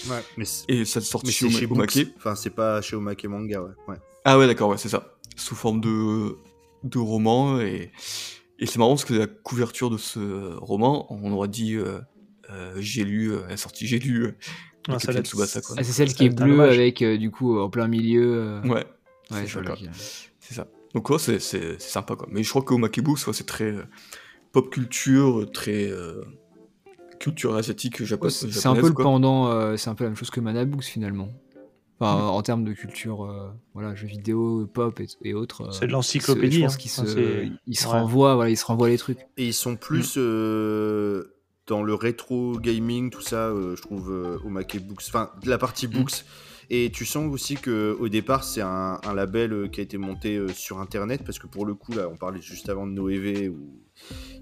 Ouais, mais Et ça mais chez, chez Oma- Omake. Books. Enfin, c'est pas chez Omake Manga, ouais. ouais. Ah ouais, d'accord, ouais, c'est ça. Sous forme de, de roman. Et, et c'est marrant parce que la couverture de ce roman, on aurait dit euh, euh, j'ai lu, euh, elle est sortie, j'ai lu euh, Ah. Ah, c'est celle qui est bleue avec, euh, du coup, en plein milieu. euh, Ouais, Ouais, c'est je ça, vois quoi. lequel. c'est ça. Donc ouais, c'est, sympa, quoi. Mais je crois qu'au ouais, c'est très euh, pop culture, très euh, culture asiatique japonaise. c'est c'est un peu le pendant, euh, c'est un peu la même chose que Manabooks finalement. Enfin, en termes de culture, euh, voilà, jeux vidéo, pop et, et autres. euh, C'est de l'encyclopédie, Je pense hein. qu'ils se, ils se ouais. renvoient, voilà, ils se renvoient les trucs. Et ils sont plus euh, dans le rétro gaming, tout ça, euh, je trouve, euh, au Mackey Books. Enfin, de la partie books. Et tu sens aussi que au départ, c'est un, un label euh, qui a été monté euh, sur Internet, parce que pour le coup, là, on parlait juste avant de Noévé, où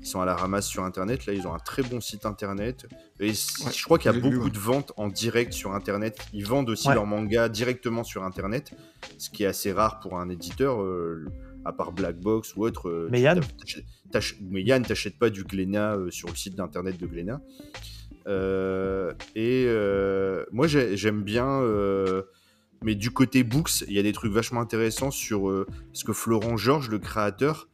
ils sont à la ramasse sur Internet. Là, ils ont un très bon site Internet. Et Ouais, je crois qu'il y a vu, beaucoup de ventes en direct sur Internet. Ils vendent aussi Ouais. leurs mangas directement sur Internet, ce qui est assez rare pour un éditeur, euh, à part Black Box ou autre. euh, Mais Yann Mais Yann, t'achètes pas du Glénat euh, sur le site d'internet de Glénat. Euh, et euh, moi, j'ai- j'aime bien. euh, mais du côté books, il y a des trucs vachement intéressants sur. parce que Florent Georges, le créateur,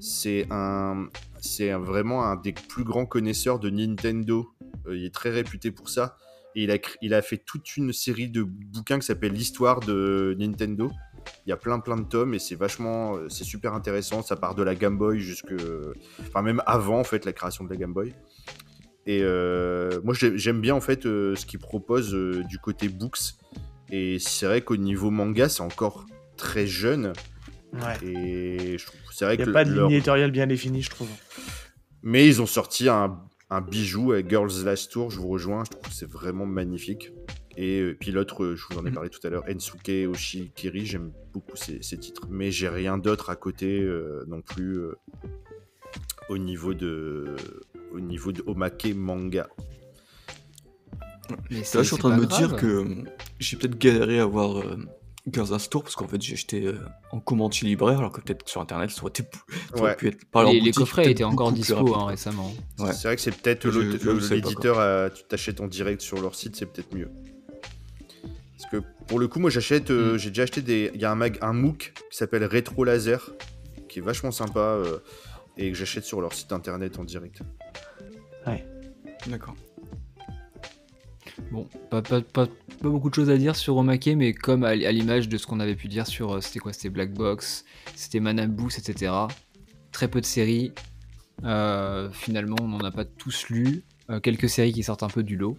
c'est un. C'est vraiment un des plus grands connaisseurs de Nintendo. Euh, il est très réputé pour ça. Et il a, fait toute une série de bouquins qui s'appelle L'histoire de Nintendo. Il y a plein plein de tomes et c'est vachement, euh, c'est super intéressant. Ça part de la Game Boy jusque, enfin même avant en fait la création de la Game Boy. Et euh, moi j'ai- j'aime bien en fait ce qu'il propose du côté books. Et c'est vrai qu'au niveau manga c'est encore très jeune. Ouais. Et je trouve c'est vrai Il n'y a pas de leur- ligne éditoriale bien définie, je trouve. mais ils ont sorti un, un bijou avec Girls Last Tour, je vous rejoins, je trouve que c'est vraiment magnifique. Et euh, puis l'autre, je vous en ai Mhm. parlé tout à l'heure, Ensuke Oshikiri, j'aime beaucoup ces, ces titres. Mais j'ai rien d'autre à côté euh, non plus euh, au niveau de au niveau de Omake manga. Mais je suis en train de me dire que j'ai peut-être galéré à voir euh, Girls Last Tour parce qu'en fait j'ai acheté euh, en commande chez libraire alors que peut-être sur internet ça aurait, été, ça aurait Ouais. pu être par leur les, les coffrets étaient encore dispo hein, récemment. Ouais. C'est vrai que c'est peut-être pas, l'éditeur, à- tu t'achètes en direct sur leur site, c'est peut-être mieux. Parce que pour le coup, moi j'achète, euh, Mm. j'ai déjà acheté des, il y a un mag, un MOOC qui s'appelle Retro Laser, qui est vachement sympa euh, et que j'achète sur leur site internet en direct. D'accord. Bon, pas, pas, pas, beaucoup de choses à dire sur Omake, mais comme à, l'image de ce qu'on avait pu dire sur, euh, c'était quoi, c'était Black Box, c'était Manabooks, etc. Très peu de séries. Euh, finalement, on n'en a pas tous lu. Euh, quelques séries qui sortent un peu du lot.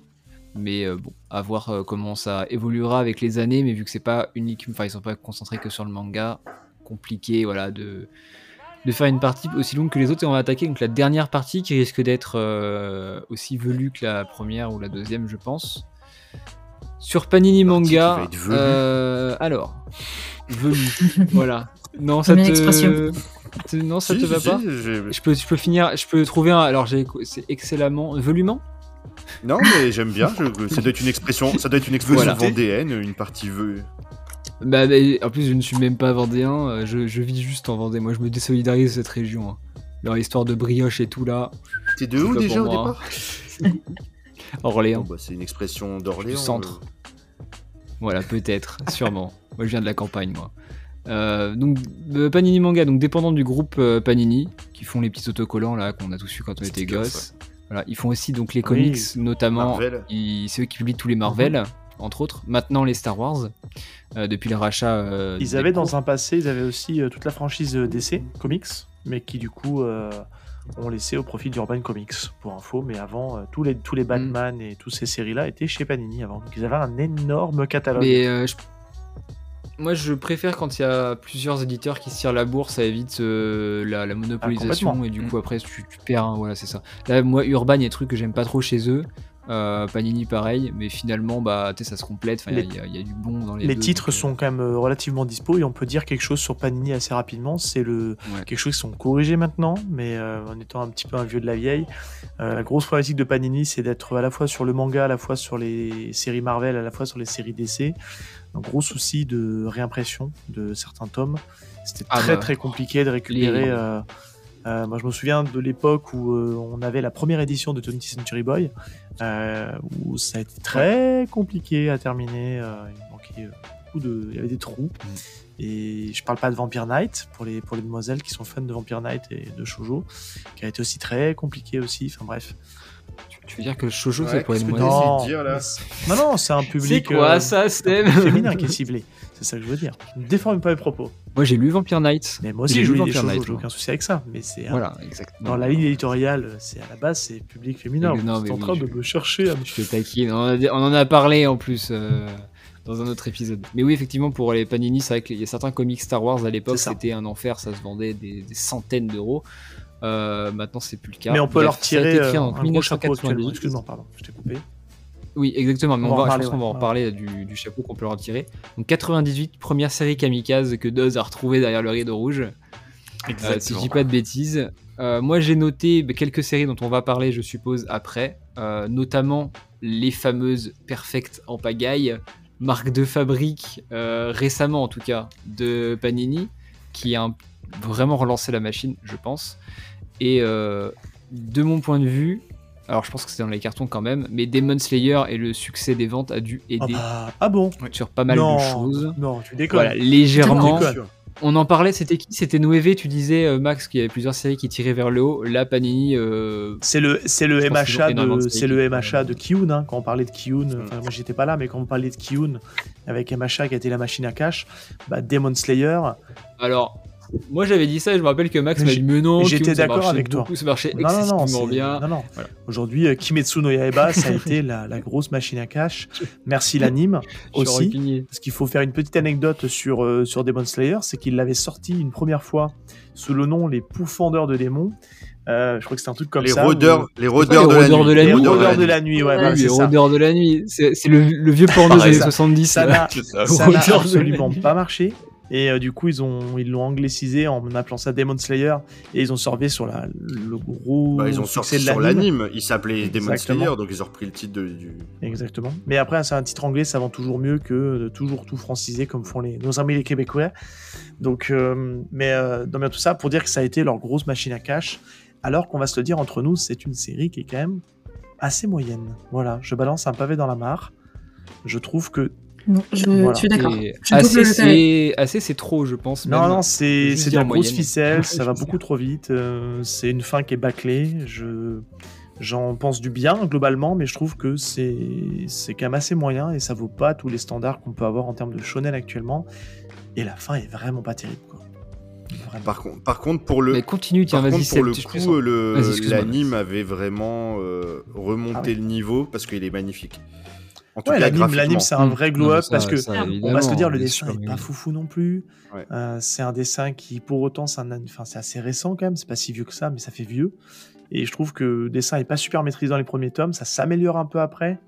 Mais bon, à voir comment ça évoluera avec les années, mais vu que c'est pas unique, enfin ils sont pas concentrés que sur le manga, compliqué, voilà, de, de faire une partie aussi longue que les autres et on va attaquer donc la dernière partie qui risque d'être euh, aussi velue que la première ou la deuxième je pense sur Panini Manga velue. euh, alors velu voilà non ça te... non ça Si, te va si, pas je peux je peux finir je peux trouver un alors j'ai c'est excellemment volument Non, mais j'aime bien. je- Ça doit être une expression, ça doit être une expression Voilà. vendéenne, une partie vœu. Bah, bah, en plus je ne suis même pas vendéen euh, je, je vis juste en Vendée moi je me désolidarise de cette région hein. leur histoire de brioche et tout là T'es de où déjà au moi. départ Orléans Bon, bah, C'est une expression d'Orléans. Du centre. euh. Voilà, peut-être, sûrement. Moi, je viens de la campagne, moi. Euh, donc, Panini Manga, donc dépendant du groupe euh, Panini, qui font les petits autocollants là qu'on a tous eu quand on était gosses. Voilà, ils font aussi donc les Oui. comics, notamment. Marvel. ils- C'est eux qui publient tous les Marvel, entre autres. Maintenant les Star Wars, depuis le rachat. euh, Ils avaient cours. dans un passé, ils avaient aussi euh, toute la franchise euh, DC Comics, mais qui du coup euh, ont laissé au profit d'Urban Comics, pour info. Mais avant, euh, tous les, tous les Batman et toutes ces séries-là étaient chez Panini avant. Donc ils avaient un énorme catalogue. Mais euh, je- moi, je préfère quand il y a plusieurs éditeurs qui se tirent la bourse, ça évite euh, la, la monopolisation complètement. et du Mm. coup après tu, tu perds. hein, voilà, c'est ça. Là, moi, Urban, il y a des trucs que j'aime pas trop chez eux. Euh, Panini, pareil, mais finalement, bah, ça se complète. Il y y, a- il y a du bon dans les. Les deux, titres donc, euh, sont quand même euh, relativement dispo et on peut dire quelque chose sur Panini assez rapidement. C'est le Ouais. quelque chose qui sont corrigés maintenant, mais euh, en étant un petit peu un vieux de la vieille. Euh, la grosse problématique de Panini, c'est d'être à la fois sur le manga, à la fois sur les séries Marvel, à la fois sur les séries DC. Un gros souci de réimpression de certains tomes. C'était Ah très bah, très compliqué de récupérer. les- euh, moi, je me souviens de l'époque où euh, on avait la première édition de 20th Century Boy, euh, où ça a été très compliqué à terminer. il manquait beaucoup de, il y avait des trous. Et je parle pas de Vampire Knight pour les pour les demoiselles qui sont fans de Vampire Knight et de shoujo, qui a été aussi très compliqué aussi. Enfin bref. Tu, veux dire que le shoujo, Ouais, c'est pour les t'essayes Non, de dire, là mais c'est- non, non, c'est un public. C'est quoi euh, ça, Steve féminin qui est ciblé. C'est ça que je veux dire. Ne déforme pas mes propos. Moi, j'ai lu Vampire Knight. Mais moi aussi, J'ai je lu Vampire Knight, j'ai aucun souci avec ça. Mais c'est un- Voilà, exactement. dans la ligne éditoriale, c'est à la base c'est public féminin. Non, Vous mais êtes en oui, train je- de me chercher Je te taquine. On en a, on en a parlé en plus euh, dans un autre épisode. Mais oui, effectivement, pour les Panini, c'est vrai qu'il y a certains comics Star Wars à l'époque, c'était un enfer, ça se vendait des, des centaines d'euros. Euh, maintenant, c'est plus le cas. Mais on peut Bref, leur tirer euh, en un gros chapeau actuellement. 1998. Excuse-moi, pardon, je t'ai coupé. Oui, exactement. Mais On on, va en va, parler, je pense qu'on va ouais. en Ouais. parler du, du chapeau qu'on peut leur tirer. Donc 98, première série kamikaze que Doz a retrouvée derrière le rideau rouge. Euh, si je dis pas de bêtises. Euh, moi, j'ai noté quelques séries dont on va parler, je suppose, après. Euh, notamment les fameuses Perfect en pagaille, marque de fabrique, récemment en tout cas, de Panini, qui a un- vraiment relancé la machine, je pense. Et euh, de mon point de vue, alors je pense que c'est dans les cartons quand même, mais Demon Slayer et le succès des ventes a dû Ah, aider bah, ah bon sur pas mal non, de choses. Non, tu déconnes. Voilà, légèrement. Tu déconnes. On en parlait, c'était qui? C'était Noévé, tu disais, euh, Max, qu'il y avait plusieurs séries qui tiraient vers le haut. Là, Panini, euh, C'est le, c'est le MHA de, c'est le. MHA de Kiyun, hein, quand on parlait de Kiyun. Mm. Enfin, moi, j'étais pas là, mais quand on parlait de Kiyun avec MHA qui a été la machine à cash, bah, Demon Slayer. alors, moi j'avais dit ça et je me rappelle que Max m'a dit, mais non, j'étais d'accord avec toi. beaucoup, Ça marchait Non, non, non, excessivement bien. non, non. Voilà. Aujourd'hui, euh, Kimetsu no Yaiba, ça a été la, la grosse machine à cash. Merci l'anime aussi. Parce qu'il faut faire une petite anecdote sur, euh, sur Demon Slayer, c'est qu'il l'avait sorti une première fois sous le nom Les Poufondeurs de démons. Euh, je crois que c'est un truc comme Les ça. rôdeurs, les rôdeurs les de la rôdeurs nuit. de la Les rôdeurs de la nuit, ouais, les rôdeurs de la nuit, c'est le, le vieux porno des années ça- 70. Ça n'a absolument pas marché. Et euh, du coup, ils ont ils l'ont anglicisé en appelant ça Demon Slayer et ils ont sorti sur la, le gros Bah, ils ont sorti sur l'anime. Il s'appelait Demon. Slayer, donc ils ont repris le titre de- du. Exactement. Mais après, c'est un titre anglais, ça vend toujours mieux que de toujours tout franciser comme font les, nos amis les Québécois. Donc, euh, mais euh, non, mais tout ça pour dire que ça a été leur grosse machine à cash. Alors qu'on va se le dire entre nous, c'est une série qui est quand même assez moyenne. Voilà, je balance un pavé dans la mare. Je trouve que Non, je, Voilà. suis d'accord. Assez, c'est assez, c'est trop, je pense. Non, non, c'est de la grosse ficelle, ça va beaucoup trop vite. euh, c'est une fin qui est bâclée. Je j'en pense du bien globalement, mais je trouve que c'est c'est quand même assez moyen et ça vaut pas tous les standards qu'on peut avoir en termes de shonen actuellement. Et la fin est vraiment pas terrible. Quoi. Vraiment. Par, con- par contre, pour le. Mais continue, tiens, Par vas-y, contre, pour le coup, excuse-moi. l'anime avait vraiment euh, remonté Ah le niveau parce qu'il est magnifique. En tout Ouais, l'anime, l'anime, c'est un vrai glow-up parce que ça, on va se le dire, le dessin sûr, est mais pas foufou non plus. Ouais. Euh, c'est un dessin qui, pour autant, c'est un, enfin, c'est assez récent quand même. C'est pas si vieux que ça, mais ça fait vieux. Et je trouve que le dessin est pas super maîtrisé dans les premiers tomes. Ça s'améliore un peu après,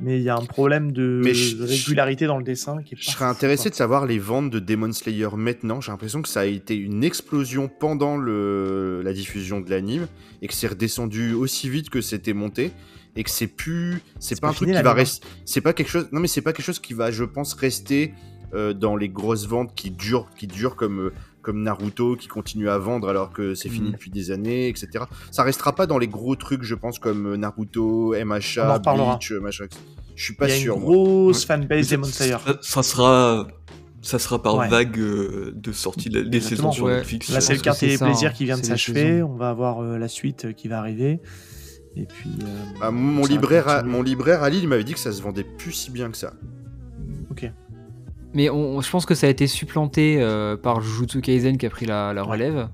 mais il y a un problème de, Mais je- de régularité dans le dessin qui est Je serais intéressé quoi. de savoir les ventes de Demon Slayer maintenant. J'ai l'impression que ça a été une explosion pendant le, la diffusion de l'anime et que c'est redescendu aussi vite que c'était monté et que c'est plus, c'est pas pas un truc qui va l'anime, rester, c'est pas quelque chose, non mais c'est pas quelque chose qui va, je pense, rester euh, dans les grosses ventes qui durent, qui durent comme euh, comme Naruto qui continue à vendre alors que c'est fini Mm. depuis des années, etc. Ça restera pas dans les gros trucs, je pense, comme euh, Naruto, MHA. Bleach, machin. Je suis pas Il y a sûr. une moi. grosse Ouais. fanbase Ça- Demon Slayer. Ça, ça sera, ça sera par Ouais. vague euh, de sortie des Exactement. saisons sur Ouais. Netflix. Là, c'est le quartier des plaisirs hein. qui vient de s'achever. On va avoir euh, la suite euh, qui va arriver. Et puis. euh, Bah, mon, libraire à, mon libraire à Lille il m'avait dit que ça se vendait plus si bien que ça. Ok. Mais on, je pense que ça a été supplanté euh, par Jujutsu Kaisen qui a pris la, la Ouais. relève,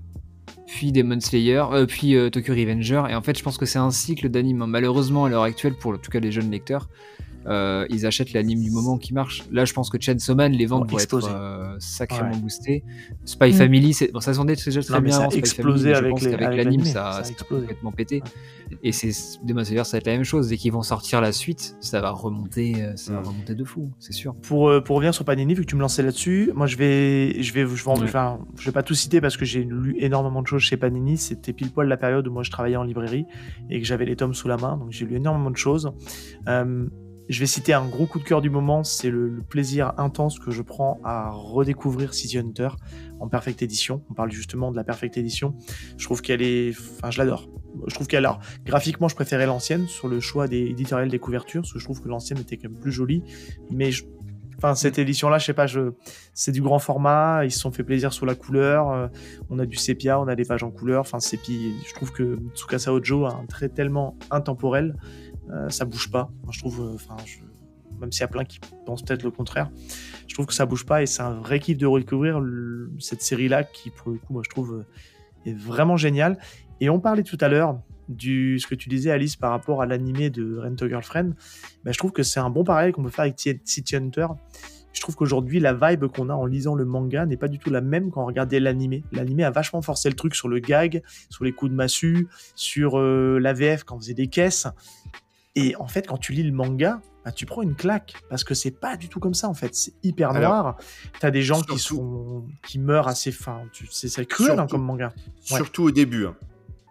puis Demon Slayer, euh, puis euh, Tokyo Revenger. Et en fait, je pense que c'est un cycle d'anime. Malheureusement, à l'heure actuelle, pour en tout cas les jeunes lecteurs, euh, ils achètent l'anime du moment qui marche. Là, je pense que Chainsaw Man, les ventes Vont être euh, sacrément Ouais. boostées. Spy Mm. Family, c'est bon, ça s'en est déjà très Non, bien ça a avant, Spy explosé Family, avec pense les- qu'avec avec l'anime, ça, ça a ça a explosé. complètement pété. Et c'est Demon Slayer, ça va être la même chose. Dès qu'ils vont sortir la suite, ça va remonter, euh, ça va Mm. remonter de fou, c'est sûr. Pour, euh, pour revenir sur Panini, vu que tu me lançais là-dessus, moi je vais, je vais, je vais, en- Ouais. enfin, je vais pas tout citer parce que j'ai lu énormément de choses chez Panini. C'était pile poil la période où moi je travaillais en librairie et que j'avais les tomes sous la main, donc j'ai lu énormément de choses. Euh, je vais citer un gros coup de cœur du moment, c'est le, le plaisir intense que je prends à redécouvrir City Hunter en Perfect Edition. On parle justement de la Perfect Edition. Je trouve qu'elle est, enfin, je l'adore. Je trouve qu'elle, alors, graphiquement, je préférais l'ancienne sur le choix des éditoriales des couvertures, parce que je trouve que l'ancienne était quand même plus jolie. Mais je- Enfin, cette édition-là, je sais pas, je... c'est du grand format, ils se sont fait plaisir sur la couleur, euh, on a du sépia, on a des pages en couleur, enfin, c'est puis je trouve que Tsukasa Ojo a un trait tellement intemporel, ça bouge pas. Moi, je trouve, euh, même s'il y a plein qui pensent peut-être le contraire, je trouve que ça bouge pas et c'est un vrai kiff de redécouvrir le- cette série-là qui, pour le coup, moi, je trouve euh, est vraiment géniale. Et on parlait tout à l'heure du ce que tu disais Alice par rapport à l'animé de Rent a Girlfriend. Ben, je trouve que c'est un bon parallèle qu'on peut faire avec City Hunter. Je trouve qu'aujourd'hui, la vibe qu'on a en lisant le manga n'est pas du tout la même quand on regardait l'animé. L'animé a vachement forcé le truc sur le gag, sur les coups de massue, sur euh, l'AVF quand on faisait des caisses. Et en fait, quand tu lis le manga, bah, tu prends une claque parce que c'est pas du tout comme ça en fait. C'est hyper noir. T'as des gens qui sont qui meurent assez fin. Tu- C'est cruel hein, comme manga. Ouais. Surtout au début. hein.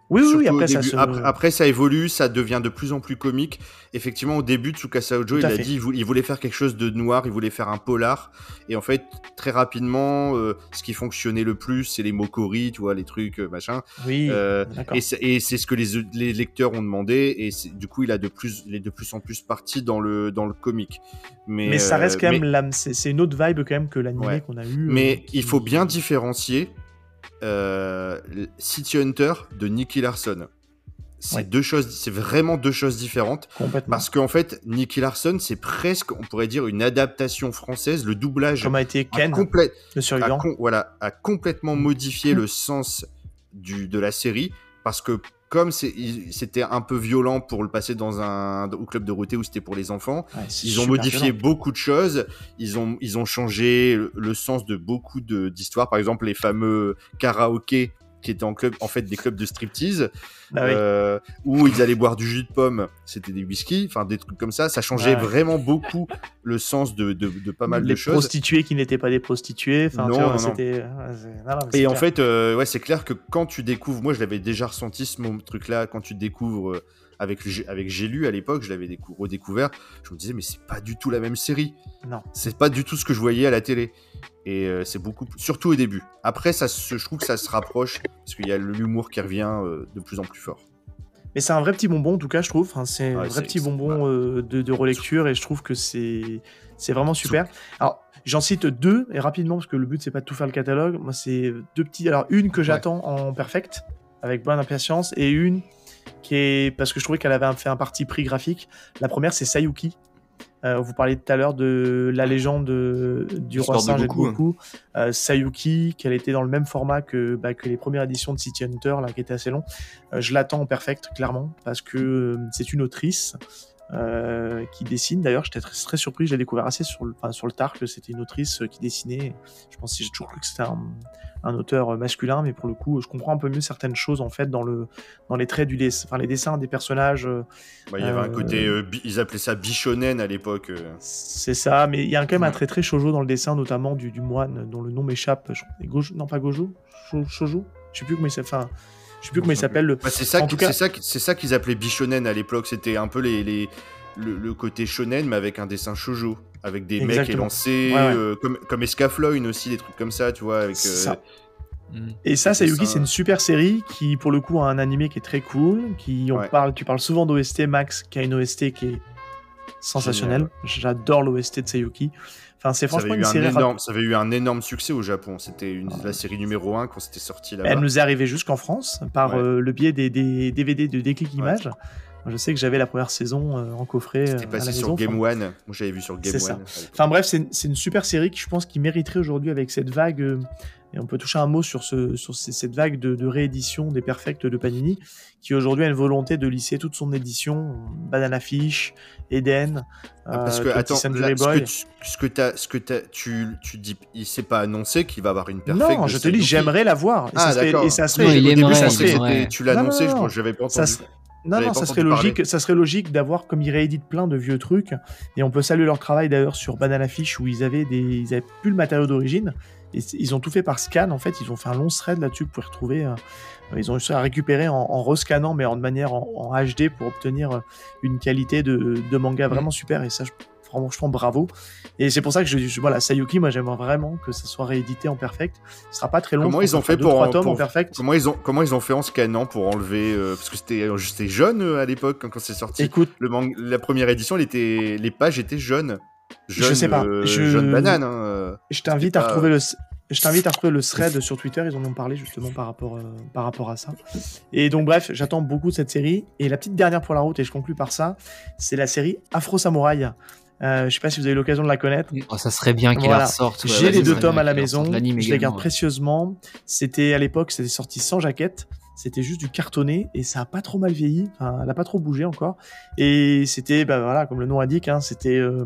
Oui, oui, Après ça se. après, après, ça évolue, ça devient de plus en plus comique. Effectivement, au début, Tsukasa Ojo, il a fait. dit il vou- il voulait faire quelque chose de noir, il voulait faire un polar. Et en fait, très rapidement, euh, ce qui fonctionnait le plus, c'est les mokori, tu vois, les trucs, euh, machin. Oui. Euh, et c'est ce que les, les lecteurs ont demandé. Et du coup, il a de plus, il est de plus en plus parti dans le, dans le comique. Mais, Mais ça reste quand même. C'est une autre vibe quand même que l'animé Ouais. qu'on a eu. Mais il faut bien différencier euh, City Hunter de Nicky Larson. C'est Ouais. deux choses, c'est vraiment deux choses différentes. complètement. Parce qu'en fait, Nicky Larson, c'est presque, on pourrait dire, une adaptation française. Le doublage Comme a été Ken, le survivant. voilà, a complètement modifié le sens du, de la série. Parce que comme c'était un peu violent pour le passer dans un au club de Dorothée où c'était pour les enfants, Ouais, ils ont modifié violent. beaucoup de choses. Ils ont, ils ont changé le, sens de beaucoup d'histoires. Par exemple, les fameux karaokés qui étaient en club, en fait, des clubs de striptease, Ah oui. euh, où ils allaient boire du jus de pomme. C'était des whisky, enfin des trucs comme ça. Ça changeait Ouais. vraiment beaucoup le sens de, de, de pas mal les de choses. prostituées qui n'étaient pas des prostituées. Enfin, c'était. Et en fait, euh, ouais, c'est clair que quand tu découvres, moi je l'avais déjà ressenti ce truc-là, quand tu découvres euh, avec, avec J'ai lu à l'époque, je l'avais décou- redécouvert, je me disais, mais c'est pas du tout la même série. Non. C'est pas du tout ce que je voyais à la télé. Et euh, c'est beaucoup, surtout au début. Après, ça, se- je trouve que ça se rapproche, parce qu'il y a l'humour qui revient euh, de plus en plus fort. Mais c'est un vrai petit bonbon, en tout cas, je trouve. Enfin, c'est un vrai petit bonbon euh, de, de relecture et je trouve que c'est c'est vraiment super. Alors, j'en cite deux et rapidement parce que le but c'est pas de tout faire le catalogue. Moi, c'est deux petits. Alors, une que j'attends en perfect avec bonne impatience et une qui est parce que je trouvais qu'elle avait fait un parti pris graphique. La première, c'est Sayuki. Euh, vous parliez tout à l'heure de la légende euh, du roi singe et de Goku, hein. Euh, Sayuki, qu'elle était dans le même format que, bah, que les premières éditions de City Hunter, là, qui était assez long. Euh, je l'attends en perfect, clairement, parce que c'est une autrice euh, qui dessine. D'ailleurs, j'étais très, très surpris, je l'ai découvert assez sur le, enfin, sur le tard que c'était une autrice euh, qui dessinait. Je pense que j'ai toujours cru que c'était un, un auteur euh, masculin, mais pour le coup, je comprends un peu mieux certaines choses en fait dans le dans les traits du dessin, enfin les dessins des personnages. euh, Bah, il y avait un côté, euh, ils appelaient ça bichonen à l'époque. c'est ça, mais il y a quand même un trait très shoujo dans le dessin, notamment du, du moine dont le nom m'échappe. Non pas Gojo, Sho- shoujo? Je sais plus comment il s'appelle. Enfin, je sais plus comment il s'appelle. Le... Bah, c'est ça, c'est ça, c'est ça qu'ils appelaient bichonen à l'époque. C'était un peu les, les- le, le côté shonen, mais avec un dessin shoujo, avec des mecs élancés, Ouais, ouais. euh, comme comme aussi, des trucs comme ça, tu vois. Avec, euh, ça. Et ça, Sayuki, c'est une super série qui, pour le coup, a un animé qui est très cool. Qui, on Ouais. parle, tu parles souvent d'OST, Max, qui a une OST qui est sensationnelle. J'adore l'OST de Sayuki. Enfin, c'est ça, franchement avait eu une un série. énorme, ça avait eu un énorme succès au Japon. C'était une- la série numéro 1 quand c'était sorti là-bas. Elle nous est arrivée jusqu'en France par Ouais. euh, le biais des, des DVD de Déclic Ouais. Images. Je sais que j'avais la première saison euh, en coffret euh, C'était à passé la sur maison. Game Enfin, One. Moi, j'avais vu sur Game C'est ça. One. l'époque. Enfin bref, c'est une, super série qui je pense qui mériterait aujourd'hui avec cette vague, euh, et on peut toucher un mot sur, ce, sur ces- cette vague de, de réédition des Perfects de Panini, qui aujourd'hui a une volonté de lisser toute son édition, Banana Fish, Eden, Ah, parce euh, que, 20th attends, là, ce Boy. que, tu, ce que, t'as- ce que t'as- tu, tu dis, il s'est pas annoncé qu'il va avoir une perfect. Non, je te dis, j'aimerais la voir. Et Ah, ça serait, et ça Non, serait, il Au début, aimerait, je ça il serait, tu l'as Non, annoncé, non, je non. j'avais pas ça entendu. serait- Non, non, ça serait logique. Ça serait logique d'avoir, comme ils rééditent plein de vieux trucs, et on peut saluer leur travail d'ailleurs sur Banana Fish où ils avaient des, ils avaient plus le matériau d'origine, et ils ont tout fait par scan. En fait, ils ont fait un long thread là-dessus pour retrouver. euh, ils ont réussi à récupérer en, en rescannant, mais en de manière en, en HD pour obtenir euh, une qualité de, de manga vraiment super. Et ça, je, franchement, bravo. Et c'est pour ça que je, je- voilà, Sayuki, moi, j'aimerais vraiment que ça soit réédité en perfect. Ce sera pas très long. Comment je ils ont fait pour- tomes pour- en perfect Comment ils ont comment ils ont fait en scannant pour enlever euh, parce que c'était c'était jaune euh, à l'époque quand, quand c'est sorti. Écoute, Le mang- la première édition, elle était les pages étaient jaunes. Jaune, sais pas, euh, je- jaune banane. hein, euh. Je t'invite à pas- retrouver le. Je t'invite à retrouver le thread sur Twitter, ils en ont parlé justement par rapport, euh, par rapport à ça. Et donc bref, j'attends beaucoup de cette série. Et la petite dernière pour la route, et je conclue par ça, c'est la série Afro Samouraï. Euh, je sais pas si vous avez eu l'occasion de la connaître. Oh, ça serait bien qu'il Voilà. la ressorte. ouais, J'ai les deux tomes à la maison, je les garde ouais. précieusement. C'était à l'époque, c'était sorti sans jaquette. C'était juste du cartonné et ça a pas trop mal vieilli. Enfin, elle a pas trop bougé encore. Et c'était, bah voilà, comme le nom indique, hein, c'était, euh,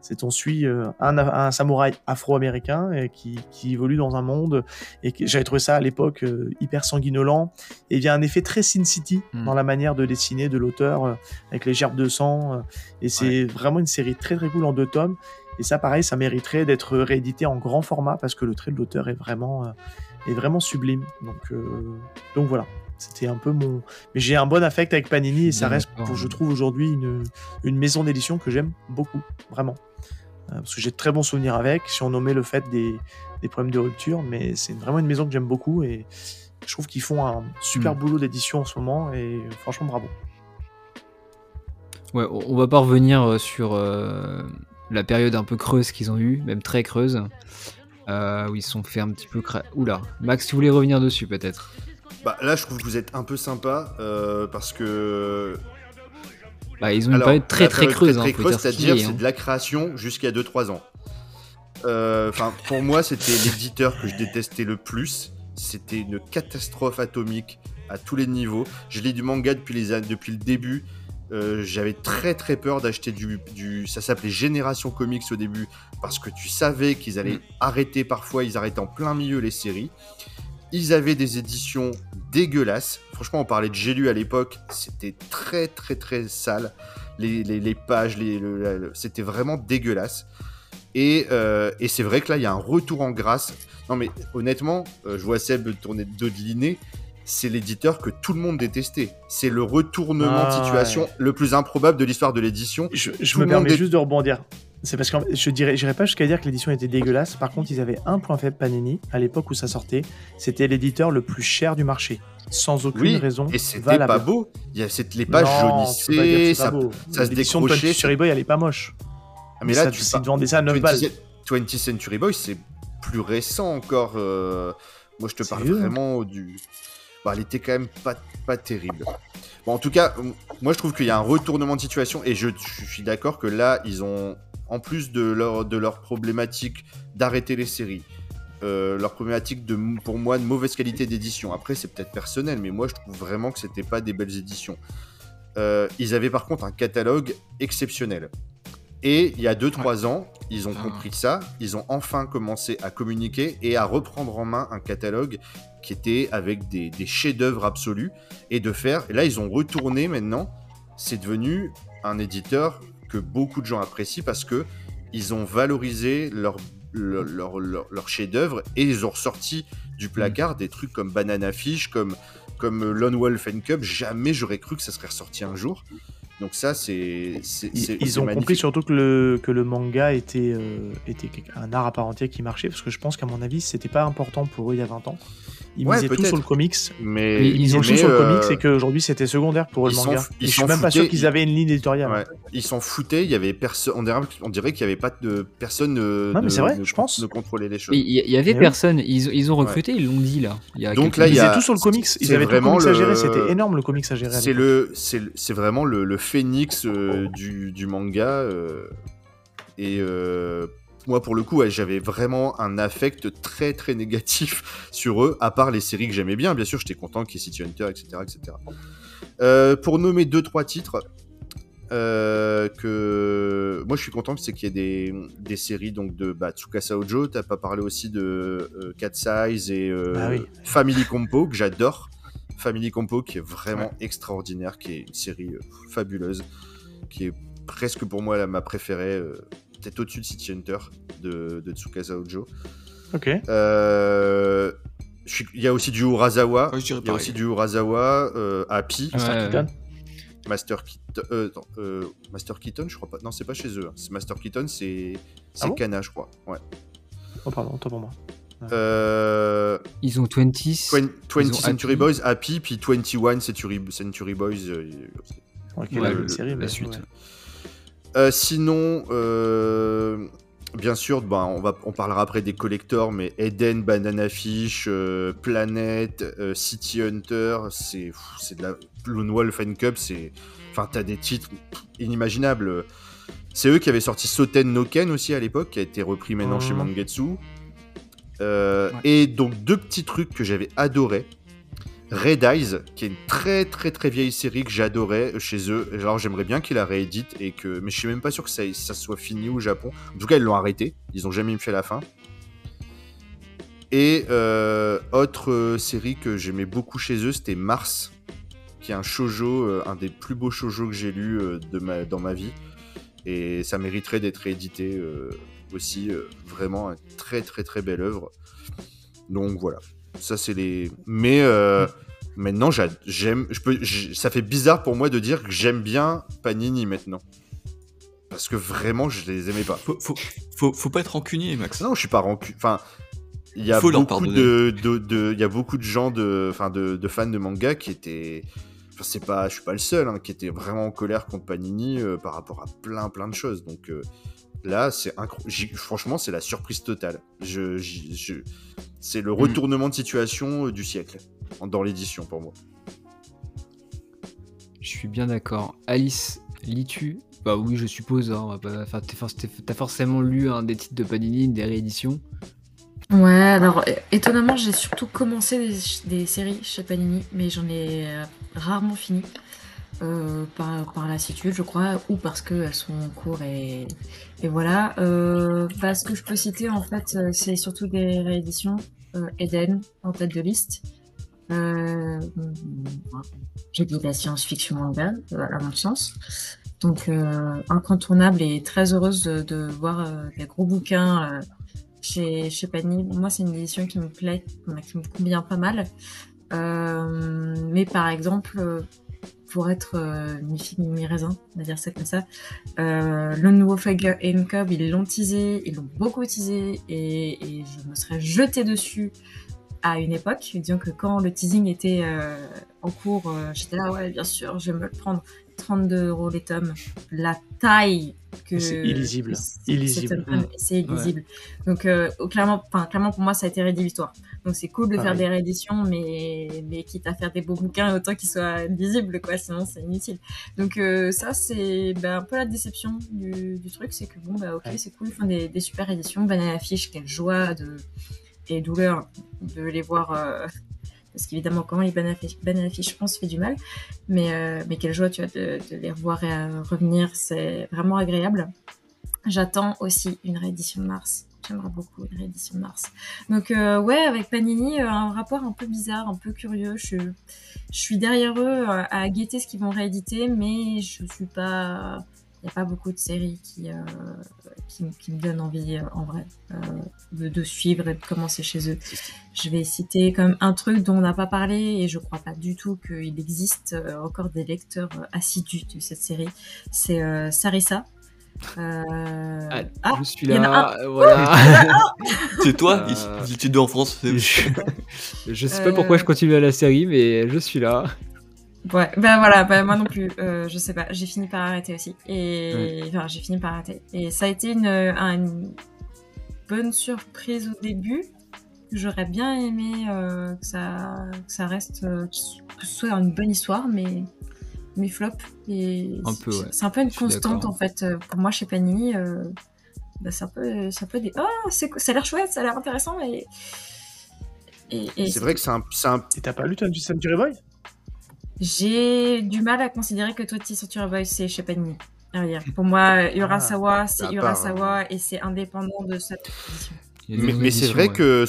c'est on suit euh, un, un samouraï afro-américain euh, qui, qui évolue dans un monde et j'avais trouvé ça à l'époque euh, hyper sanguinolent. Et il y a un effet très Sin City Mm. dans la manière de dessiner de l'auteur euh, avec les gerbes de sang. euh, et c'est vraiment une série très très cool en deux tomes. Et ça, pareil, ça mériterait d'être réédité en grand format parce que le trait de l'auteur est vraiment, euh, est vraiment sublime. Donc, euh, donc voilà. C'était un peu mon. Mais j'ai un bon affect avec Panini et ça reste, pour, je trouve aujourd'hui, une, une maison d'édition que j'aime beaucoup, vraiment. Euh, parce que j'ai de très bons souvenirs avec, si on nommait le fait des, des problèmes de rupture, mais c'est vraiment une maison que j'aime beaucoup et je trouve qu'ils font un super Mm. boulot d'édition en ce moment et franchement, bravo. Ouais, on va pas revenir euh, sur euh, la période un peu creuse qu'ils ont eue, même très creuse, euh, où ils sont fait un petit peu cra... Oula, Max, tu voulais revenir dessus peut-être Bah, là, je trouve que vous êtes un peu sympa euh, parce que Bah, ils ont une Alors, période très très période creuse, très, hein, très creuse, c'est-à-dire est, c'est hein. de la création jusqu'à 2-3 ans. Euh, Enfin, pour moi, c'était l'éditeur que je détestais le plus. C'était une catastrophe atomique à tous les niveaux. Je lis du manga depuis, les, depuis le début. Euh, J'avais très très peur d'acheter du, du. Ça s'appelait Génération Comics au début parce que tu savais qu'ils allaient arrêter parfois. Ils arrêtaient en plein milieu les séries. Ils avaient des éditions dégueulasses. Franchement, on parlait de J'ai lu à l'époque. C'était très très très sale. Les, les- les pages, les, le- c'était vraiment dégueulasse. Et, euh, et c'est vrai que là, il y a un retour en grâce. Non, mais honnêtement, euh, je vois Seb tourner de de l'inné. C'est l'éditeur que tout le monde détestait. C'est le retournement Ah, de situation ouais. le plus improbable de l'histoire de l'édition. Je, je me permets juste de rebondir. C'est parce que je dirais, j'irais pas jusqu'à dire que l'édition était dégueulasse. Par contre, ils avaient un point faible Panini à l'époque où ça sortait. C'était l'éditeur le plus cher du marché, sans aucune Oui, raison Et c'était pas beau. Il y a, les pages Non, jaunissaient. c'est Ça... ça se décrochait, 20th Century Boy, elle est pas moche. Ah, mais là, ça, tu te vendaient ça à 9 balles. 20th 20th Century Boys, c'est plus récent encore. euh, Moi, je te parle vraiment du. Bah, elle était quand même pas, pas terrible. Bon, en tout cas, moi, je trouve qu'il y a un retournement de situation et je, je suis d'accord que là, ils ont, en plus de leur, de leur problématique d'arrêter les séries, euh, leur problématique de, pour moi, de mauvaise qualité d'édition. Après, c'est peut-être personnel, mais moi, je trouve vraiment que c'était pas des belles éditions. Euh, ils avaient par contre un catalogue exceptionnel. Et il y a 2-3 ans, ils ont Ah. compris ça, ils ont enfin commencé à communiquer et à reprendre en main un catalogue qui était avec des, des chefs-d'œuvre absolus et de faire. Et là, ils ont retourné maintenant. C'est devenu un éditeur que beaucoup de gens apprécient parce que ils ont valorisé leur, leur, leur, leur- leur chef-d'œuvre et ils ont ressorti du placard des trucs comme Banana Fish, comme, comme Lone Wolf and Cub. Jamais j'aurais cru que ça serait ressorti un jour. Donc ça, c'est Ils, ont magnifique. compris surtout que le, que le manga était, euh, était un art à part entière qui marchait, parce que je pense qu'à mon avis, c'était pas important pour eux il y a 20 ans. Ils Ouais, misaient tout sur le comics. Mais Mais Ils ont mais, joué sur le euh, comics et qu'aujourd'hui c'était secondaire pour eux, ils le manga. Et ils je suis même pas sûr qu'ils ils- avaient une ligne éditoriale. Ouais. Ils s'en foutaient, il y avait personne. On dirait, qu'il y avait pas de personne. euh, Non, mais ne- c'est vrai, je pense. Ne contrôlait les choses. Mais il y, avait Mais oui. personne, ils, ont- ils ont recruté, ils l'ont dit là. Il y a Donc là, Ils étaient tout sur le comics. Ils avaient tout le vraiment comics à gérer. le- C'était énorme le comics à gérer. à C'est le, c'est vraiment le, phénix euh, du, du manga. euh, et euh, moi, pour le coup, ouais, j'avais vraiment un affect très très négatif sur eux, à part les séries que j'aimais bien. Bien sûr, j'étais content qu'il y ait City Hunter, etc. etc. Euh, pour nommer deux trois titres. euh, que moi je suis content c'est qu'il y ait des, des séries donc de bah, Tsukasa Ojo t'as pas parlé aussi de euh, Cat Size et Bah oui. Family Compo que j'adore Family Compo qui est vraiment extraordinaire qui est une série fabuleuse qui est presque pour moi la, ma préférée peut-être au-dessus de City Hunter de, de Tsukasa Ojo Ok. Euh, il y a aussi du Urasawa Ouais, il y a aussi du Urasawa euh, Happy Ouais, ouais. Keaton. Master Keaton, euh, euh, Master Keaton, je crois pas. Non, c'est pas chez eux. hein. C'est Master Keaton, c'est c'est Ah bon Kana, je crois. Ouais. Oh pardon, autant pour moi. Euh, Ils ont 20. 20, 20 Ils ont Century Happy. Boys, Happy, puis 21 Century, Century Boys. euh, Ok, Ouais, la, le- série, la suite. Euh, sinon, euh, bien sûr, ben, on, va, on parlera après des collectors, mais Eden, Banana Fish, euh, Planet, City Hunter, c'est de la. Lone Wolf and Cub, c'est. Enfin, t'as des titres inimaginables. C'est eux qui avaient sorti Soten no Ken aussi à l'époque, qui a été repris maintenant chez Mhm. Mangetsu. Ouais. Et donc, deux petits trucs que j'avais adoré. Red Eyes, qui est une très très très vieille série que j'adorais chez eux. Alors j'aimerais bien qu'ils la rééditent et que, mais je suis même pas sûr que ça, soit fini au Japon. En tout cas, ils l'ont arrêté. Ils ont jamais fait la fin. Et euh, autre euh, série que j'aimais beaucoup chez eux, c'était Mars, qui est un shojo, euh, un des plus beaux shojo que j'ai lu de ma, dans ma vie. Et ça mériterait d'être réédité aussi. vraiment, une très très très belle œuvre. Donc voilà. Ça, c'est les. Mais euh, maintenant, j'a- j'aime. Je peux. j'- Ça fait bizarre pour moi de dire que j'aime bien Panini maintenant. Parce que vraiment, je les aimais pas. Faut, faut, faut, faut pas être rancunier, Max. Non, je suis pas rencu. Enfin, il y a beaucoup de, de, de- il y a beaucoup de gens de, enfin, de, de fans de manga qui étaient. C'est pas, je suis pas le seul, hein, qui était vraiment en colère contre Panini euh, par rapport à plein, plein de choses. Donc euh, là, c'est incroyable. Franchement, c'est la surprise totale. Je, j'y- je- c'est le retournement de situation euh, du siècle dans l'édition pour moi. Je suis bien d'accord. Alice, lis-tu? Bah oui, je suppose. hein, on va pas- enfin, t'es for- t'es- T'as forcément lu un des titres de Panini, des rééditions. Ouais, alors é- étonnamment, j'ai surtout commencé des, séries chez Panini, mais j'en ai euh, rarement fini. Euh, par, par lassitude, je crois, ou parce qu'elles sont en cours et, et voilà. Euh, bah, ce que je peux citer, en fait, euh, c'est surtout des rééditions. Euh, Eden, en tête de liste. Euh, J'ai dit la science-fiction manga, euh, à mon sens. Donc, euh, incontournable et très heureuse de, de voir euh, des gros bouquins euh, chez, chez Panini. Moi, c'est une édition qui me plaît, qui me convient pas mal. Euh, mais par exemple, euh, pour être euh, mi-figue, mi-raisin, on va dire ça comme ça, euh, le nouveau and Cub, ils l'ont teasé, ils l'ont beaucoup teasé, et, et je me serais jetée dessus à une époque, disons que quand le teasing était en cours, j'étais là, ouais, bien sûr, je vais me le prendre. 32 euros les tomes. La taille que. C'est illisible. c'est- Illisible. c'est- C'est illisible. Donc, euh, clairement, clairement, pour moi, ça a été rédhibitoire. Donc, c'est cool de faire des rééditions, mais, mais quitte à faire des beaux bouquins, autant qu'ils soient lisibles, quoi, sinon c'est inutile. Donc, euh, ça, c'est ben, un peu la déception du, du truc, c'est que bon, bah, ok, Ouais. c'est cool, ils font des, des super éditions. Banana Fish, quelle joie de, et douleur de les voir. euh, parce qu'évidemment, comment les Banana Fish, je pense, fait du mal. Mais, euh, mais quelle joie, tu vois, de, les revoir et, revenir. C'est vraiment agréable. J'attends aussi une réédition de Mars. J'aimerais beaucoup une réédition de Mars. Donc, euh, ouais, avec Panini, euh, un rapport un peu bizarre, un peu curieux. Je, je suis derrière eux à guetter ce qu'ils vont rééditer, mais je suis pas. Il n'y a pas beaucoup de séries qui, euh, qui, me- qui me donnent envie, euh, en vrai, euh, de, de suivre et de commencer chez eux. Je vais citer quand même un truc dont on n'a pas parlé et je crois pas du tout qu'il existe encore des lecteurs assidus de cette série. C'est euh, Sarissa. Euh, Ah, Ah, je suis il y en a là, voilà. C'est toi Euh, étaient deux en France. je, je sais pas Euh. pourquoi je continue à la série, mais je suis là. Ouais, ben voilà, bah, moi non plus, euh, je sais pas, j'ai fini par arrêter aussi. Et enfin, j'ai fini par arrêter. Et ça a été une, un- une bonne surprise au début. J'aurais bien aimé euh, que, ça, que ça reste, euh, que ce soit une bonne histoire, mais, mais flop. Et Un peu, ouais. C'est un peu une constante d'accord. en fait. euh, Pour moi, chez Panini, euh, bah, c'est un, peu- c'est un peu des. Oh, ça a l'air chouette, ça a l'air intéressant, mais. Et, et C'est vrai que c'est un, c'est un- Et t'as pas lu Twenty Century Boy J'ai du mal à considérer que Twenty Century Boys c'est. Derrière. Pour moi, Urasawa, c'est part, Urasawa et c'est indépendant de sa position. Mais, c'est vrai ouais. que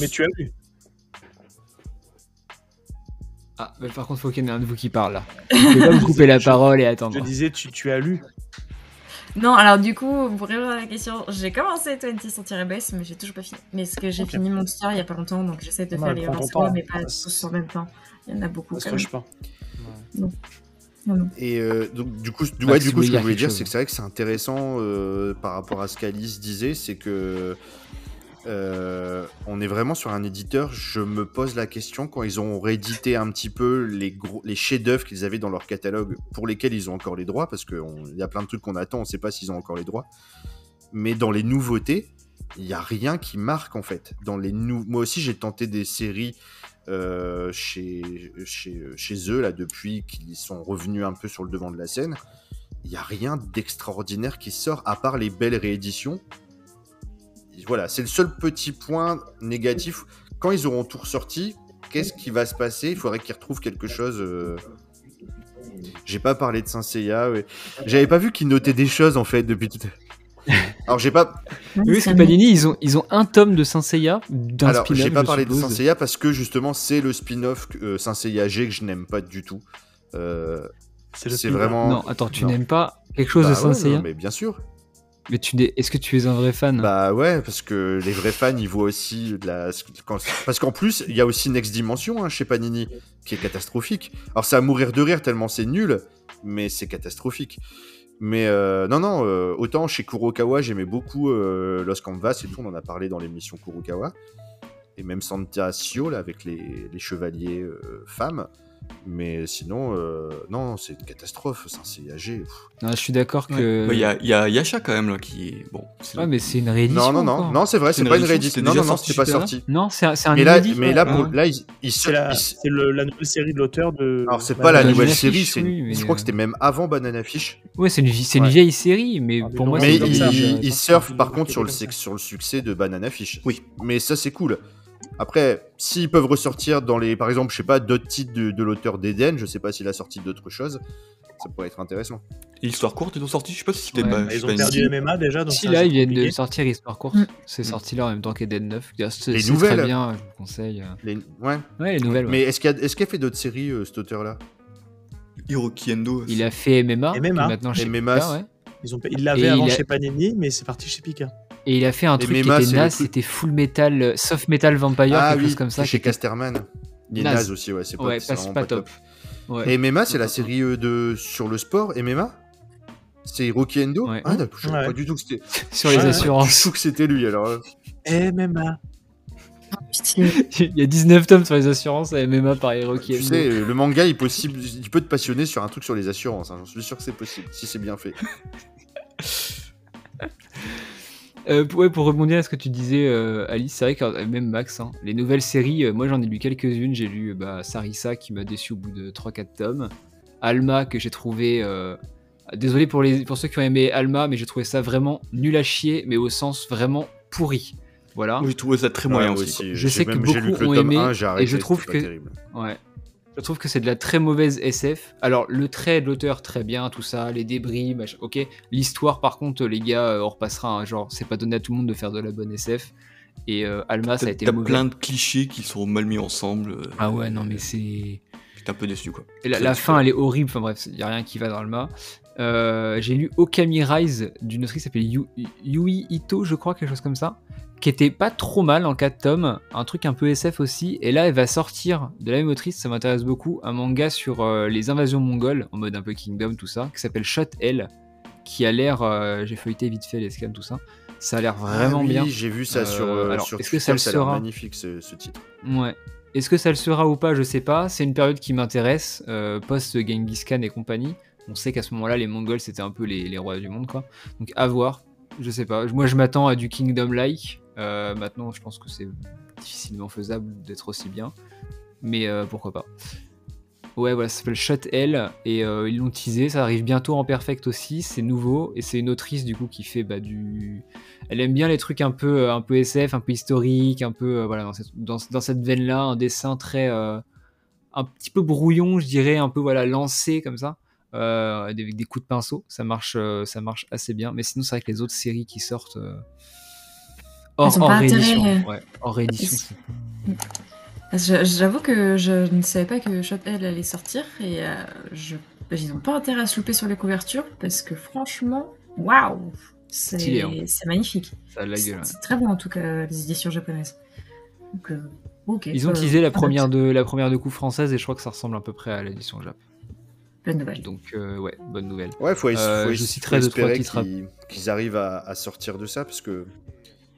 mais tu as lu. Ah, mais par contre, faut qu'il y en ait un de vous qui parle là. Vous pouvez pas me couper la parole et attendre. Je disais, tu, tu as lu. Non, alors du coup, pour répondre à la question, j'ai commencé Twenty Century Boys, mais j'ai toujours pas fini. Mais ce que j'ai fini Monster il y a pas longtemps, donc j'essaie de Non, faire les temps. mais pas tous en même temps. Il y en a beaucoup. Ça se pas. Non, non. Et euh, donc, du coup, ouais, du coup, ce que je voulais dire, c'est que c'est vrai que c'est intéressant euh, par rapport à ce qu'Alice disait, c'est que euh, on est vraiment sur un éditeur. Je me pose la question quand ils ont réédité un petit peu les, chefs-d'œuvre qu'ils avaient dans leur catalogue, pour lesquels ils ont encore les droits, parce qu'il y a plein de trucs qu'on attend, on ne sait pas s'ils ont encore les droits. Mais dans les nouveautés, il n'y a rien qui marque en fait. Dans les Moi aussi, j'ai tenté des séries euh, chez, chez, chez eux là depuis qu'ils sont revenus un peu sur le devant de la scène. Il n'y a rien d'extraordinaire qui sort à part les belles rééditions. Voilà, c'est le seul petit point négatif. Quand ils auront tout ressorti, qu'est-ce qui va se passer? Il faudrait qu'ils retrouvent quelque chose. euh, J'ai pas parlé de Saint Seiya. ouais. J'avais pas vu qu'ils notaient des choses en fait depuis tout. Alors j'ai pas, Oui, parce que Panini, ils ont, ils ont un tome de Saint Seiya, d'un Alors, spin-off. j'ai pas parlé de. Saint Seiya parce que justement, c'est le spin-off euh, Saint Seiya G que je n'aime pas du tout. Euh, C'est c'est vraiment. Non, attends, tu n'aimes pas quelque chose Bah de Saint Seiya non, Mais bien sûr. Mais est-ce que tu es un vrai fan? Bah ouais, parce que les vrais fans, ils voient aussi de la. Parce qu'en plus, il y a aussi Next Dimension hein, chez Panini, qui est catastrophique. Alors, c'est à mourir de rire tellement c'est nul, mais c'est catastrophique. Mais euh, non, non, euh, autant chez Kurokawa, j'aimais beaucoup euh, Los Canvas et tout, on en a parlé dans l'émission Kurokawa. Et même Santa Sio, là, avec les, les chevaliers euh, femmes. Mais sinon, euh, non, c'est une catastrophe, ça, c'est âgé. pff. Non, Je suis d'accord Ouais. que. Bah, Il y, a, il y a Yasha quand même là qui est. Bon, c'est Ouais, mais c'est une réédition. Non, non, non, non, c'est vrai, C'est pas une réédition, Non, non, non, c'était pas sorti. Non, c'est un, c'est un Mais là, inédit. mais là, pour, là, il, il C'est la, il- nouvelle série de l'auteur de. Alors, c'est Bah, pas la nouvelle série, c'est oui, une- mais, je crois euh, que c'était même avant Banana Fish. Ouais, c'est une, vieille série, mais Ah, pour moi, c'est Mais il, surfe par contre sur le succès de Banana Fish. Oui. Mais ça, c'est cool. Après, s'ils peuvent ressortir dans les. Par exemple, je sais pas, d'autres titres de, de l'auteur d'Eden, je sais pas s'il a sorti d'autres choses, ça pourrait être intéressant. Et l'histoire courte, ils ont sorti, je sais pas si c'était Ouais. pas. Bah, Ils ont perdu une- MMA déjà, donc Si là, ils viennent de sortir Histoire courte, Mm. c'est sorti là en même temps qu'Eden 9. C'est Les nouvelles. très bien, je vous conseille. euh. Les... Ouais. Ouais, les nouvelles. ouais. Mais est-ce qu'il a, est-ce qu'il a fait d'autres séries, euh, cet auteur-là? Hiroki Endo. Il a fait MMA, MMA. est maintenant chez MMA, Pika, ouais. Ils ont, ils l'avaient Et avant il a- chez Panini, mais c'est parti chez Pika. Et il a fait un Et truc MMA, qui était naze, c'était Full Metal, euh, Soft Metal Vampire, Ah quelque oui, chose comme ça. chez était- Casterman. Il est Naze. naze aussi, ouais, c'est pas, Ouais, pas, top. Ouais. Et MMA, c'est la série euh, de sur le sport, MMA C'est Rocky Endo Ouais. Ah, d'accord, je pas du tout que c'était. Sur les. Du assurances. tout que c'était lui alors. MMA. Pitié. il y a 19 tomes sur les assurances à MMA par Hiroki Tu sais, le manga, il, possible, il peut te passionner sur un truc sur les assurances. hein. J'en suis sûr que c'est possible, si c'est bien fait. Euh, pour- ouais, pour rebondir à ce que tu disais, euh, Alice, c'est vrai que euh, même Max, hein, les nouvelles séries, euh, moi j'en ai lu quelques-unes. J'ai lu bah, Sarissa qui m'a déçu au bout de 3-4 tomes. Alma que j'ai trouvé. euh, Désolé pour, les, pour ceux qui ont aimé Alma, mais j'ai trouvé ça vraiment nul à chier, mais au sens vraiment pourri. Voilà. Je trouvais ça très moyen Ouais, aussi. Je J'ai sais que même- j'ai lu beaucoup le ont aimé, 1, j'ai et je trouve que- terrible. Ouais. Je trouve que c'est de la très mauvaise SF. Alors, le trait de l'auteur, très bien, tout ça, les débris, machin, ok. L'histoire, par contre, les gars, euh, on repassera. hein, genre, c'est pas donné à tout le monde de faire de la bonne SF. Et euh, Alma, ça a été t'as mauvais. plein de clichés qui sont mal mis ensemble. euh, Ah ouais, non, mais c'est. J'étais un peu déçu quoi. Et la, fin, elle est horrible. Enfin bref, il y a rien qui va dans Alma. Euh, J'ai lu Okami Rise d'une autrice qui s'appelle Yu- Yui Ito, je crois, quelque chose comme ça, qui était pas trop mal en 4 tomes, un truc un peu SF aussi. Et là, elle va sortir de la même autrice, ça m'intéresse beaucoup, un manga sur euh, les invasions mongoles, en mode un peu Kingdom, tout ça, qui s'appelle Shot L, qui a l'air. euh, J'ai feuilleté vite fait les scans, tout ça. Ça a l'air vraiment Ah oui, bien. J'ai vu ça Euh, sur, alors, sur est-ce que ça le sera magnifique ce, ce titre. Ouais. Est-ce que ça le sera ou pas Je sais pas. C'est une période qui m'intéresse, euh, post Genghis Khan et compagnie. On sait qu'à ce moment-là, les Mongols c'était un peu les, les rois du monde, quoi. Donc à voir. Je sais pas. Moi, je m'attends à du Kingdom-like. Euh, maintenant, je pense que c'est difficilement faisable d'être aussi bien. Mais euh, pourquoi pas. Ouais, voilà, ça s'appelle Shot L et euh, ils l'ont teasé. Ça arrive bientôt en perfect aussi. C'est nouveau et c'est une autrice du coup qui fait bah, du. Elle aime bien les trucs un peu, un peu SF, un peu historique, un peu voilà dans cette, dans, cette veine-là, un dessin très un petit peu brouillon, je dirais, un peu voilà lancé comme ça, avec des coups de pinceau. Ça marche, ça marche assez bien. Mais sinon, c'est vrai que les autres séries qui sortent hors, hors réédition, ouais, hors J'avoue que je ne savais pas que Shot L allait sortir et euh, je... ils n'ont pas intérêt à se louper sur les couvertures parce que franchement, waouh, hein. c'est c'est magnifique. ça a de la C'est gueule. ouais. c'est très bon en tout cas les éditions japonaises. Donc, euh. Ils ont euh, teasé la première de la première de coup française et je crois que ça ressemble à peu près à l'édition Jap. Bonne nouvelle. Donc euh, ouais, bonne nouvelle. Ouais, faut, Euh, faut je es- citerai faut deux, trois espérer titres à- qu'ils arrivent à, à sortir de ça parce que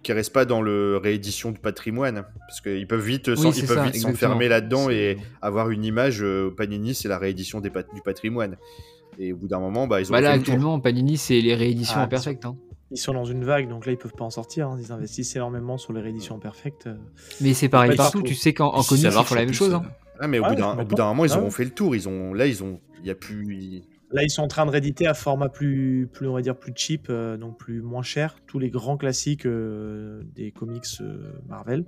qu'ils restent pas dans le réédition du patrimoine parce qu'ils peuvent vite exactement. s'enfermer là-dedans et avoir une image euh, Panini c'est la réédition des pat- du patrimoine et au bout d'un moment bah ils ont Bah là fait le tour. actuellement Panini c'est les rééditions Ah, en perfect. hein. Ils sont dans une vague, donc là ils peuvent pas en sortir. hein. Ils investissent énormément sur les rééditions perfectes. euh. Mais c'est pareil partout. partout. Tu sais qu'en en Si comics ils font la même chose. hein. Ah, mais au Ouais, bout d'un mais au bout d'un moment ils Ah auront fait le tour ils ont là ils ont il y a plus Là ils sont en train de rééditer à format plus, plus on va dire plus cheap, euh, donc plus moins cher, tous les grands classiques euh, des comics euh, Marvel.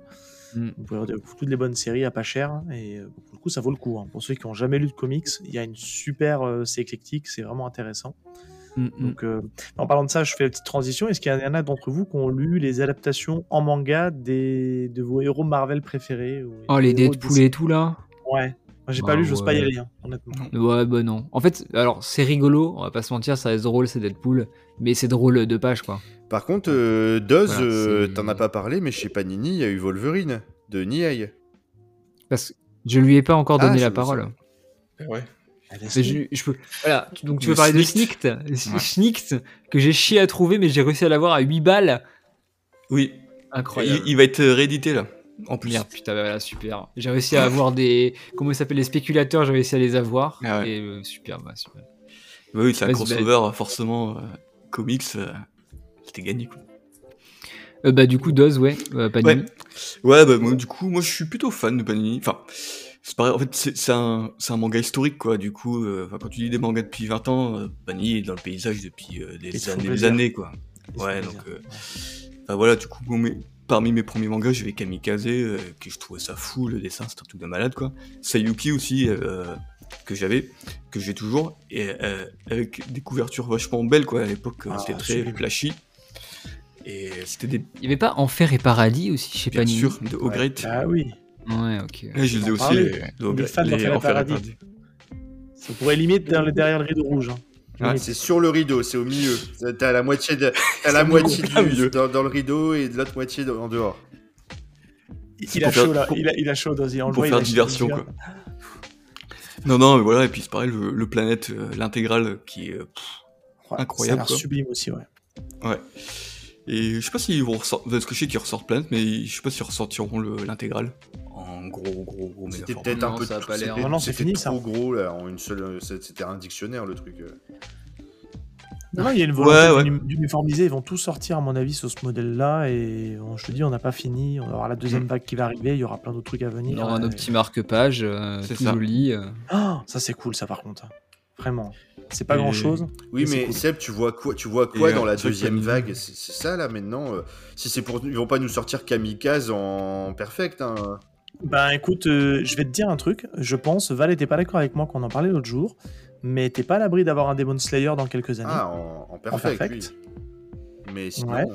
Mm. Vous pouvez avoir toutes les bonnes séries à pas cher hein, et pour le coup ça vaut le coup. hein. Pour ceux qui ont jamais lu de comics, il y a une super, c'est éclectique, c'est vraiment intéressant. Mm, mm. Donc, en parlant de ça, je fais une petite transition. Est-ce qu'il y en a d'entre vous qui ont lu les adaptations en manga des, de vos héros Marvel préférés ou Oh les Deadpool et tout là? Ouais. J'ai Bah pas lu, j'ose pas y ouais. aller, hein, honnêtement. Ouais bah non. En fait alors c'est rigolo. On va pas se mentir ça reste drôle c'est Deadpool. Mais c'est drôle de page quoi. par contre euh, Doz Voilà, euh, t'en as pas parlé mais chez Panini il y a eu Wolverine de Niei Parce que je lui ai pas encore Ah, donné je la le parole. Ouais. Mais je, je peux... Voilà, tu- donc tu veux parler de Snikt. Snikt Snikt, que j'ai chié à trouver, mais j'ai réussi à l'avoir à 8 balles. Oui. Incroyable. Il, il va être euh, réédité là. En plus. Merde, putain, bah voilà, super. J'ai réussi à avoir des. Comment ils s'appellent Les spéculateurs, j'ai réussi à les avoir. Ah ouais. Et euh, super, bah, super. Bah oui, c'est un Vas-y, crossover, forcément. euh, comics, euh, c'était gagné quoi. Euh, bah, du coup, Doz, ouais, euh, Panini. Ouais. Ouais, bah moi, du coup, moi je suis plutôt fan de Panini. Enfin, c'est pareil, en fait, c'est un, c'est un manga historique quoi. Du coup, euh, quand tu lis des mangas depuis 20 ans, euh, Panini est dans le paysage depuis euh, des, années, des années quoi. Ouais, donc. euh, enfin, voilà, du coup, bon, mais, parmi mes premiers mangas, j'avais Kamikaze, euh, que je trouvais ça fou, le dessin, c'était un truc de malade quoi. Sayuki aussi, euh, que j'avais, que j'ai toujours, et euh, avec des couvertures vachement belles quoi. À l'époque, Ah, c'était très flashy. Et c'était des. Il y avait pas Enfer et Paradis aussi chez Bien Panini sûr, de Ouais. Ah oui. Ouais, ok. Je les ai On aussi, les, les les et Paradis. Paradis. Ça pourrait limite dans le- derrière le rideau rouge. hein. Ouais. Limite. c'est sur le rideau c'est au milieu t'as la moitié de la moitié du- milieu. dans, dans le rideau et de l'autre moitié dans- en dehors Il a chaud là. pour- Il a, il a chaud, Dozy. En le pour faire il a diversion, quoi. Non, non, mais voilà, et puis c'est pareil, le, le planète, euh, l'intégrale qui est. euh, pff, Ouais, Incroyable, Ça a sublime aussi, ouais. et je sais pas s'ils vont ressortir. Parce que je sais qu'ils ressortent planète, mais je sais pas s'ils ressortiront le- l'intégrale. En gros, gros, gros C'était peut-être un peu ça a pas l'air. Non, non, c'est fini, trop ça. gros là en une seule c'était un dictionnaire le truc euh. Non, non, il y a une volonté Ouais, ouais. d'uni- d'uniformiser. Ils vont tous sortir, à mon avis, sur ce modèle-là. Et on- je te dis, on n'a pas fini. On avoir la deuxième Mm. vague qui va arriver. Il y aura plein d'autres trucs à Il venir. y aura un Euh, petit marque-page, euh, tout ça. joli. euh. Ah, ça, c'est cool, ça, par contre. Vraiment. C'est pas Et- grand-chose. Oui, mais cool. Seb, tu vois quoi, tu vois quoi Et, dans la deuxième vague? C'est c'est ça là maintenant. euh, si c'est pour, ils vont pas nous sortir Kamikaze en perfect. Hein. Ben écoute, euh, je vais te dire un truc. Je pense, Val était pas d'accord avec moi quand on en parlait l'autre jour, mais t'es pas à l'abri d'avoir un Demon Slayer dans quelques années. Ah, en, en perfect. perfect. oui. Mais sinon, Ouais.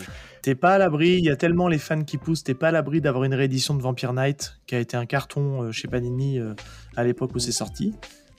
T'es pas à l'abri, il y a tellement les fans qui poussent, t'es pas à l'abri d'avoir une réédition de Vampire Knight qui a été un carton euh, chez Panini euh, à l'époque où c'est sorti.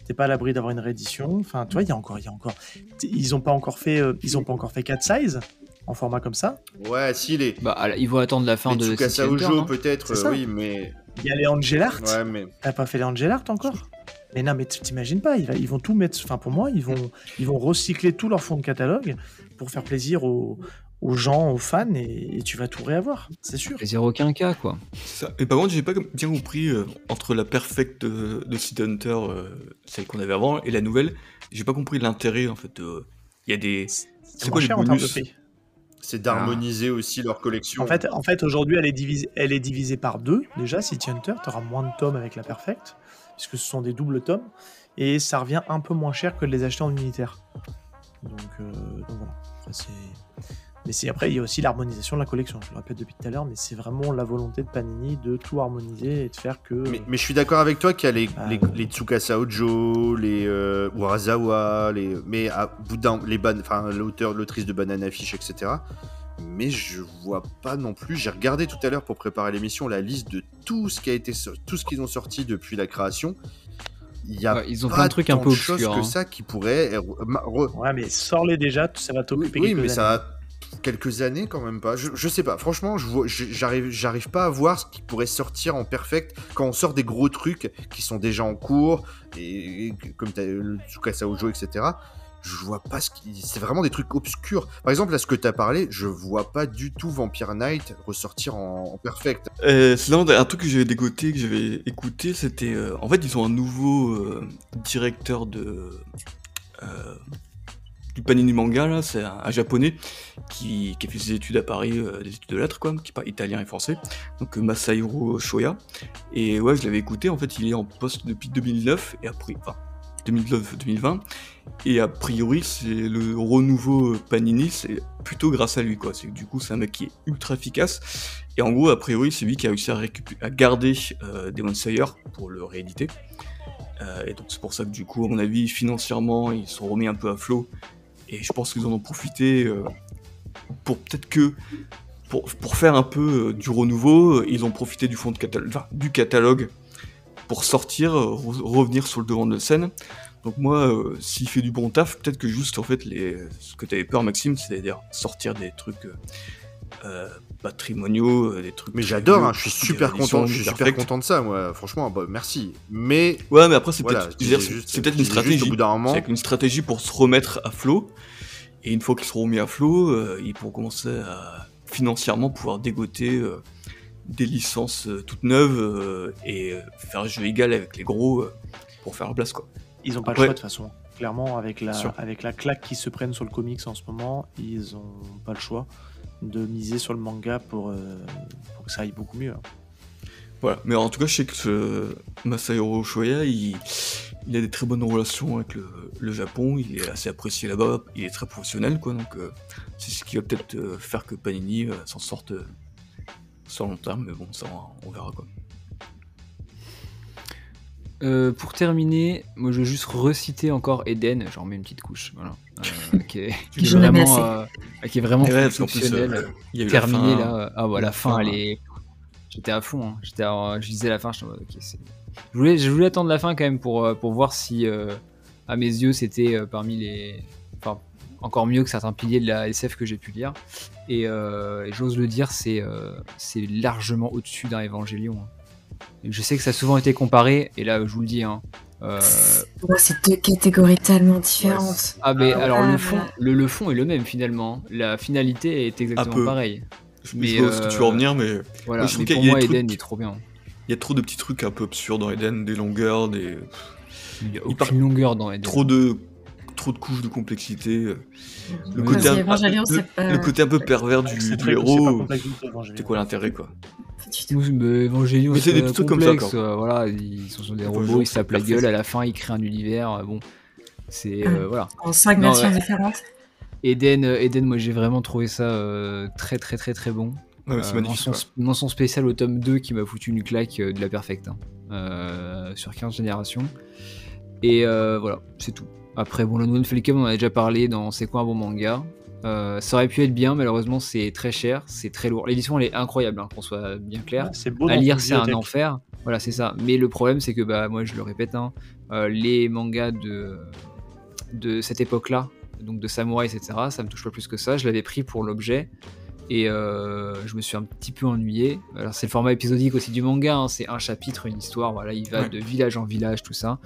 T'es pas à l'abri d'avoir une réédition. Enfin, tu vois, il y a encore, il y a encore. Ils ont pas encore fait, euh, ils ont pas encore fait 4 size en format comme ça. ouais, si les, Bah, ils vont attendre la fin les de Tsukasa Ojo hein. peut-être, euh, oui, mais Il y a les Angel Art. ouais, mais T'as pas fait les Angel Art encore? Mais non, mais t'imagines pas, ils, vont tout mettre. Enfin, pour moi, ils vont, ils vont recycler tout leur fond de catalogue pour faire plaisir aux, aux gens, aux fans, et, et tu vas tout réavoir, c'est sûr. Plaisir aucun cas, quoi. Ça. Et par contre, j'ai pas bien compris euh, entre la perfect de, de City Hunter, euh, celle qu'on avait avant, et la nouvelle. J'ai pas compris l'intérêt en fait. Il y a des. C'est quoi les cher en termes de bonus? prix. C'est d'harmoniser aussi leur collection. En fait, en fait aujourd'hui, elle, est divisée- elle est divisée par deux. Déjà, City Hunter, tu auras moins de tomes avec la Perfect, puisque ce sont des doubles tomes, et ça revient un peu moins cher que de les acheter en unitaire. Donc, euh, donc voilà. C'est- mais c'est après, il y a aussi l'harmonisation de la collection. Je le répète depuis tout à l'heure, mais c'est vraiment la volonté de Panini de tout harmoniser et de faire que. Mais, mais je suis d'accord avec toi qu'il y a les, Ah, les, ouais. les Tsukasa Ojo, les euh, Warazawa, les, mais à bout d'un, les ban, enfin l'auteur, l'autrice de Banana Fish, etc. Mais je vois pas non plus. J'ai regardé tout à l'heure pour préparer l'émission la liste de tout ce qui a été, so- tout ce qu'ils ont sorti depuis la création. Il y a Ouais, ils ont pas plein de trucs un peu choses obscurs, que hein. ça qui re- Ouais, mais sors-les déjà, ça va t'occuper oui, mais années. ça quelques années quand même pas. Je, sais pas. Franchement, je vois- j'arrive, j'arrive pas à voir ce qui pourrait sortir en perfect quand on sort des gros trucs qui sont déjà en cours et, et comme t'as le Tsukasa Ojo, etc. Je vois pas ce qui. C'est vraiment des trucs obscurs. Par exemple, à ce que t'as parlé, je vois pas du tout Vampire Knight ressortir en, en perfect. Euh, un truc que j'avais dégoté, que j'avais écouté, c'était. euh, en fait, ils ont un nouveau euh, directeur de. Du Panini Manga, là, c'est un, japonais qui, a fait ses études à Paris, euh, des études de lettres, quoi, qui parle italien et français, donc euh, Masahiro Shoya. Et ouais, je l'avais écouté, en fait, il est en poste depuis 2009, et après. Enfin, 2009-2020. Et a priori, c'est le renouveau Panini, c'est plutôt grâce à lui, quoi. C'est du coup, c'est un mec qui est ultra efficace. Et en gros, a priori, c'est lui qui a réussi à garder euh, Demon Slayer pour le rééditer. Euh, et donc, c'est pour ça que du coup, à mon avis, financièrement, ils sont remis un peu à flot. Et je pense qu'ils en ont profité euh, pour peut-être que. Pour, pour faire un peu euh, du renouveau, euh, ils ont profité du fond de catalogue, du catalogue pour sortir, re- revenir sur le devant de la scène. Donc moi, s'il fait du bon taf, peut-être que juste en fait les, ce que t'avais peur Maxime, c'est-à-dire sortir des trucs patrimoniaux, euh, des trucs. Mais j'adore, hein, je suis super content. Je suis super content de ça, moi. Franchement, bah, merci. Mais Ouais, mais après c'est voilà, peut-être, c'est peut-être une juste stratégie. Au bout d'un moment, C'est avec une stratégie pour se remettre à flot. Et une fois qu'ils seront remis à flot, euh, ils pourront commencer à financièrement pouvoir dégoter euh, des licences euh, toutes neuves euh, et euh, faire jeu égal avec les gros euh, pour faire la place quoi. Ils ont pas Après- le choix de toute façon. Clairement, avec la, avec la claque qui se prennent sur le comics en ce moment, ils ont pas le choix de miser sur le manga pour, euh, pour que ça aille beaucoup mieux. hein. Voilà. Mais en tout cas, je sais que ce Masahiro Shoya, il, a des très bonnes relations avec le, Japon, il est assez apprécié là-bas, il est très professionnel quoi, donc euh, c'est ce qui va peut-être euh, faire que Panini euh, s'en sorte euh, sur long terme, mais bon, ça on verra quoi. Euh, pour terminer, moi je veux juste reciter encore Eden, j'en mets une petite couche, voilà, euh, qui, est, qui vraiment, assez. euh, qui est vraiment ouais, euh, fin, là. Ah bah la fin, fin, elle est. J'étais à fond, hein. j'étais, à- je disais la fin, je, suis en mode, ok, c'est- je voulais, je voulais attendre la fin quand même pour, euh, pour voir si, euh, à mes yeux, c'était euh, parmi les, enfin, encore mieux que certains piliers de la SF que j'ai pu lire. Et, euh, et j'ose le dire, c'est, euh, c'est largement au-dessus d'un Evangelion. hein. Je sais que ça a souvent été comparé, et là, je vous le dis, hein, euh, Pour moi, c'est deux catégories tellement différentes. ah mais Ah, alors le fond, le, le fond est le même finalement. La finalité est exactement pareille. Je, Mais, je vois ce que tu veux en euh, venir, mais Voilà. Moi, je trouve mais qu'il y a- pour moi, des Eden trucs- est trop bien. il y a trop de petits trucs un peu absurdes dans Eden, des longueurs, des Il y a Il aucune part- longueur dans Eden. trop de trop de couches de complexité. euh, Le Ouais. côté, un, qu'Evangelion, le, c'est pas- le côté un peu pervers du, C'est du très- héros. Evangelion. C'est quoi l'intérêt quoi mais Evangelion, c'est des trucs comme ça, euh, voilà, ils sont sur des robots, ils tapent la gueule. À la fin, ils créent un univers. euh, Bon, c'est euh, Ah. voilà. En cinq Non, versions ouais. différentes. Eden, euh, Eden, moi j'ai vraiment trouvé ça euh, très très très très bon. Ouais, C'est Euh, magnifique. mention, ouais. mention spéciale au tome 2 qui m'a foutu une claque euh, de la perfecte hein, euh, sur 15 générations. Et euh, voilà, c'est tout. Après, bon, le One Felcom, on en a déjà parlé dans C'est quoi un bon manga Euh, Ça aurait pu être bien, malheureusement, c'est très cher, c'est très lourd. L'édition, elle est incroyable, hein, qu'on soit bien clair. C'est beau à lire, c'est un enfer. Voilà, c'est ça. Mais le problème, c'est que, bah, moi, je le répète, hein, euh, les mangas de, de cette époque-là, donc de samouraï, etc., ça me touche pas plus que ça. Je l'avais pris pour l'objet. Et euh, je me suis un petit peu ennuyé. Alors c'est le format épisodique aussi du manga, hein. c'est un chapitre, une histoire, voilà, il va Ouais. de village en village, tout ça.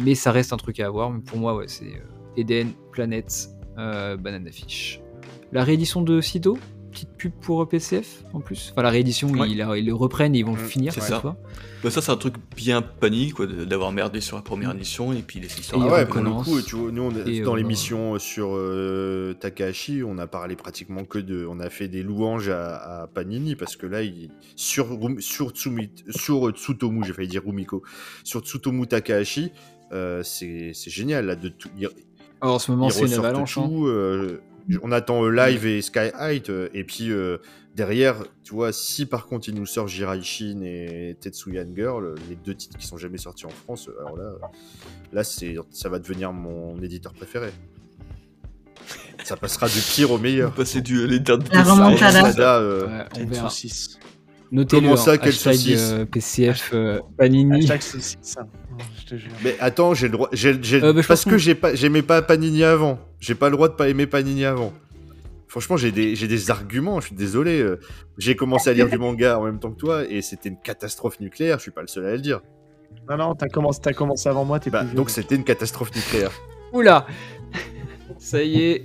Euh, mais ça reste un truc à avoir. Mais pour moi, ouais, c'est euh, Eden, Planète, euh, Banana Fish. La réédition de Sido, petite pub pour PCF en plus. Enfin la réédition, Ouais. ils, le reprennent et ils vont le Mm, finir c'est ça. fois. Bah, ça, c'est un truc bien panique, quoi, d'avoir merdé sur la première édition et puis les histoires. Ah ouais, pour le coup, tu vois, nous, on est- Et, dans euh, l'émission sur euh, Takahashi, on a parlé pratiquement que de. On a fait des louanges à, à Panini parce que là, il, sur, sur, Tsumi- sur Tsutomu, j'ai failli dire Rumiko, sur Tsutomu Takahashi, euh, c'est génial. Là, de tout, il, Alors en ce moment, c'est une avalanche. hein. tout, euh, on attend euh, Live et Sky Height, euh, et puis euh, derrière, tu vois, si par contre il nous sort Jiraishin et Tetsuyan Girl, les deux titres qui sont jamais sortis en France, alors là, là c'est, ça va devenir mon éditeur préféré. Ça passera du pire au meilleur. Passer du l'état de La ça, remontada. Remontada, euh, Ouais, on verra. saucisse. Notez-le. Comment ça, quelle hashtag, saucisse euh, PCF euh, Panini. Hashtag saucisse. Te jure. Mais attends, j'ai le droit. Euh, bah, parce que qu'on- j'ai pas, j'aimais pas Panini avant. J'ai pas le droit de pas aimer Panini avant. Franchement, j'ai des, arguments. Je suis désolé. euh, J'ai commencé à lire du manga en même temps que toi et c'était une catastrophe nucléaire. Je suis pas le seul à le dire. Non, non, t'as commencé, commencé avant moi, t'es Bah, donc c'était une catastrophe nucléaire. Oula Ça y est,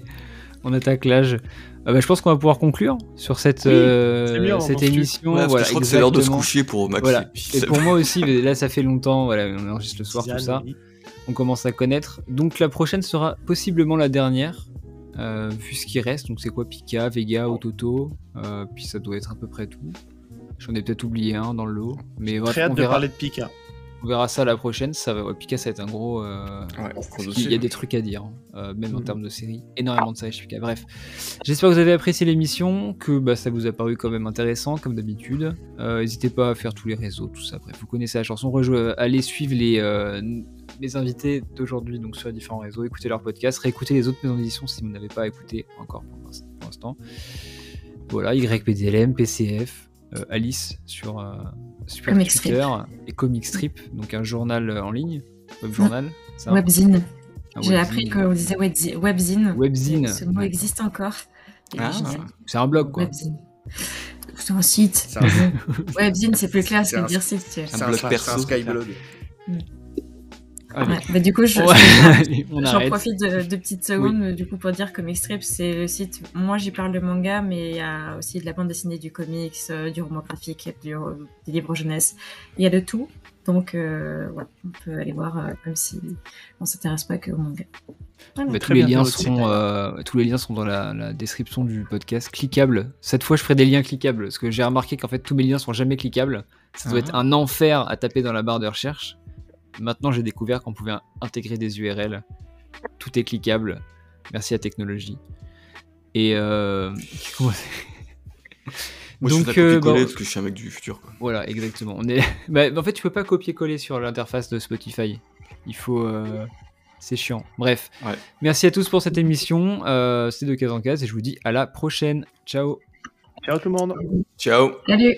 on attaque l'âge. Ah bah, je pense qu'on va pouvoir conclure sur cette, Oui, euh, mieux, cette émission. Ouais, voilà, je crois que c'est l'heure de se coucher pour Max. Voilà. et pour moi aussi, là ça fait longtemps, voilà, on enregistre le soir, tout ça. On commence à connaître. Donc la prochaine sera possiblement la dernière, euh, vu ce qui reste. Donc c'est quoi Pika, Vega, Ototo, euh, puis ça doit être à peu près tout. J'en ai peut-être oublié un dans le lot, mais Très hâte on de verra, parler de Pika. On verra ça la prochaine. Ça va, ouais, Pika, ça va être un gros. euh, Ouais, parce dossier. y a des trucs à dire, hein, euh, même en Mhm. termes de série. Énormément de ça, Pika. Bref, j'espère que vous avez apprécié l'émission, que bah, ça vous a paru quand même intéressant, comme d'habitude. Euh, N'hésitez pas à faire tous les réseaux, tout ça. Bref, vous connaissez la chanson. Rejouez, allez suivre les, les invités d'aujourd'hui donc sur les différents réseaux, écoutez leurs podcasts, réécoutez les autres maisons d'édition si vous n'avez pas écouté encore pour l'ins- pour l'instant. Voilà, YPDLM, PCF, Alice sur, euh, sur Comic Strip. Twitter et Comic Strip, donc un journal euh, en ligne, web journal. ça Webzine. Un J'ai webzine. appris qu'on disait webzi- webzine. Webzine. Ce mot existe encore. Ah. C'est un blog quoi. Webzine. C'est un site. Un- Webzine, c'est plus classe C'est que de dire site. C'est un, blog c'est un perso. Skyblog. Ouais, bah, du coup, je- J'en profite de, de petites secondes du coup pour dire que Mixtrip c'est le site. Moi j'y parle de manga, mais il y a aussi de la bande dessinée, du comics, euh, du roman graphique, du, euh, des livres jeunesse. Il y a de tout. Donc euh, voilà, on peut aller voir euh, même si on s'intéresse pas que au manga. Voilà. Bah, Très tous, les liens fait votre seront, euh, tous les liens sont dans la, la description du podcast, cliquables. Cette fois, je ferai des liens cliquables, parce que j'ai remarqué qu'en fait, tous mes liens sont jamais cliquables. Ça doit Ah. être un enfer à taper dans la barre de recherche. Maintenant, j'ai découvert qu'on pouvait intégrer des URL. Tout est cliquable. Merci à technologie. Et euh, Moi, je Donc, suis un euh, copier-coller bon. parce que je suis un mec du futur. Quoi. Voilà, exactement. On est... bah, en fait, tu peux pas copier-coller sur l'interface de Spotify. Il faut. euh, C'est chiant. Bref. Ouais. Merci à tous pour cette émission. Euh, C'est de case en case et je vous dis à la prochaine. Ciao. Ciao tout le monde. Ciao Salut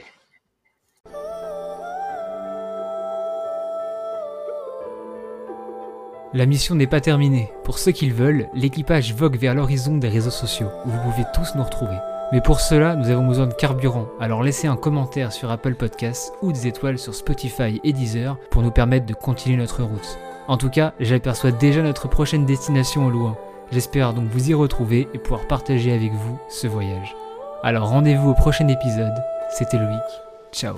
La mission n'est pas terminée. Pour ceux qui le veulent, l'équipage vogue vers l'horizon des réseaux sociaux, où vous pouvez tous nous retrouver. Mais pour cela, nous avons besoin de carburant, alors laissez un commentaire sur Apple Podcasts ou des étoiles sur Spotify et Deezer pour nous permettre de continuer notre route. En tout cas, j'aperçois déjà notre prochaine destination au loin. J'espère donc vous y retrouver et pouvoir partager avec vous ce voyage. Alors rendez-vous au prochain épisode. C'était Loïc. Ciao.